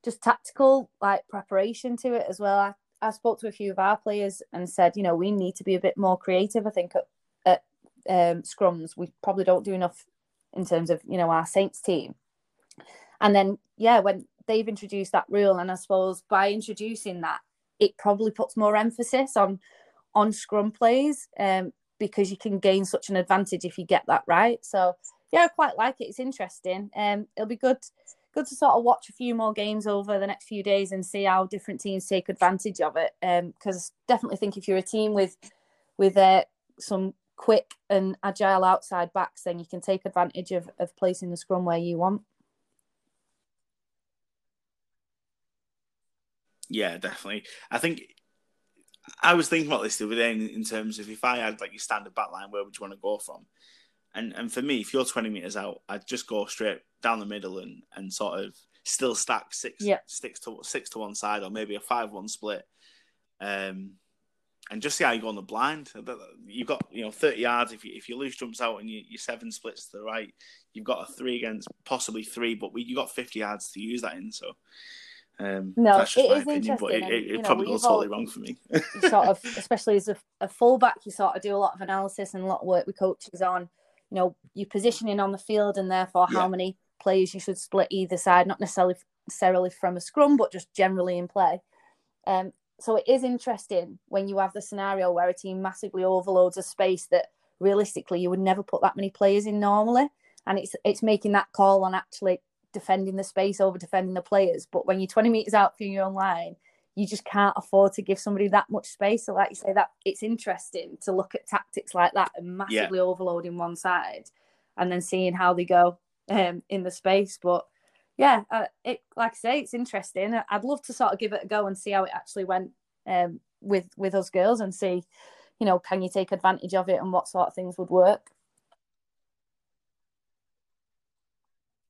just tactical like preparation to it as well. I, I spoke to a few of our players and said, you know, we need to be a bit more creative. I think at, at um, scrums, we probably don't do enough in terms of, you know, our Saints team. And then, yeah, when they've introduced that rule, and I suppose by introducing that, it probably puts more emphasis on on scrum plays um, because you can gain such an advantage if you get that right. So yeah, I quite like it. It's interesting. Um, it'll be good good to sort of watch a few more games over the next few days and see how different teams take advantage of it. Because um, definitely think if you're a team with with uh, some quick and agile outside backs, then you can take advantage of, of placing the scrum where you want. Yeah, definitely. I think I was thinking about this the other day in, in terms of if I had like your standard backline, where would you want to go from? And and for me, if you're 20 meters out, I'd just go straight down the middle and, and sort of still stack six yeah. six to six to one side or maybe a five one split. Um, and just see how you go on the blind. You've got you know 30 yards. If you if you lose jumps out and you, you seven splits to the right, you've got a three against possibly three, but we, you got 50 yards to use that in. So um, no, that's it is opinion, but it, interesting. it, and, you know, probably we've goes totally wrong for me. sort of, especially as a, a fullback, you sort of do a lot of analysis and a lot of work with coaches on, you know, your positioning on the field and therefore how Yeah. many players you should split either side, not necessarily necessarily from a scrum, but just generally in play. Um, so it is interesting when you have the scenario where a team massively overloads a space that realistically you would never put that many players in normally, and it's it's making that call on actually defending the space over defending the players. But when you're 20 meters out from your own line, you just can't afford to give somebody that much space. So, like you say, that it's interesting to look at tactics like that and massively overloading one side, and then seeing how they go um, in the space. But yeah, uh, it like I say, it's interesting. I'd love to sort of give it a go and see how it actually went um, with with us girls and see, you know, can you take advantage of it and what sort of things would work.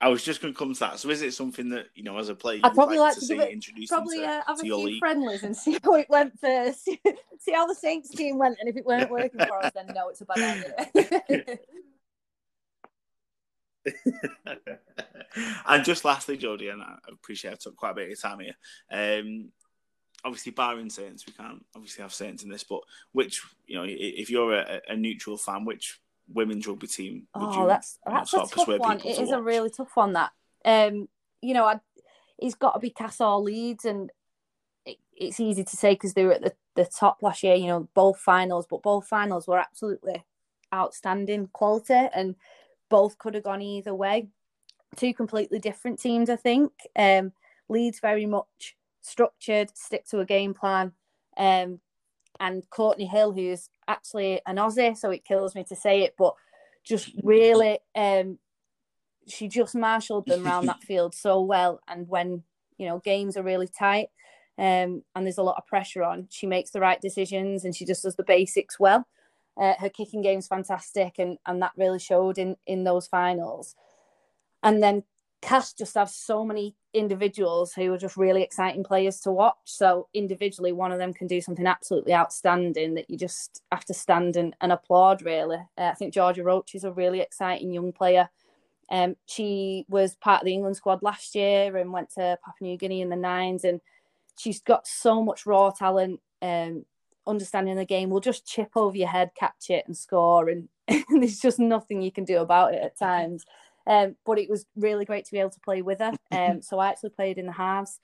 I was just going to come to that. So, is it something that you know, as a player, I'd probably like to to see introduced Probably uh, have a to your few league? friendlies and see how it went first. see how the Saints team went, and if it weren't working for us, then no, it's a bad idea. and just lastly, Jodie, and I appreciate I took quite a bit of time here. Um, obviously, barring Saints, we can't obviously have Saints in this, but which you know, if you're a, a neutral fan, which women's rugby team would oh, that's that's a tough one. It to is a really tough one. That um, you know, I, he's got to be Cassar Leeds, and it, it's easy to say because they were at the, the top last year. You know, both finals, but both finals were absolutely outstanding quality, and both could have gone either way. Two completely different teams, I think. Um, Leeds very much structured, stick to a game plan. Um, and Courtney Hill, who's actually an Aussie, so it kills me to say it, but just really, um, she just marshalled them around that field so well. And when you know games are really tight, um, and there's a lot of pressure on, she makes the right decisions and she just does the basics well. Uh, her kicking game's fantastic, and and that really showed in in those finals. And then Cass just have so many individuals who are just really exciting players to watch. So individually, one of them can do something absolutely outstanding that you just have to stand and, and applaud. Really, uh, I think Georgia Roach is a really exciting young player. Um, she was part of the England squad last year and went to Papua New Guinea in the nines, and she's got so much raw talent. Um, understanding the game will just chip over your head, catch it, and score, and, and there's just nothing you can do about it at times. Um, but it was really great to be able to play with her. Um, so I actually played in the halves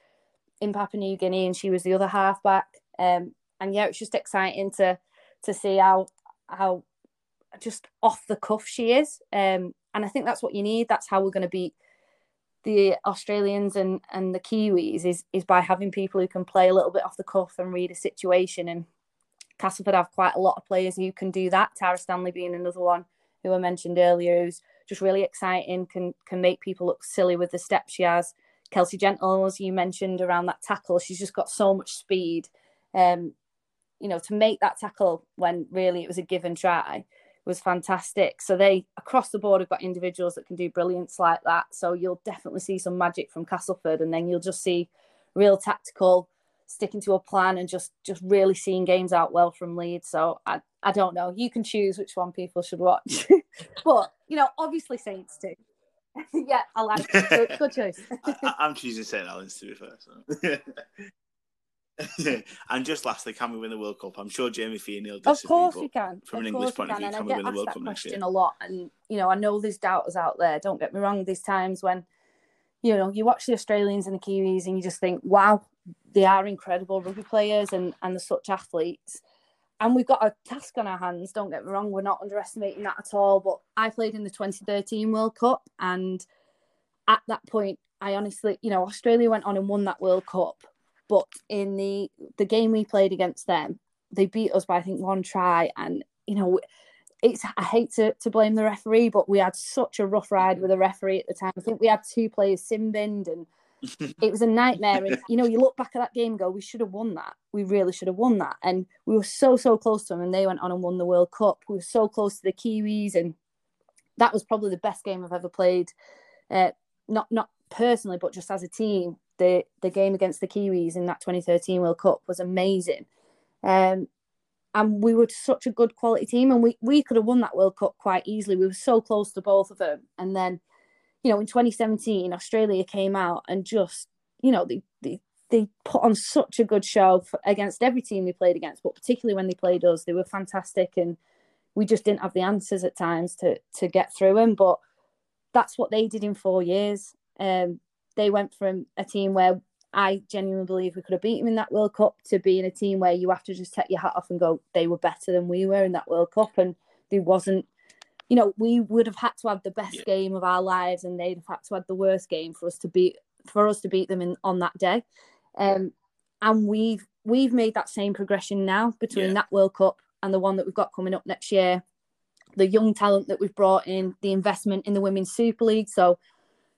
in Papua New Guinea, and she was the other halfback. Um, and yeah, it's just exciting to to see how how just off the cuff she is. Um, and I think that's what you need. That's how we're going to beat the Australians and, and the Kiwis is is by having people who can play a little bit off the cuff and read a situation. And Castleford have quite a lot of players who can do that. Tara Stanley being another one who I mentioned earlier, who's just really exciting, can can make people look silly with the steps she has. Kelsey Gentle, as you mentioned, around that tackle, she's just got so much speed. Um, you know, to make that tackle when really it was a given try was fantastic. So they across the board have got individuals that can do brilliance like that. So you'll definitely see some magic from Castleford, and then you'll just see real tactical, sticking to a plan, and just just really seeing games out well from Leeds. So I I don't know. You can choose which one people should watch, but you know, obviously Saints too. yeah, I like it. Good, good choice. I, am choosing St. Helens to be fair. So. and just lastly, can we win the World Cup? I'm sure Jamie Feeney will Of course we can. From of an English point of view, can, can we win the World Cup next year? a lot, and you know, I know there's doubters out there. Don't get me wrong. There's times when, you know, you watch the Australians and the Kiwis, and you just think, wow, they are incredible rugby players, and and they're such athletes. And we've got a task on our hands. Don't get me wrong. We're not underestimating that at all. But I played in the 2013 World Cup, and at that point, I honestly, you know, Australia went on and won that World Cup but in the the game we played against them, they beat us by I think one try, and you know, it's I hate to, to blame the referee, but we had such a rough ride with the referee at the time. I think we had two players sin and it was a nightmare. And you know, you look back at that game, go, we should have won that. We really should have won that. And we were so so close to them, and they went on and won the World Cup. We were so close to the Kiwis, and that was probably the best game I've ever played. Uh, not not personally, but just as a team the the game against the Kiwis in that 2013 World Cup was amazing. Um, and we were such a good quality team, and we we could have won that World Cup quite easily. We were so close to both of them, and then, you know, in 2017, Australia came out and just, you know, they they, they put on such a good show for, against every team they played against, but particularly when they played us, they were fantastic, and we just didn't have the answers at times to to get through them. But that's what they did in four years. Um, they went from a team where I genuinely believe we could have beat them in that World Cup to being a team where you have to just take your hat off and go, they were better than we were in that World Cup. And there wasn't, you know, we would have had to have the best yeah. game of our lives and they'd have had to have the worst game for us to beat for us to beat them in on that day. Um, and we've we've made that same progression now between yeah. that World Cup and the one that we've got coming up next year. The young talent that we've brought in, the investment in the Women's Super League. So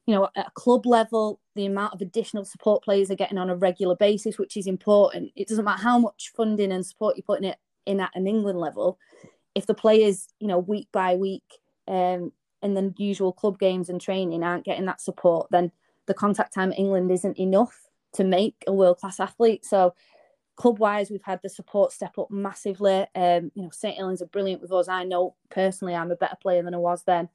you know, at a club level, the amount of additional support players are getting on a regular basis, which is important. It doesn't matter how much funding and support you're putting it in at an England level. If the players, you know, week by week, um, in the usual club games and training aren't getting that support, then the contact time at England isn't enough to make a world class athlete. So, club wise, we've had the support step up massively. Um, you know, St. Helens are brilliant with us. I know personally I'm a better player than I was then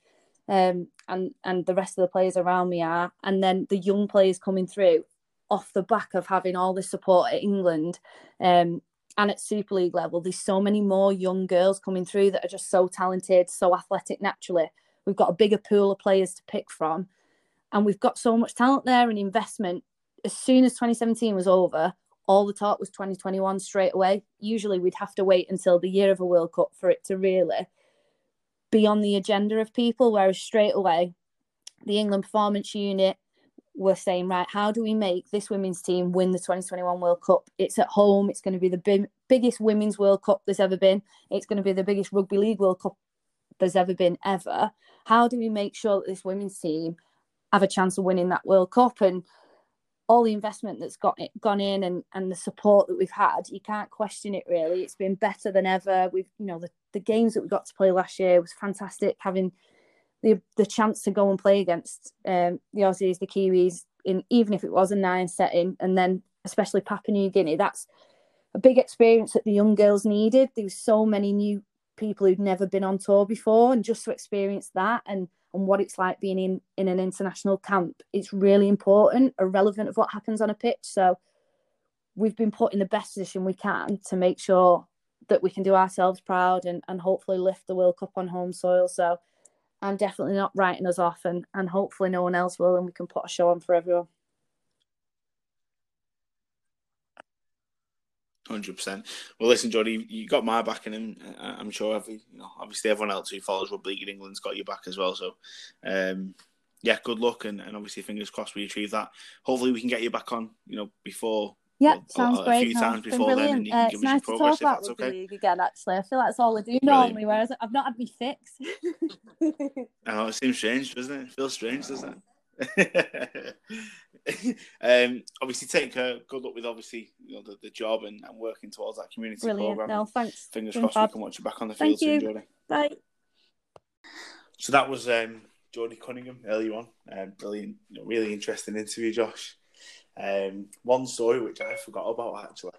um, and and the rest of the players around me are, and then the young players coming through off the back of having all this support at England um, and at Super League level. There's so many more young girls coming through that are just so talented, so athletic naturally. We've got a bigger pool of players to pick from, and we've got so much talent there and investment. As soon as 2017 was over, all the talk was 2021 straight away. Usually, we'd have to wait until the year of a World Cup for it to really be on the agenda of people. Whereas straight away, the England performance unit were saying, right, how do we make this women's team win the 2021 World Cup? It's at home. It's going to be the big, biggest women's World Cup there's ever been. It's going to be the biggest rugby league World Cup there's ever been ever. How do we make sure that this women's team have a chance of winning that World Cup? And all the investment that's got it, gone in and, and the support that we've had, you can't question it really. It's been better than ever. We've, you know, the, the games that we got to play last year was fantastic. Having the the chance to go and play against um, the Aussies, the Kiwis, in even if it was a nine setting, and then especially Papua New Guinea, that's a big experience that the young girls needed. There was so many new people who'd never been on tour before, and just to experience that and and what it's like being in in an international camp it's really important irrelevant of what happens on a pitch so we've been put in the best position we can to make sure that we can do ourselves proud and, and hopefully lift the world cup on home soil so i'm definitely not writing us off and, and hopefully no one else will and we can put a show on for everyone Hundred percent. Well, listen, Jodie, you got my backing, and I'm sure every, you know, obviously everyone else who follows rugby league in England's got your back as well. So, um, yeah, good luck, and, and obviously fingers crossed we achieve that. Hopefully, we can get you back on, you know, before. Yeah, sounds a great. few no, times it's been before then, brilliant. and you Uh, it's give us your nice to progress talk if about that's rugby okay. league again. Actually, I feel that's all I do Brilliant. normally, whereas I've not had me fix. I know it seems strange, doesn't it? It feels strange, doesn't it? um, obviously, take uh, good luck with obviously you know the, the job and, and working towards that community Brilliant. program. No, thanks. Fingers been crossed we fab. can watch you back on the Thank field soon, you. Jodie. Bye. So that was um, Jodie Cunningham earlier on. Um, brilliant, you know, really interesting interview, Josh. Um, one story which I forgot about actually,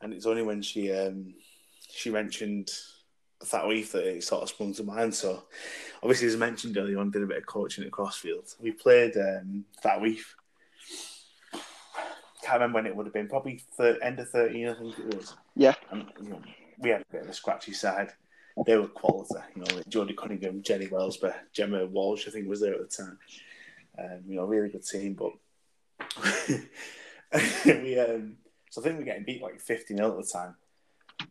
and it's only when she um, she mentioned that week that it sort of sprung to mind. So obviously, as I mentioned earlier on, did a bit of coaching at Crosfield. We played um, that week. Can't remember when it would have been. Probably thir- end of thirteen, I think it was. Yeah. And you know, we had a bit of a scratchy side. They were quality, you know, like Jodie Cunningham, Jenny Welsby, Gemma Walsh, I think was there at the time. Um, you know, really good team, but we um, so I think we are getting beat like fifty 0 at the time.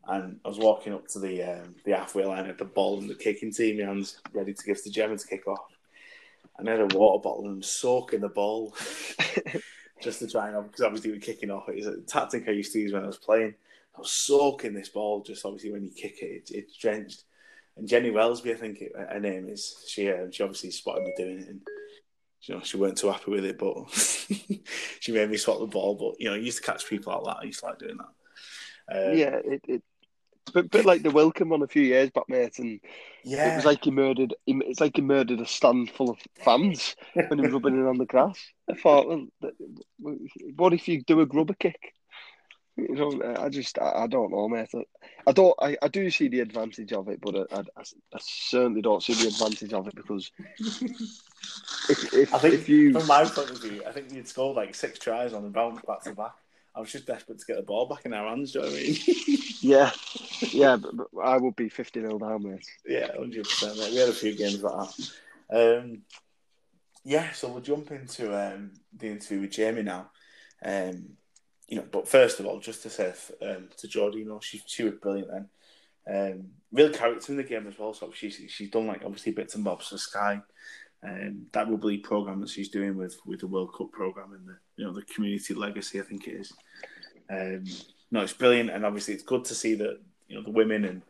And I was walking up to the um, the halfway line at the ball and the kicking team, hands ready to give to Gemma to kick off. And I had a water bottle and soaking the ball just to try and because obviously we're kicking off. It's a tactic I used to use when I was playing. I was soaking this ball just obviously when you kick it, it it's drenched. And Jenny Welsby, I think it, her name is, she uh, she obviously spotted me doing it, and you know she weren't too happy with it, but she made me swap the ball. But you know, I used to catch people like that. I used to like doing that. Um, yeah, it, it it's a bit, bit like the Welcome one a few years back, mate, and yeah. it was like he murdered. He, it's like he murdered a stand full of fans when he was rubbing it on the grass. I thought, well, what if you do a grubber kick? You know, I just, I, I don't know, mate. I don't, I, I do see the advantage of it, but I, I, I certainly don't see the advantage of it because if, if, I think if you, from my point of view, I think you'd scored like six tries on the bounce back to back. I was just desperate to get the ball back in our hands. Do you know what I mean? yeah, yeah, but, but I would be 50 0 down, mate. Yeah, hundred percent. We had a few games like that. Um, yeah, so we'll jump into um, the interview with Jamie now. Um, you know, but first of all, just to say um, to Jodie, you know, she she was brilliant then. Um, real character in the game as well. So she's she's done like obviously bits and bobs for Sky. Um, that rugby program that she's doing with with the World Cup program and the you know the community legacy, I think it is. Um, no, it's brilliant, and obviously it's good to see that you know the women and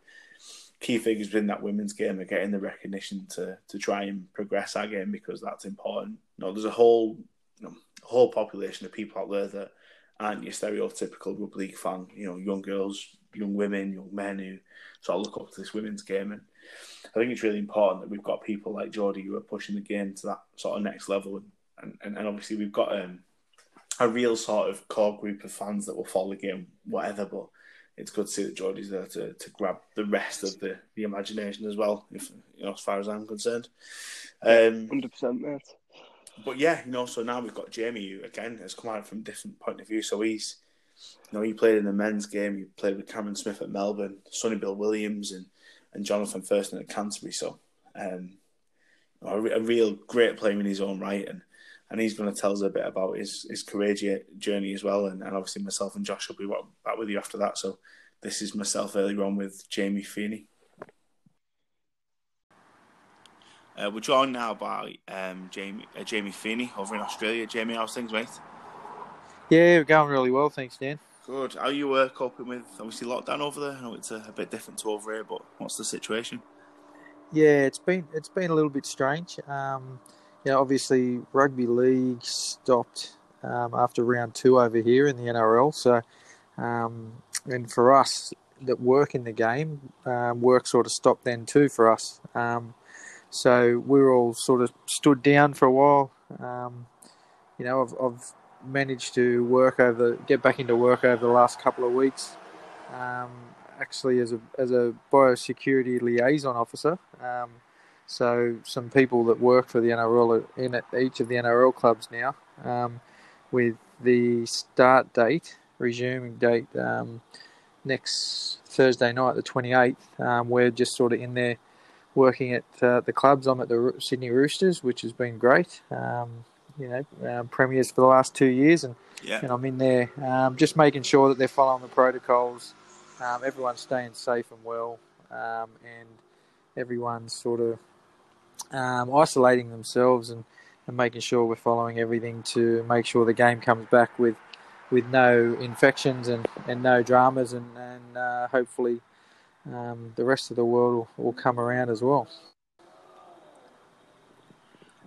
key figures within that women's game are getting the recognition to to try and progress our game because that's important. You know, there's a whole you know, whole population of people out there that aren't your stereotypical rugby league fan. You know, young girls, young women, young men who sort of look up to this women's game, and I think it's really important that we've got people like Jodie who are pushing the game to that sort of next level, and and, and obviously we've got um, a real sort of core group of fans that will follow the game, whatever, but it's good to see that Jodie's there to, to grab the rest of the, the imagination as well, if you know, as far as I'm concerned. Um, Hundred percent, mate. but yeah, you know, so now we've got Jamie, who again has come out from a different point of view. So he's, you know, he played in the men's game. He played with Cameron Smith at Melbourne, Sonny Bill Williams, and and Jonathan Thurston at Canterbury. So, um, you know, a, a real great player in his own right, and and he's going to tell us a bit about his his career journey as well. And, and obviously myself and Josh will be back with you after that. So this is myself earlier on with Jamie Feeney. Uh, we're joined now by um, Jamie uh, Jamie Feeney over in Australia. Jamie, how's things, mate? Yeah, we're going really well, thanks, Dan. Good. How you uh, coping with obviously lockdown over there? I know it's a, a bit different to over here, but what's the situation? Yeah, it's been it's been a little bit strange. Um, you know, obviously rugby league stopped um, after round two over here in the NRL. So, um, and for us that work in the game, um, work sort of stopped then too for us. Um, so we were all sort of stood down for a while. Um, you know, I've, I've managed to work over, get back into work over the last couple of weeks. Um, actually, as a as a biosecurity liaison officer. Um, so some people that work for the NRL in each of the NRL clubs now, um, with the start date, resuming date um, next Thursday night, the 28th. Um, we're just sort of in there working at uh, the clubs. I'm at the Sydney Roosters, which has been great. Um, you know, um, premiers for the last two years, and, Yeah. and I'm in there um, just making sure that they're following the protocols. Um, everyone's staying safe and well, um, and everyone's sort of um, isolating themselves and, and making sure we're following everything to make sure the game comes back with with no infections and, and no dramas, and, and uh, hopefully um, the rest of the world will, will come around as well.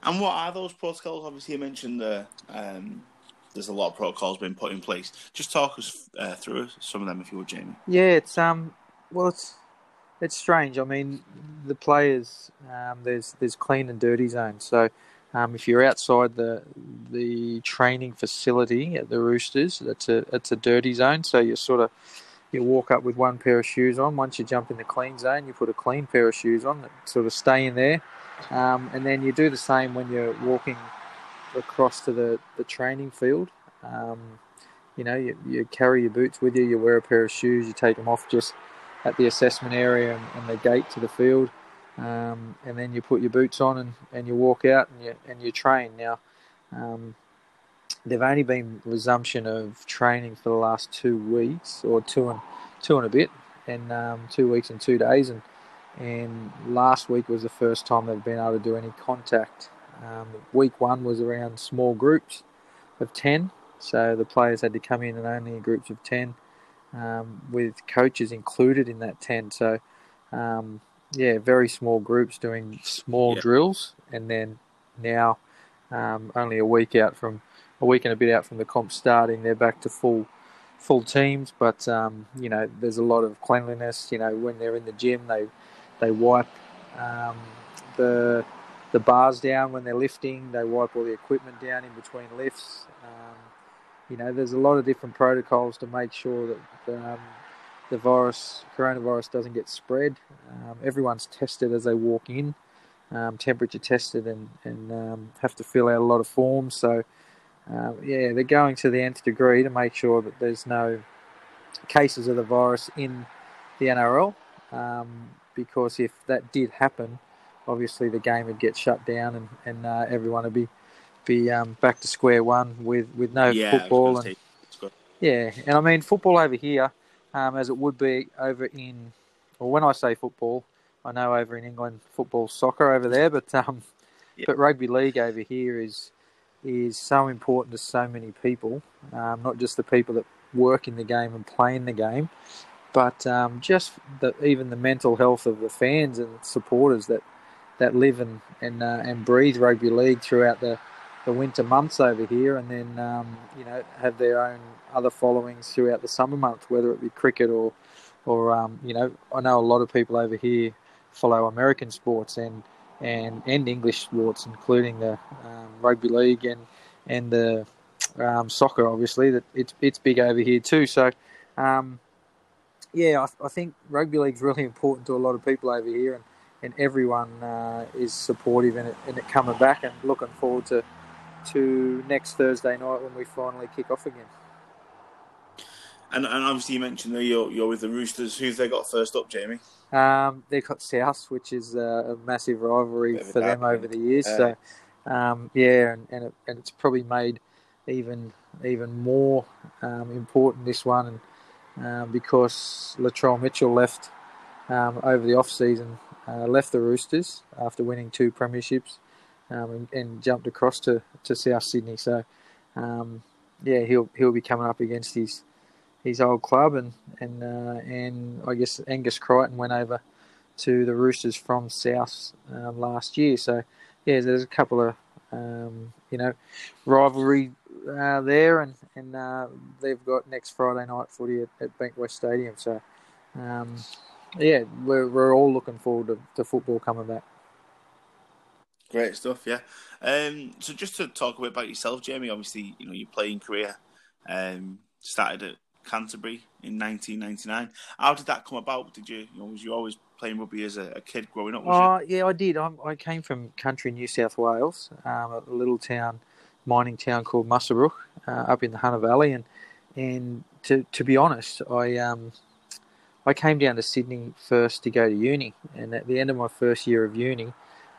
And what are those protocols? Obviously, you mentioned the um, there's a lot of protocols being put in place. Just talk us uh, through some of them, if you would, Jamie. Yeah, it's um, well, it's it's strange. I mean, the players um, there's there's clean and dirty zones. So um, if you're outside the the training facility at the Roosters, that's a it's a dirty zone. So you sort of you walk up with one pair of shoes on. Once you jump in the clean zone, you put a clean pair of shoes on that sort of stay in there. Um, and then you do the same when you're walking across to the, the training field. Um, you know, you, you carry your boots with you, you wear a pair of shoes, you take them off just at the assessment area and, and the gate to the field. Um, and then you put your boots on and, and you walk out and you, and you train. Now, um, they've only been resumption of training for the last two weeks or two and two and a bit, and um, two weeks and two days, and and last week was the first time they've been able to do any contact. Um, week one was around small groups of 10, so the players had to come in and only in groups of 10, um, with coaches included in that 10. So, um, yeah, very small groups doing small Yeah. drills, and then now, um, only a week out from a week and a bit out from the comp starting, they're back to full full teams. But um, you know, there's a lot of cleanliness. You know, when they're in the gym, they they wipe um, the the bars down when they're lifting. They wipe all the equipment down in between lifts. Um, you know, there's a lot of different protocols to make sure that um, the virus, coronavirus, doesn't get spread. Um, everyone's tested as they walk in, um, temperature tested, and and um, have to fill out a lot of forms. So, um, yeah, they're going to the nth degree to make sure that there's no cases of the virus in the NRL. Because if that did happen, obviously the game would get shut down and, and uh, everyone would be be um, back to square one with, with no yeah, football and say, it's good. yeah, and I mean football over here, um, as it would be over in, well, when I say football, I know over in England football soccer over there, but um, Yeah. but rugby league over here is is so important to so many people, um, not just the people that work in the game and play in the game, but um, just the even the mental health of the fans and supporters that that live and and uh, and breathe rugby league throughout the the winter months over here, and then um, you know have their own other followings throughout the summer months, whether it be cricket or or um, you know I know a lot of people over here follow American sports and and and English sports, including the um, rugby league and and the um, soccer. Obviously, that it's it's big over here too. So. Um, yeah, I, I think rugby league's really important to a lot of people over here, and, and everyone uh, is supportive in it, in it coming back, and looking forward to to next Thursday night when we finally kick off again. And, and obviously, you mentioned that you're, you're with the Roosters. Who've they got first up, Jamie? Um, they've got South, which is uh, a massive rivalry a for them over the years. Yeah. So, um, yeah, and and, it, and it's probably made even even more um, important this one, and um, because Latrell Mitchell left um, over the off season, uh, left the Roosters after winning two premierships, um, and, and jumped across to, to South Sydney. So, um, yeah, he'll he'll be coming up against his his old club, and and uh, and I guess Angus Crichton went over to the Roosters from South um, last year. So yeah, there's a couple of um, you know rivalry uh, there, and and uh, they've got next Friday night footy at, at Bankwest Stadium. So um, yeah, we're we're all looking forward to, to football coming back. Great stuff, yeah. Um, so just to talk a bit about yourself, Jamie. Obviously, you know your playing career um, started at Canterbury in 1999. How did that come about? Did you, you know, was you always playing rugby as a, a kid growing up? Was Oh, yeah, I did. I'm, I came from country New South Wales, um, a little town, mining town called Muswellbrook, uh, up in the Hunter Valley, and and to to be honest, I um I came down to Sydney first to go to uni, and at the end of my first year of uni,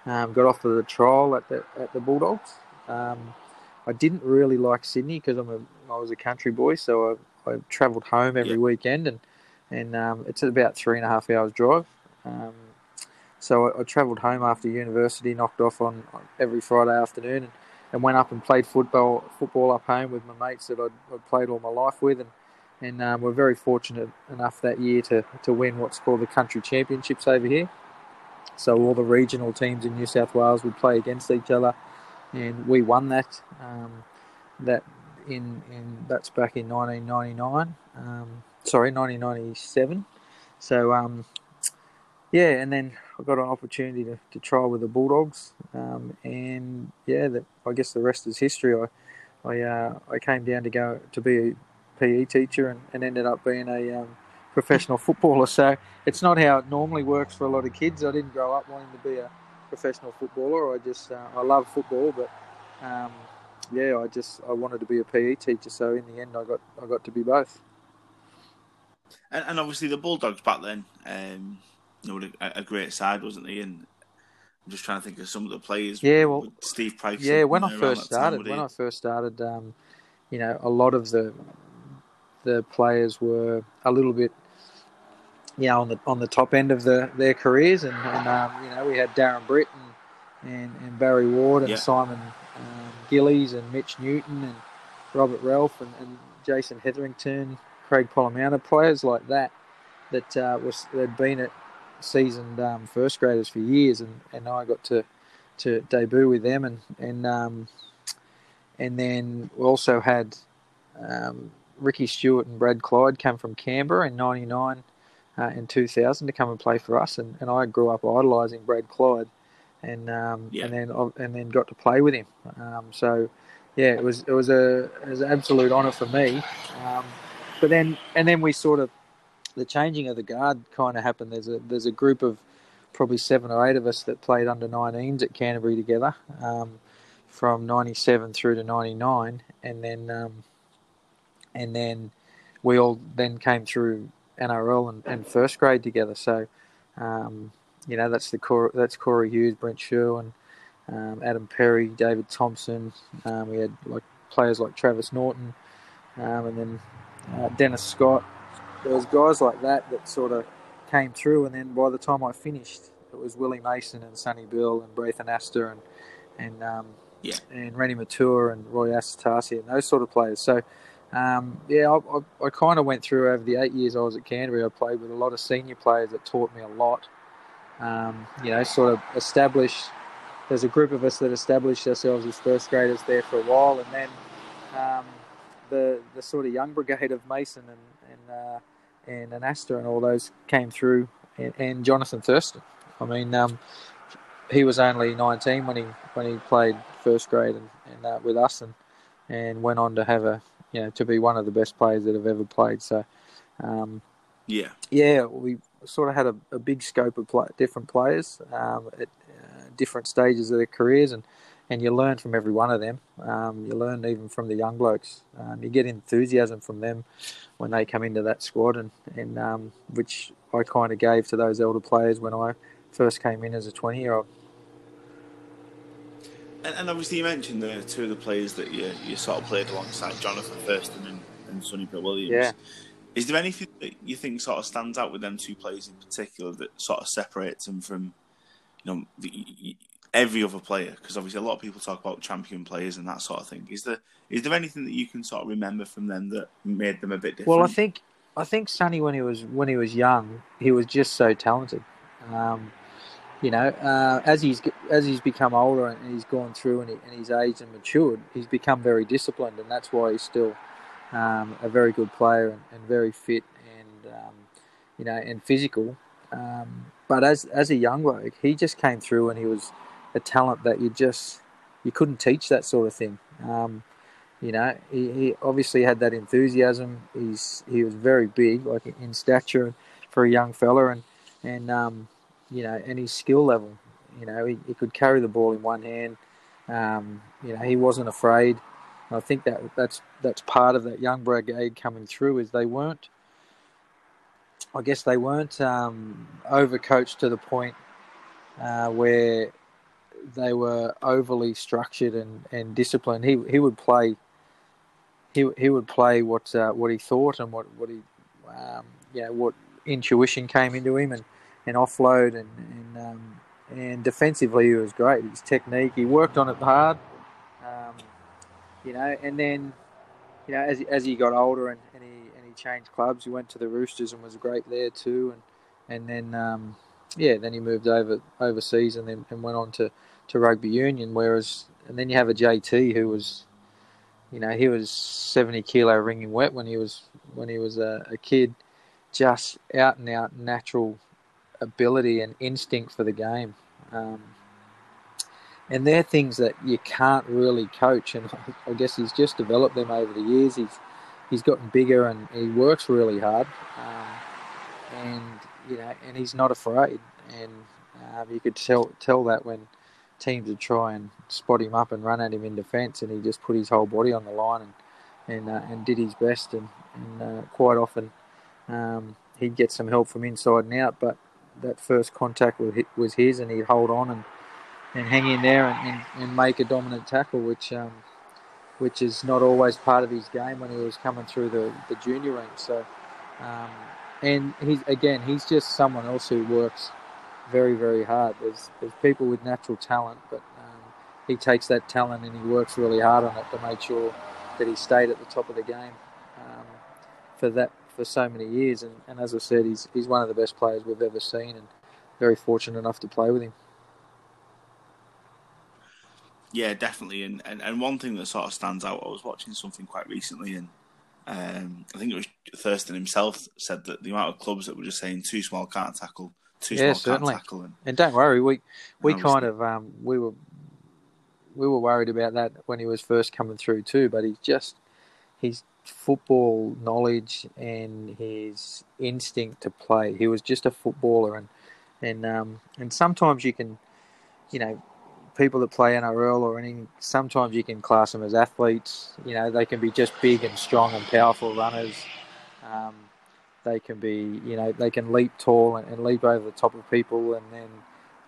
um, got offered the trial at the at the Bulldogs. Um, I didn't really like Sydney because I'm a I was a country boy, so I, I travelled home every Yeah. weekend, and and um, it's about three and a half hours drive. Um, so I, I travelled home after university, knocked off on, on every Friday afternoon, and, and went up and played football football up home with my mates that I'd, I'd played all my life with, and and um, we're very fortunate enough that year to to win what's called the country championships over here. So all the regional teams in New South Wales would play against each other, and we won that. Um, that in in that's back in 1999. Um, sorry, 1997. So um, yeah, and then I got an opportunity to, to try with the Bulldogs, um, and yeah, that I guess the rest is history. I I, uh, I came down to go to be a PE teacher and, and ended up being a um, professional footballer. So it's not how it normally works for a lot of kids. I didn't grow up wanting to be a professional footballer. I just uh, I love football, but um, yeah, I just I wanted to be a PE teacher. So in the end, I got I got to be both. And, and obviously the Bulldogs back then, um, know, a, a, great side, wasn't he? And I'm just trying to think of some of the players. Yeah, well, Steve Price. Yeah, when I first started, time, when I first started, um, you know, a lot of the the players were a little bit, you know, on the on the top end of the, their careers, and, and um, you know, we had Darren Britt and, and, Barry Ward and yeah. Simon um, Gillies and Mitch Newton and Robert Ralph and, and Jason Hetherington, Craig Polla-Mounter, players like that that uh, was they'd been at seasoned um, first graders for years, and, and I got to to debut with them, and and um, and then we also had um, Ricky Stuart and Brad Clyde come from Canberra in '99 uh, and 2000 to come and play for us, and, and I grew up idolising Brad Clyde, and um, yeah. and then and then got to play with him. Um, so yeah, it was it was a it was an absolute honour for me. Um, but then and then we sort of the changing of the guard kind of happened. There's a there's a group of probably seven or eight of us that played under 19s at Canterbury together um, from 97 through to 99, and then um, and then we all then came through NRL and, and first grade together. So um, you know that's the core, that's Corey Hughes, Brent Sherwin, um, Adam Perry, David Thompson. Um, we had like players like Travis Norton, um, and then uh, Dennis Scott there was guys like that that sort of came through, and then by the time I finished, it was Willie Mason and Sonny Bill and Braith Anasta and and um, yeah. and Reni Maitua and Roy Asotasi and those sort of players. So. Um, yeah, I, I, I kind of went through over the eight years I was at Canterbury. I played with a lot of senior players that taught me a lot. Um, you know, sort of established. There's a group of us that established ourselves as first graders there for a while, and then um, the the sort of young brigade of Mason and uh, and Anasta and all those came through, and, and Johnathan Thurston. I mean, um, he was only 19 when he when he played first grade and, and uh, with us, and and went on to have a you know to be one of the best players that have ever played. So, um, yeah, yeah, we sort of had a, a big scope of play, different players um, at uh, different stages of their careers, and and you learn from every one of them. Um, you learn even from the young blokes. Um, you get enthusiasm from them when they come into that squad, and and um, which I kind of gave to those elder players when I first came in as a twenty year old. And, and, obviously, you mentioned the two of the players that you you sort of played alongside, Johnathan Thurston and, and Sonny Bill Williams. Yeah. Is there anything that you think sort of stands out with them two players in particular that sort of separates them from, you know, the, every other player? Because obviously, a lot of people talk about champion players and that sort of thing. Is there is there anything that you can sort of remember from them that made them a bit different? Well, I think I think Sonny when he was when he was young, he was just so talented. Um, you know, uh, as he's as he's become older and he's gone through and, he, and he's aged and matured, he's become very disciplined, and that's why he's still um, a very good player and, and very fit and um, you know and physical. Um, but as as a young bloke, he just came through and he was a talent that you just you couldn't teach that sort of thing. Um, you know, he, he, obviously had that enthusiasm. He's he was very big, like in stature for a young fella, and and um, you know, and his skill level. You know, he, he could carry the ball in one hand. Um, you know, he wasn't afraid. I think that that's that's part of that young brigade coming through is they weren't. I guess they weren't um, overcoached to the point uh, where they were overly structured and, and disciplined. He he would play. He, he would play what uh, what he thought and what what he um, you know what intuition came into him and, and offload and and, um, and defensively he was great. His technique he worked on it hard. Um, you know, and then you know as as he got older and, and he and he changed clubs, he went to the Roosters and was great there too, and and then um, yeah, then he moved over overseas and then and went on to, to rugby union. Whereas and then you have a JT who was, you know, he was seventy kilo ringing wet when he was when he was a, a kid, just out and out natural ability and instinct for the game. Um, and they're things that you can't really coach. And I guess he's just developed them over the years. He's he's gotten bigger and he works really hard. Um, and you know, and he's not afraid. And um, you could tell tell that when teams would try and spot him up and run at him in defence, and he just put his whole body on the line and and uh, and did his best. And, and uh, quite often um, he'd get some help from inside and out, but that first contact was his, and he'd hold on and and hang in there and, and, and make a dominant tackle, which um, which is not always part of his game when he was coming through the, the junior ranks. So, um, and he's again, he's just someone else who works very, very hard. There's there's people with natural talent, but um, he takes that talent and he works really hard on it to make sure that he stayed at the top of the game um, for that for so many years. And, and as I said, he's he's one of the best players we've ever seen, and very fortunate enough to play with him. Yeah, definitely. And, and and one thing that sort of stands out, I was watching something quite recently, and um, I think it was Thurston himself said that the amount of clubs that were just saying too small can't tackle, too yeah, small certainly. can't tackle. And, and don't worry, we we kind of um, we were we were worried about that when he was first coming through too. But he's just his football knowledge and his instinct to play. He was just a footballer, and and um, and sometimes you can, you know, people that play NRL or anything, sometimes you can class them as athletes. You know, they can be just big and strong and powerful runners. Um, they can be, you know, they can leap tall and, and, leap over the top of people. And then,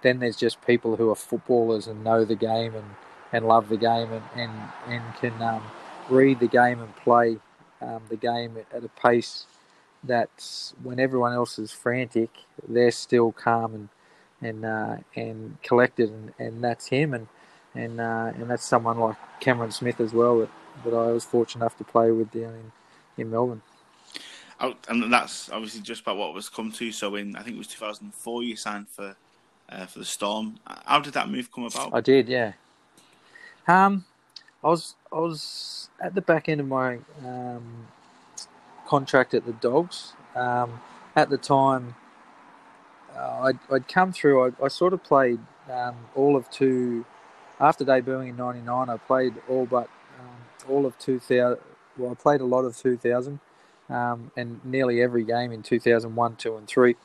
then there's just people who are footballers and know the game and, and love the game and, and, and can um, read the game and play um, the game at a pace that when everyone else is frantic, they're still calm and and uh, and collected, and, and that's him, and and uh, and that's someone like Cameron Smith as well that, that I was fortunate enough to play with down in, in Melbourne. Oh, and that's obviously just about what was come to. So in I think it was 2004, you signed for uh, for the Storm. How did that move come about? I did, yeah. Um, I was I was at the back end of my um, contract at the Dogs. Um, at the time, I'd, I'd, come through. I, I sort of played um, all of two. After debuting in '99, I played all but um, all of 2000. Well, I played a lot of 2000 um, and nearly every game in 2001, 2, and 3.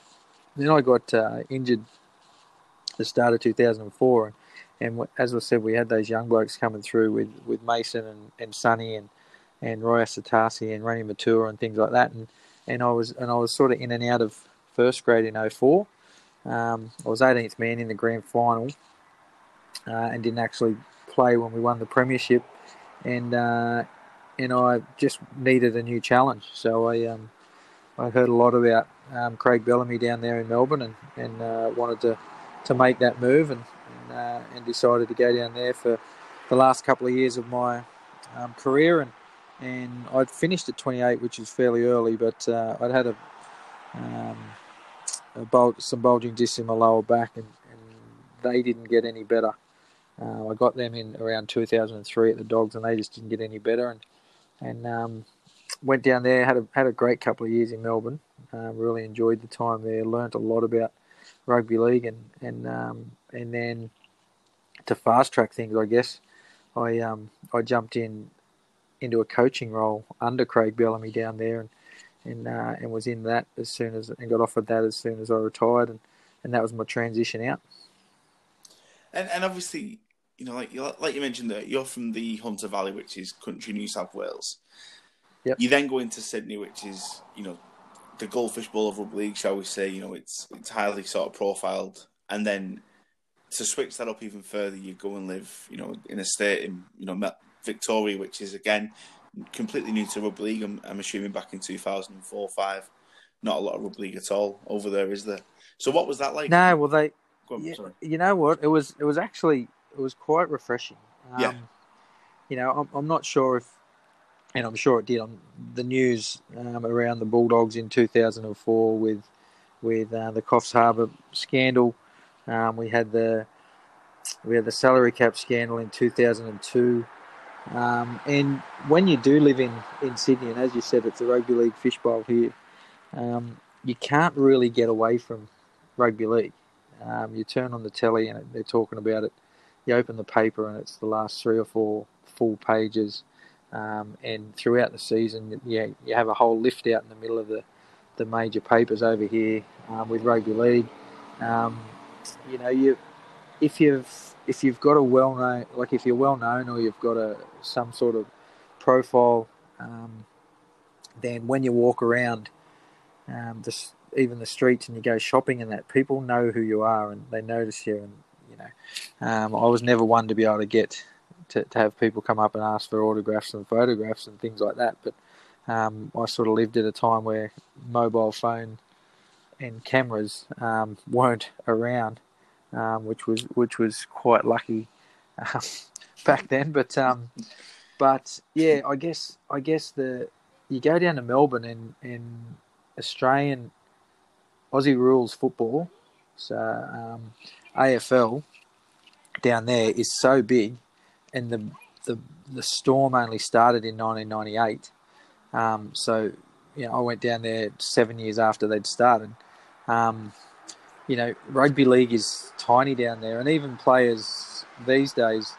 Then I got uh, injured the start of 2004. And, and as I said, we had those young blokes coming through with, with Mason and, and Sonny and, and Roy Asotasi and Reni Maitua and things like that. And, and I was and I was sort of in and out of first grade in 04. Um, I was 18th man in the grand final uh, and didn't actually play when we won the premiership, and uh, and I just needed a new challenge. So I um, I heard a lot about um, Craig Bellamy down there in Melbourne, and and uh, wanted to to make that move, and and, uh, and, decided to go down there for the last couple of years of my um, career, and and I'd finished at 28, which is fairly early, but uh, I'd had a um, some bulging discs in my lower back, and, and they didn't get any better. Uh, I got them in around 2003 at the Dogs, and they just didn't get any better. And and um, went down there, had a had a great couple of years in Melbourne. Um, really enjoyed the time there. Learned a lot about rugby league, and and um, and then to fast track things, I guess I um, I jumped in into a coaching role under Craig Bellamy down there, and and uh, and was in that as soon as and got offered that as soon as I retired, and, and that was my transition out. And and obviously, you know, like like you mentioned that you're from the Hunter Valley, which is country New South Wales. Yep. You then go into Sydney, which is you know the Goldfish Bowl of rugby league, shall we say? You know, it's it's highly sort of profiled, and then to switch that up even further, you go and live, you know, in a state in you know Victoria, which is again completely new to rugby league. I'm, I'm assuming back in 2004 5. Not a lot of rugby league at all over there, is there? So what was that like? No, well they. On, you know what? It was it was actually it was quite refreshing. Um, yeah. you know, I'm, I'm not sure if, and I'm sure it did on the news um, around the Bulldogs in 2004 with with uh, the Coffs Harbour scandal. Um, we had the we had the salary cap scandal in 2002. Um, and when you do live in, in Sydney, and as you said, it's a rugby league fishbowl here, um, you can't really get away from rugby league. Um, you turn on the telly and they're talking about it. You open the paper and it's the last three or four full pages. Um, and throughout the season, yeah, you have a whole lift out in the middle of the, the major papers over here um, with rugby league. Um, you know, you if you've if you've got a well known like if you're well known or you've got a some sort of profile, um, then when you walk around, um, even the streets and you go shopping and that people know who you are and they notice you and you know um, I was never one to be able to get to, to have people come up and ask for autographs and photographs and things like that but um, I sort of lived at a time where mobile phone and cameras um, weren't around um, which was which was quite lucky um, back then but um, but yeah I guess I guess the you go down to Melbourne and, and Australian Aussie rules football, so um, AFL down there is so big, and the the the storm only started in 1998. Um, so you know, I went down there seven years after they'd started. Um, you know, rugby league is tiny down there, and even players these days,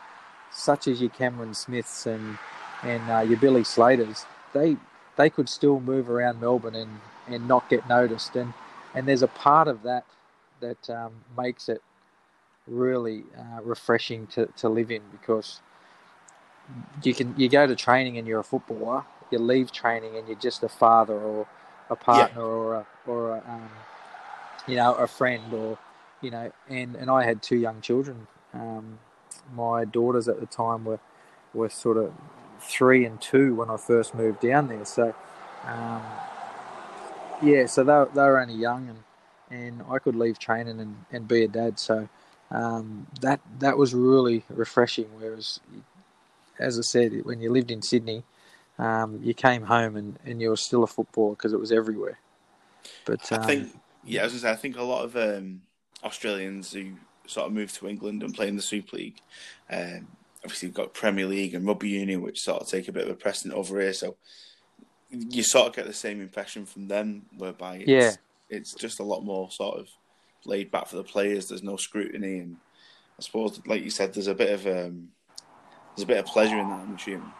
such as your Cameron Smiths and and uh, your Billy Slaters, they they could still move around Melbourne and, and not get noticed. And and there's a part of that that um, makes it really uh, refreshing to, to live in because you can you go to training and you're a footballer you leave training and you're just a father or a partner yeah. or a, or a, um, you know a friend or you know and, and I had two young children um, my daughters at the time were were sort of three and two when I first moved down there so um, yeah, so they they were only young, and and I could leave training and, and be a dad. So um, that that was really refreshing. Whereas, as I said, when you lived in Sydney, um, you came home and, and you were still a footballer because it was everywhere. But um, I think, yeah, as I say, I think a lot of um, Australians who sort of move to England and play in the Super League. Um, obviously, you've got Premier League and Rugby Union, which sort of take a bit of a precedent over here. So you sort of get the same impression from them, whereby it's, yeah. it's just a lot more sort of laid back for the players. There's no scrutiny, and I suppose, like you said, there's a bit of um, there's a bit of pleasure in that. I'm assuming.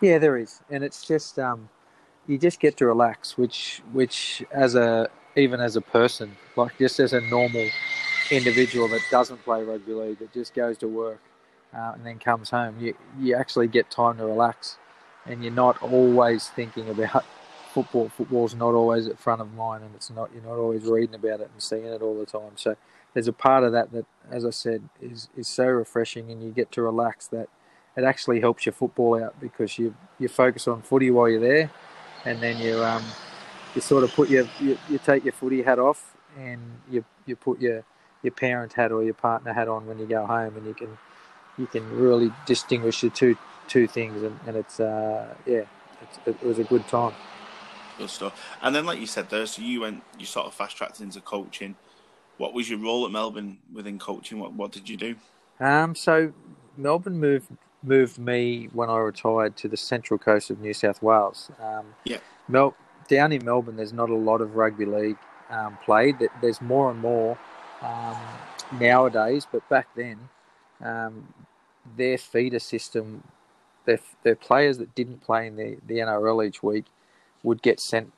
Yeah, there is, and it's just um, you just get to relax, which which as a even as a person, like just as a normal individual that doesn't play rugby league, that just goes to work uh, and then comes home, you you actually get time to relax and you're not always thinking about football. Football's not always at front of mind, and it's not you're not always reading about it and seeing it all the time. So there's a part of that that, as I said, is is so refreshing, and you get to relax that it actually helps your football out because you you focus on footy while you're there, and then you um you sort of put your you, you take your footy hat off and you you put your your parent hat or your partner hat on when you go home, and you can you can really distinguish the two two things, and, and it's uh, yeah, it's, it was a good time. Good stuff. And then, like you said there, so you went, you sort of fast tracked into coaching. What was your role at Melbourne within coaching? What what did you do? Um, so Melbourne moved moved me when I retired to the central coast of New South Wales. Um, yeah. Mel down in Melbourne, there's not a lot of rugby league um, played. There's more and more um, nowadays, but back then, um, their feeder system their, the players that didn't play in the, the NRL each week would get sent.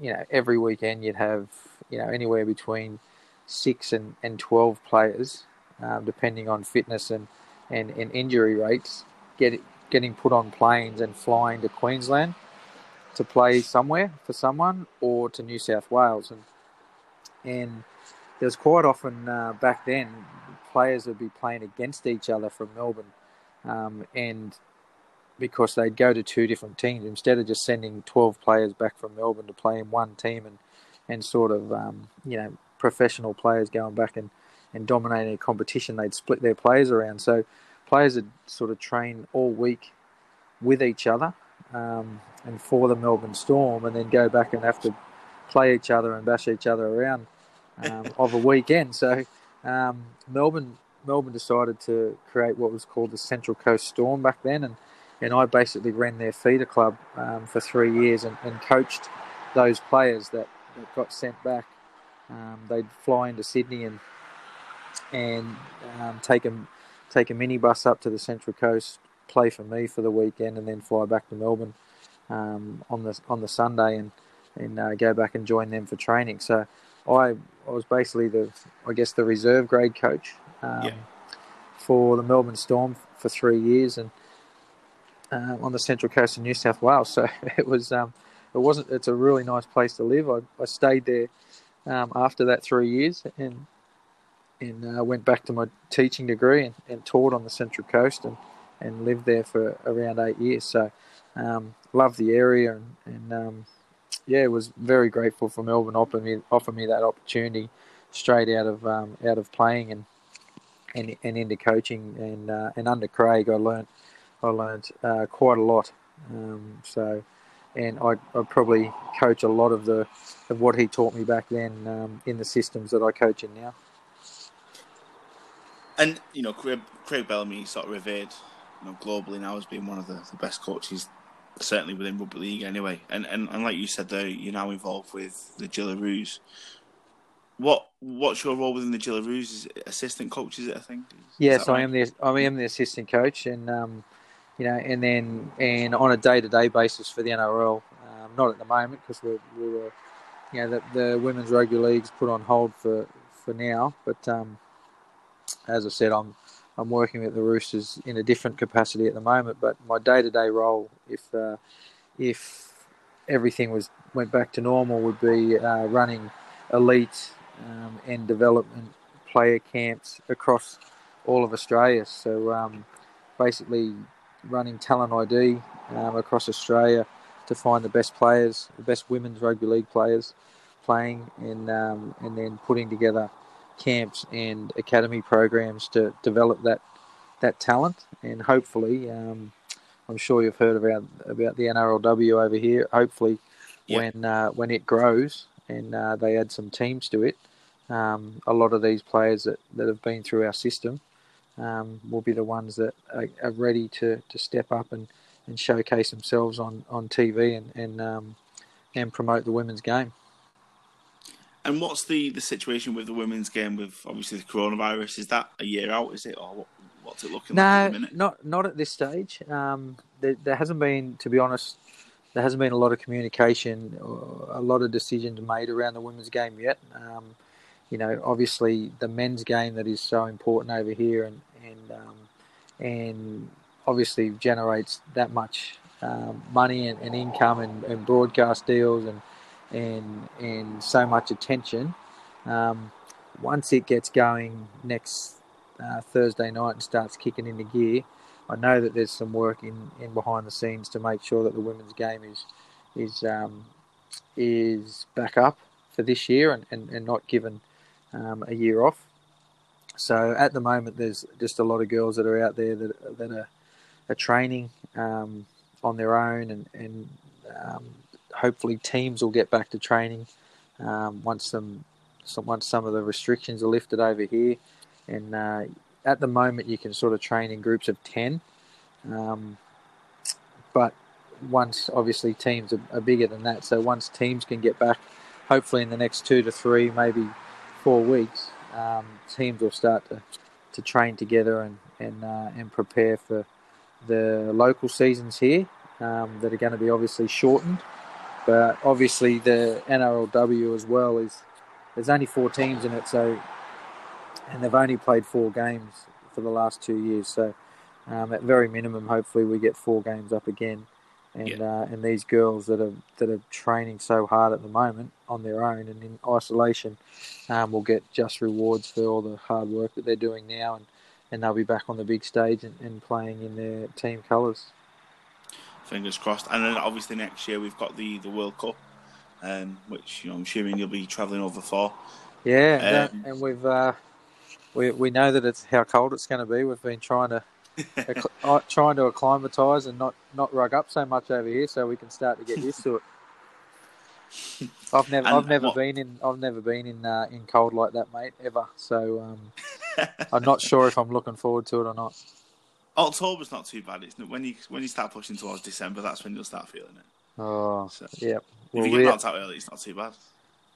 You know, every weekend you'd have you know anywhere between six and, and twelve players, um, depending on fitness and, and, and injury rates, get getting put on planes and flying to Queensland to play somewhere for someone or to New South Wales and and there's quite often uh, back then players would be playing against each other from Melbourne um, and because they'd go to two different teams instead of just sending 12 players back from Melbourne to play in one team and, and sort of, um, you know, professional players going back and, and dominating a competition, they'd split their players around. So players would sort of train all week with each other um, and for the Melbourne Storm, and then go back and have to play each other and bash each other around um, of a weekend. So um, Melbourne Melbourne decided to create what was called the Central Coast Storm back then, and and I basically ran their feeder club um, for three years and, and, coached those players that, that got sent back. Um, they'd fly into Sydney and and um, take a take a minibus up to the Central Coast, play for me for the weekend, and then fly back to Melbourne um, on the on the Sunday and and uh, go back and join them for training. So I I was basically the I guess the reserve grade coach um, yeah. for the Melbourne Storm for three years and uh, on the central coast of New South Wales. So it was um, it wasn't it's a really nice place to live. I, I stayed there um, after that three years and and uh, went back to my teaching degree and, and, taught on the central coast and, and lived there for around eight years. So um, loved the area and, and um, yeah, was very grateful for Melbourne offering me me that opportunity straight out of um, out of playing and and, and into coaching and uh, and under Craig I learned I learned uh, quite a lot. Um, so and I, I probably coach a lot of the of what he taught me back then um, in the systems that I coach in now. And you know, Craig, Craig Bellamy sort of revered, you know, globally now as being one of the, the best coaches certainly within rugby league anyway. And, and and like you said though, you're now involved with the Jillaroos. What what's your role within the Jillaroos? Is assistant coach? Is it? I think. Is, yes, is right? I am the I am the assistant coach, and um, you know, and then and on a day to day basis for the NRL. Um, not at the moment because we we were, you know, the, the women's rugby league's put on hold for for now. But um, as I said, I'm I'm working with the Roosters in a different capacity at the moment, but my day-to-day role, if uh, if everything was went back to normal, would be uh, running elite um, and development player camps across all of Australia. So um, basically, running talent ID um, across Australia to find the best players, the best women's rugby league players playing, and um, and then putting together camps and academy programs to develop that that talent, and hopefully, um, I'm sure you've heard about about the NRLW over here. Hopefully, yep. when uh, when it grows and uh, they add some teams to it, um, a lot of these players that, that have been through our system um, will be the ones that are, are, ready to, to step up and, and showcase themselves on, on TV and and, um, and promote the women's game. And what's the, the situation with the women's game with obviously the coronavirus? Is that a year out? Is it or what, what's it looking no, like? No, not not at this stage. Um, there, there, hasn't been, to be honest, there hasn't been a lot of communication, or a lot of decisions made around the women's game yet. Um, you know, obviously the men's game that is so important over here, and and um, and obviously generates that much um, money and, and income and, and broadcast deals and and and so much attention. Um, once it gets going next uh, Thursday night and starts kicking into gear, I know that there's some work in, in behind the scenes to make sure that the women's game is is um, is back up for this year and, and, and not given um, a year off. So at the moment, there's just a lot of girls that are out there that that are, are training um, on their own and and um, hopefully teams will get back to training um, once some, some, once some of the restrictions are lifted over here. And uh, at the moment, you can sort of train in groups of ten, um, but once obviously teams are, are, bigger than that, so once teams can get back, hopefully in the next two to three, maybe four weeks, um, teams will start to, to train together and and uh, and prepare for the local seasons here um, that are going to be obviously shortened. But obviously, the NRLW as well is there's only four teams in it, so and they've only played four games for the last two years. So um, at very minimum, hopefully, we get four games up again. And yeah. uh, and these girls that are that are training so hard at the moment on their own and in isolation um, will get just rewards for all the hard work that they're doing now, and, and they'll be back on the big stage and, and playing in their team colours fingers crossed. And then obviously next year we've got the, the World Cup, um, which you know I'm assuming you'll be travelling over for. Yeah, um, and we've uh, we we know that it's how cold it's going to be. We've been trying to acc- uh, trying to acclimatise and not, not rug up so much over here, so we can start to get used to it. I've never, And I've never what- been in, I've never been in uh, in cold like that, mate, ever. So um, I'm not sure if I'm looking forward to it or not. October's not too bad. It's when you when you start pushing towards December, that's when you'll start feeling it. Oh, So, yeah. if you get knocked out early, it's not too bad.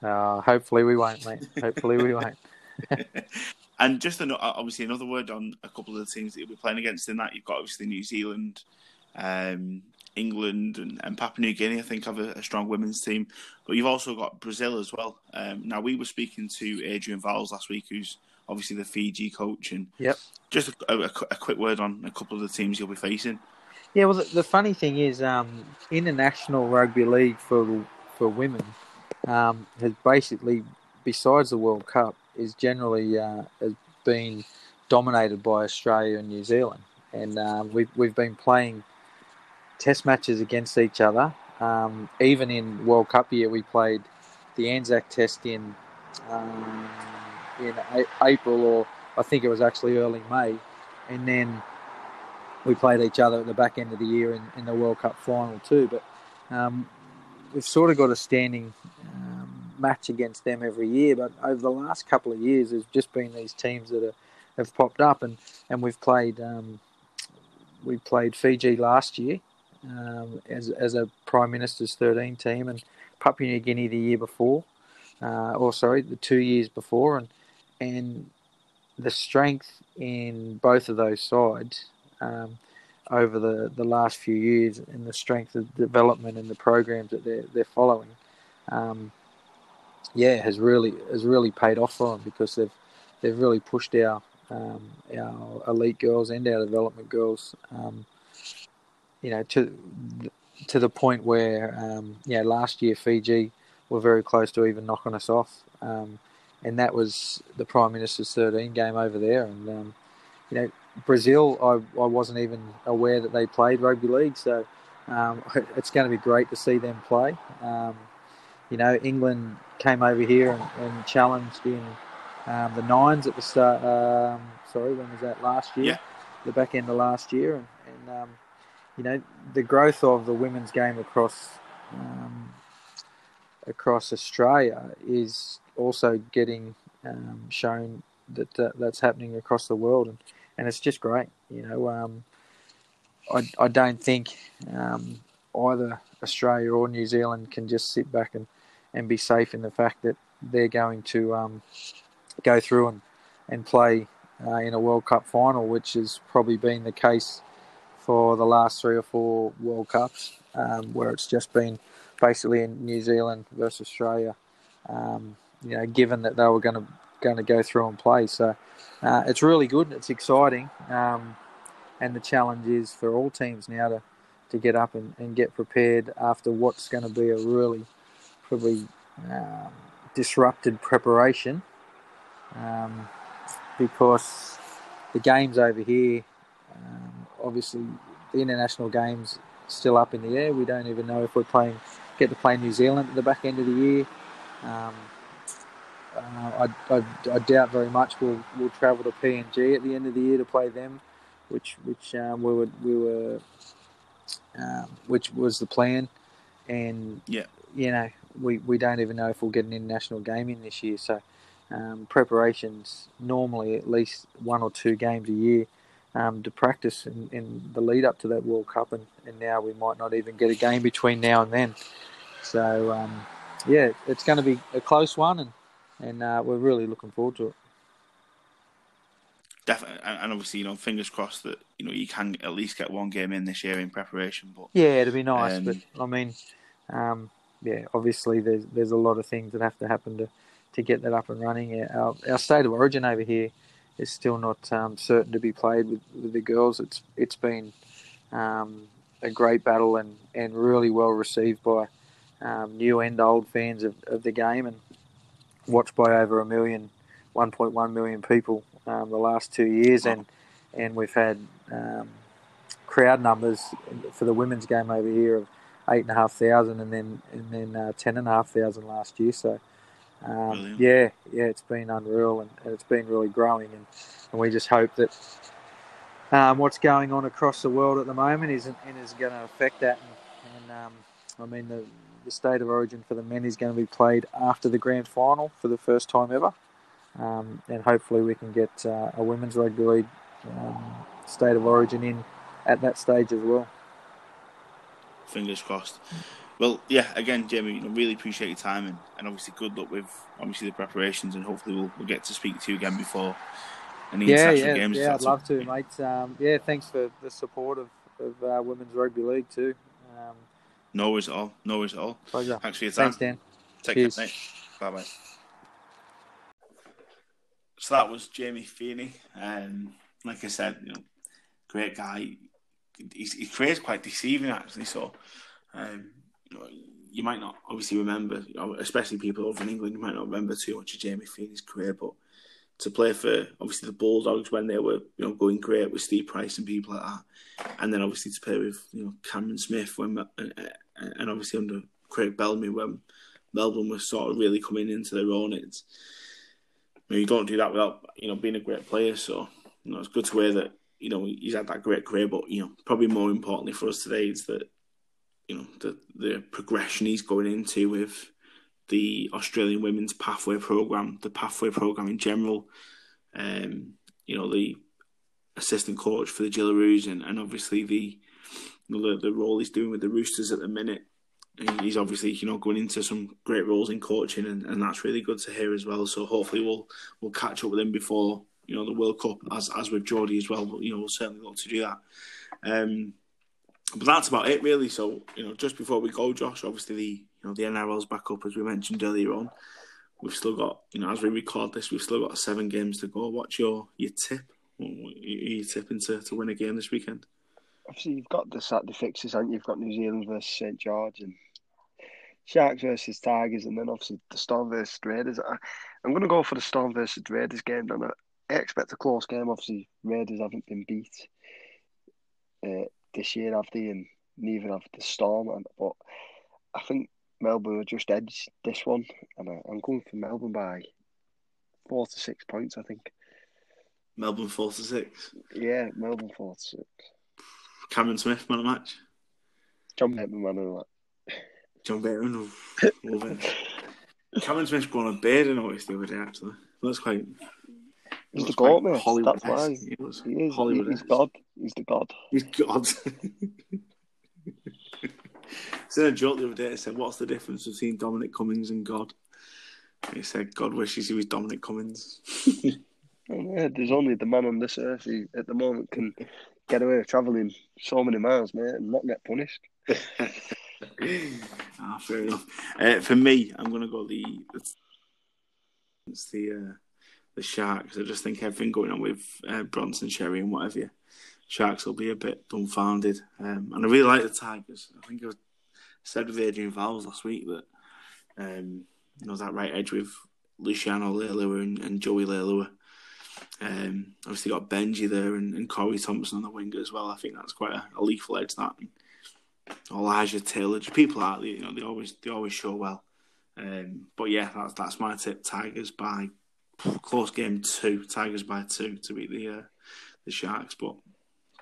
uh, hopefully we won't, mate. Hopefully we won't. And just an, obviously another word on a couple of the teams that you'll be playing against in that you've got obviously New Zealand, um, England, and, and Papua New Guinea. I think have a, a strong women's team, but you've also got Brazil as well. Um, now we were speaking to Adrian Vowles last week, who's obviously the Fiji coach, and Yep. just a, a, a quick word on a couple of the teams you'll be facing. Yeah, well, the, the funny thing is, um, international rugby league for for women um, has basically, besides the World Cup, is generally uh, has been dominated by Australia and New Zealand, and uh, we've we've been playing test matches against each other. Um, even in World Cup year, we played the Anzac Test in um, in April, or I think it was actually early May, and then we played each other at the back end of the year in, in the World Cup final too. But um, we've sort of got a standing um, match against them every year. But over the last couple of years, there's just been these teams that are, have popped up, and, and we've played um, we played Fiji last year um, as as a Prime Minister's 13 team, and Papua New Guinea the year before, uh, or sorry, the two years before, and and the strength in both of those sides um, over the, the last few years and the strength of development and the programs that they're, they're following, um, yeah, has really has really paid off for them because they've they've really pushed our um, our elite girls and our development girls, um, you know, to to the point where um, yeah, last year Fiji were very close to even knocking us off, um, and that was the Prime Minister's 13 game over there, and um, you know Brazil, I, I wasn't even aware that they played rugby league, so um, it's going to be great to see them play. Um, you know, England came over here and, and challenged in um, the nines at the start. Um, sorry, when was that? Last year, Yeah. the back end of last year, and, and um, you know the growth of the women's game across um, across Australia is also getting um, shown that, that that's happening across the world, and and it's just great. You know, um, I I don't think um, either Australia or New Zealand can just sit back and, and be safe in the fact that they're going to um, go through and and play uh, in a World Cup final, which has probably been the case for the last three or four World Cups, um, where it's just been basically in New Zealand versus Australia. Um, you know, given that they were going to going to go through and play, so uh, it's really good. It's exciting, um, and the challenge is for all teams now to, to get up and, and get prepared after what's going to be a really probably um, disrupted preparation, um, because the games over here, um, obviously the international games still up in the air. We don't even know if we're playing get to play New Zealand at the back end of the year. Um, uh, I, I, I doubt very much we'll we'll travel to PNG at the end of the year to play them, which which um, we were we were um, which was the plan, and Yeah. you know we, we don't even know if we'll get an international game in this year. So um, preparations normally at least one or two games a year um, to practice in, in the lead up to that World Cup, and, and now we might not even get a game between now and then. So um, yeah, it's going to be a close one, and and uh, we're really looking forward to it. Definitely, and obviously, you know, fingers crossed that you know you can at least get one game in this year in preparation. But Yeah, it'd be nice, Um, but I mean, um, yeah, obviously there's there's a lot of things that have to happen to, to get that up and running. Yeah, Our, our state of origin over here is still not um, certain to be played with, with the girls. It's it's been um, a great battle and, and really well received by um, new and old fans of, of the game and watched by over a million, 1.1 million people um, the last two years, and and we've had um, crowd numbers for the women's game over here of eight and a half thousand, and then and then uh, ten and a half thousand last year. So, um, yeah, yeah, it's been unreal, and, and it's been really growing, and, and we just hope that um, what's going on across the world at the moment isn't is going to affect that. And, and um, I mean, the, the state of origin for the men is going to be played after the grand final for the first time ever. Um, and hopefully we can get uh, a women's rugby league um, state of origin in at that stage as well. Fingers crossed. Well, yeah, again, Jamie, you know, really appreciate your time and, and obviously good luck with obviously the preparations and hopefully we'll, we'll get to speak to you again before any yeah, international yeah, games. Yeah, I'd love to, mate. Um, yeah, thanks for the support of, of uh, Women's Rugby League too. Um, no worries at all. No worries at all. Pleasure. Thanks for your time. Thanks, Dan. Take Cheers. care, mate. Bye bye. So that was Jamie Feeney. Um, like I said, you know, great guy. His, his career is quite deceiving, actually. So, um, you, know, you might not obviously remember, you know, especially people over in England, you might not remember too much of Jamie Feeney's career, but to play for obviously the Bulldogs when they were you know going great with Steve Price and people like that, and then obviously to play with you know Cameron Smith when and, and obviously under Craig Bellamy when Melbourne was sort of really coming into their own. It's you, know, you don't do that without you know being a great player. So you know it's good to hear that you know he's had that great career. But you know probably more importantly for us today is that you know the the progression he's going into with the Australian Women's Pathway Program, the Pathway Program in general. Um, you know the assistant coach for the Jillaroos and, and obviously the, the the role he's doing with the Roosters at the minute he's obviously you know going into some great roles in coaching, and, and that's really good to hear as well. So hopefully we'll we'll catch up with him before you know the World Cup, as as with Jodie as well. But you know we'll certainly look to do that. Um, but that's about it really. So you know just before we go, Josh, obviously the you know the NRL's back up as we mentioned earlier on. We've still got you know as we record this, we've still got seven games to go. What's your your tip? Are you tipping to, to win a game this weekend? Obviously, you've got the Saturday fixes, and you? you've got New Zealand versus St George and Sharks versus Tigers, and then obviously the Storm versus Raiders. I, am going to go for the Storm versus Raiders game, and I, I expect a close game. Obviously, Raiders haven't been beat uh, this year, have they? And neither have the Storm. And, but I think Melbourne will just edge this one, and I, I'm going for Melbourne by four to six points. I think. Melbourne four to six. Yeah, Melbourne four to six. Cameron Smith man of the match. John Bateman man of the match. John Bateman. Love it. Cameron Smith's grown a beard, I noticed the other day, actually. That's quite. He's the god, mate. That's why. He, was he is. Hollywood He's God. He's the God. He's God. said a joke the other day. I said, "What's the difference between Dominic Cummings and God?" And he said, "God wishes he was Dominic Cummings." oh, yeah, there's only the man on this earth who, at the moment, can get away with travelling so many miles, mate, and not get punished. ah, fair enough. Uh, for me, I'm going to go the it's the uh, the Sharks. I just think everything going on with uh, Bronson, Xerri, and whatever. Sharks will be a bit dumbfounded, um, and I really like the Tigers. I think I said with Adrian Vowles last week that um, you know that right edge with Luciano Leilua and, and Joey Leilua. Um, obviously got Benji there and, and Corey Thompson on the wing as well. I think that's quite a, a lethal edge that. And, Elijah Taylor, people are you know they always they always show well. Um, but yeah, that's that's my tip. Tigers by close game two. Tigers by two to beat the uh, the Sharks. But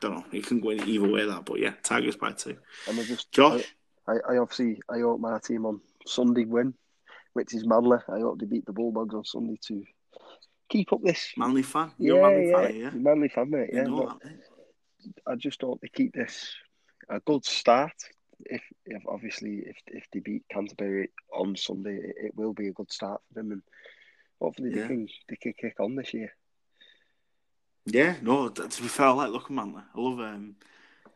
don't know. It can go in either way that. But yeah, Tigers by two. And I just Josh, I, I obviously I hope my team on Sunday win, which is Manly. I hope they beat the Bulldogs on Sunday to keep up this. Manly fan. You're yeah, Manly yeah, fan, yeah. Manly fan, mate. You Yeah, that, mate. I just hope they keep this a good start. If, if obviously if if they beat Canterbury on Sunday, it, it will be a good start for them, and hopefully Yeah. they can they can kick on this year. Yeah, no. To be fair, I like looking Manly. I love. Um,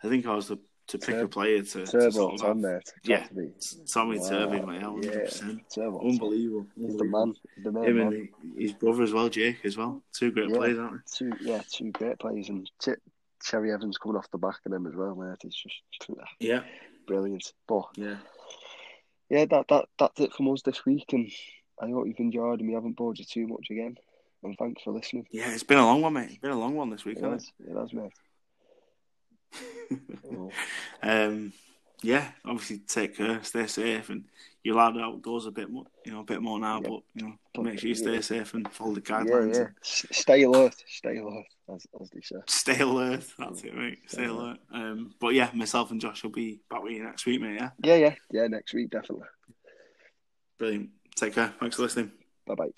I think I was the, to pick a player to, to Turbo Tom have- there, it's Yeah. to be. Tommy Wow. Turvey, mate, hundred Yeah, percent, Turbo unbelievable. He's the man, the Him man. and his brother as well, Jake as well. Two great Yeah. players, aren't they? Two yeah, two great players, and Ch- Cherry Evans coming off the back of them as well, mate. It's just? Uh, yeah, brilliant. But yeah. yeah, that that that's it from us this week, and I hope you've enjoyed and we haven't bored you too much again. And thanks for listening. Yeah, it's been a long one, mate. It's been a long one this week, It hasn't has, it has, mate. It? um, yeah, obviously take care, stay safe, and you're allowed outdoors a bit more, you know, a bit more now. Yeah. But you know, But, make sure you stay yeah. safe and follow the guidelines. yeah. S- Stay alert. Stay alert, as, as they say. Stay alert. That's it, mate. Stay Stay alert. Um, but yeah, myself and Josh will be back with you next week, mate. Yeah, Yeah, yeah, yeah. Next week, definitely. brilliant. Take care. Thanks for listening. Bye bye.